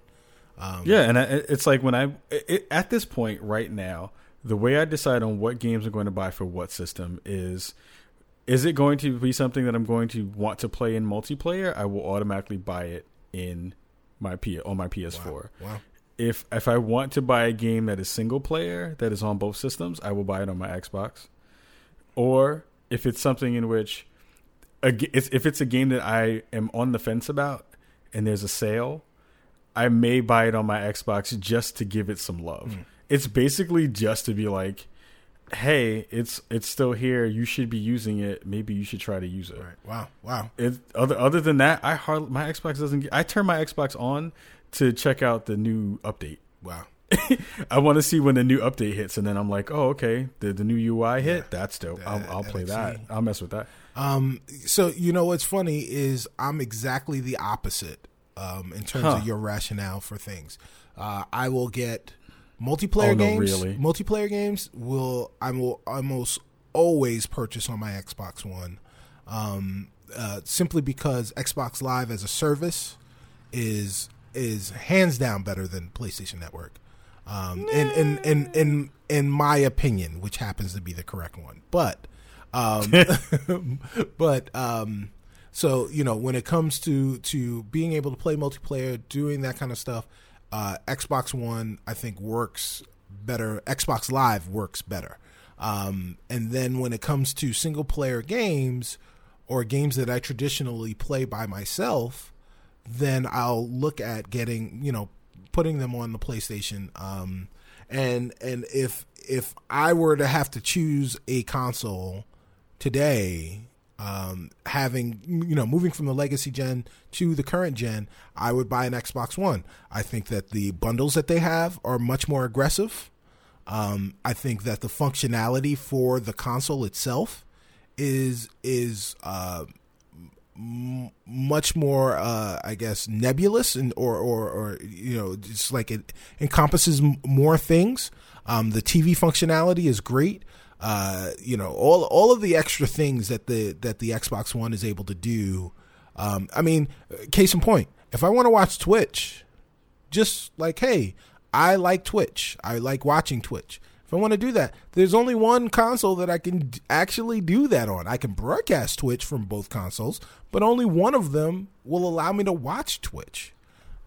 Um, Yeah, and I, it's like when I it, at this point right now, the way I decide on what games I'm going to buy for what system is is it going to be something that I'm going to want to play in multiplayer? I will automatically buy it in my P on my PS4. Wow. If if I want to buy a game that is single player that is on both systems, I will buy it on my Xbox. Or if it's something in which a, if it's a game that I am on the fence about and there's a sale, I may buy it on my Xbox just to give it some love. Mm. It's basically just to be like, "Hey, it's it's still here. You should be using it. Maybe you should try to use it." Right. Wow. Wow. It, other other than that, I hardly my Xbox doesn't. Get, I turn my Xbox on to check out the new update. Wow. <laughs> I want to see when the new update hits, and then I'm like, "Oh, okay, the the new UI hit. Yeah. That's dope. I'll, I'll play that. I'll mess with that." Um. So you know what's funny is I'm exactly the opposite. Um. In terms Huh. of your rationale for things, uh, I will get multiplayer Oh, no, games. really? Multiplayer games will I will almost always purchase on my Xbox One. Um. Uh, simply because Xbox Live as a service is is hands down better than PlayStation Network. Um, in, in in in in my opinion, which happens to be the correct one, but um, <laughs> <laughs> but um, so you know when it comes to to being able to play multiplayer, doing that kind of stuff, uh, Xbox One I think works better. Xbox Live works better. Um, and then when it comes to single player games or games that I traditionally play by myself, then I'll look at getting you know putting them on the PlayStation. Um, and and if if I were to have to choose a console today, um, having you know moving from the legacy gen to the current gen, I would buy an Xbox One. I think that the bundles that they have are much more aggressive. Um, I think that the functionality for the console itself is is uh, much more, uh, I guess, nebulous and or, or or you know, just like it encompasses m- more things. Um, the TV functionality is great. Uh, you know, all all of the extra things that the that the Xbox One is able to do. Um, I mean, case in point, if I want to watch Twitch, just like, hey, I like Twitch. I like watching Twitch. If I want to do that, there's only one console that I can actually do that on. I can broadcast Twitch from both consoles, but only one of them will allow me to watch Twitch.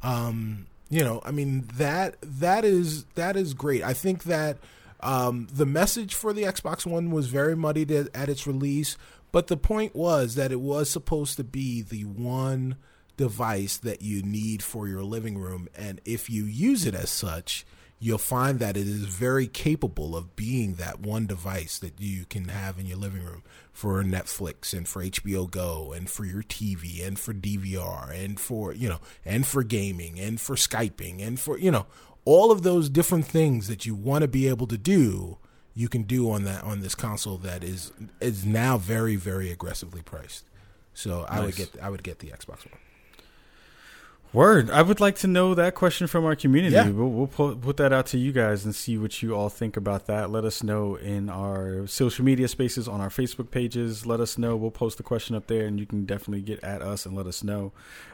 Um, you know, I mean that that is that is great. I think that um, the message for the Xbox One was very muddied at, at its release, but the point was that it was supposed to be the one device that you need for your living room, and if you use it as such, you'll find that it is very capable of being that one device that you can have in your living room for Netflix and for HBO Go and for your TV and for DVR and for, you know, and for gaming and for Skyping and for, you know, all of those different things that you want to be able to do, you can do on that on this console that is is now very very aggressively priced. So I would get I would get the Xbox One. Word. I would like to know that question from our community. Yeah. We'll, we'll put, put that out to you guys and see what you all think about that. Let us know in our social media spaces on our Facebook pages. Let us know. We'll post the question up there, and you can definitely get at us and let us know.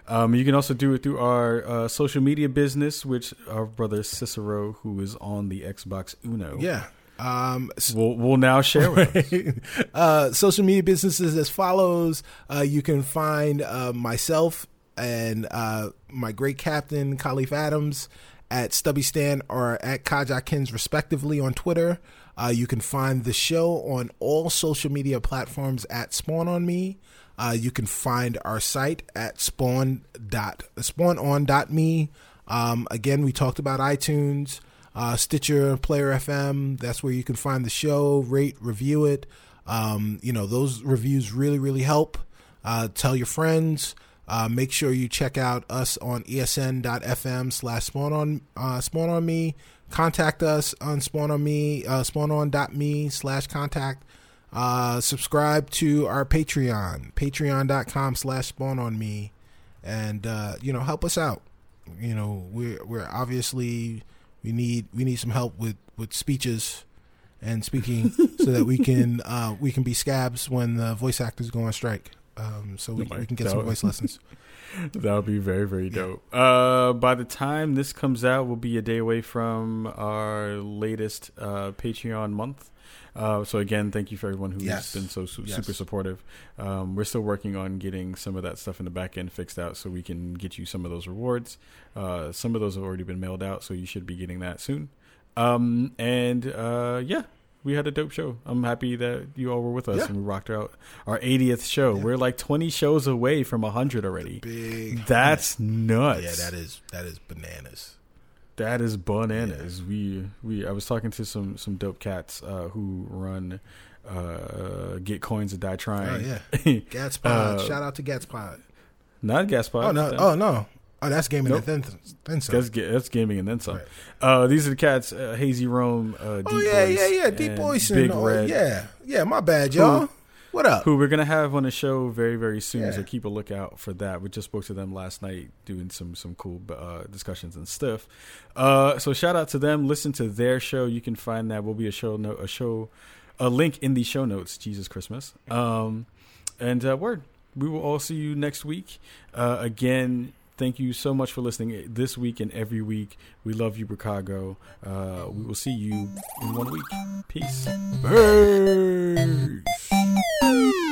Um, you can also do it through our uh, social media business, which our brother Cicero, who is on the Xbox Uno, Yeah. Um, will will now share with us. <laughs> uh, social media businesses as follows. Uh, you can find uh, myself and uh, my great captain, Kahlief Adams, at Stubby Stan or at Kajakins, respectively, on Twitter. Uh, you can find the show on all social media platforms at Spawn on Me. Uh, you can find our site at spawn dot spawnon.me. Um, again, we talked about iTunes, uh, Stitcher, Player FM. That's where you can find the show, rate, review it. Um, you know, those reviews really, really help. Uh, tell your friends. Uh, make sure you check out us on esn.fm slash spawn on uh, spawn on me. Contact us on spawn on me uh, spawnon.me slash contact. Uh, subscribe to our Patreon, patreon.com slash spawn on me, and uh, you know help us out. You know we're we're obviously we need we need some help with with speeches and speaking <laughs> so that we can uh, we can be scabs when the voice actors go on strike. Um, so we, we can get some voice <laughs> lessons. That would be very, very dope. Uh, by the time this comes out, we'll be a day away from our latest uh, Patreon month. Uh, so again, thank you for everyone who's Yes. been so su- Yes. super supportive. Um, we're still working on getting some of that stuff in the back end fixed out, so we can get you some of those rewards. Uh, some of those have already been mailed out, so you should be getting that soon. Um, and uh, yeah, we had a dope show. I'm happy that you all were with us Yeah. and we rocked out our 80th show. Yeah. We're like 20 shows away from 100 already. Big. That's nuts. yeah, that is that is bananas. that is bananas. We we I was talking to some some dope cats uh, who run uh, get coins and die trying. Oh yeah, <laughs> Gats Pod. Uh, Shout out to Gats Pod. Not Gaspar. Oh no, oh no, oh that's gaming Nope. and then then some. That's, that's gaming and then some. Right. Uh, these are the cats: uh, Hazy Rome, uh, Deep Oh yeah, Voice, yeah, yeah. Deep voice Big and oh, Red. yeah, yeah. My bad, y'all. What up? who we're gonna have on the show very very soon. Yeah. So keep a lookout for that. We just spoke to them last night, doing some some cool uh, discussions and stuff. Uh, so shout out to them. Listen to their show. You can find that will be a show note a show a link in the show notes. Jesus Christmas. Um, and uh, word. We will all see you next week. Uh, again thank you so much for listening eh, this week and every week. We love you, Chicago. Uh, we will see you in one week. Peace. Peace.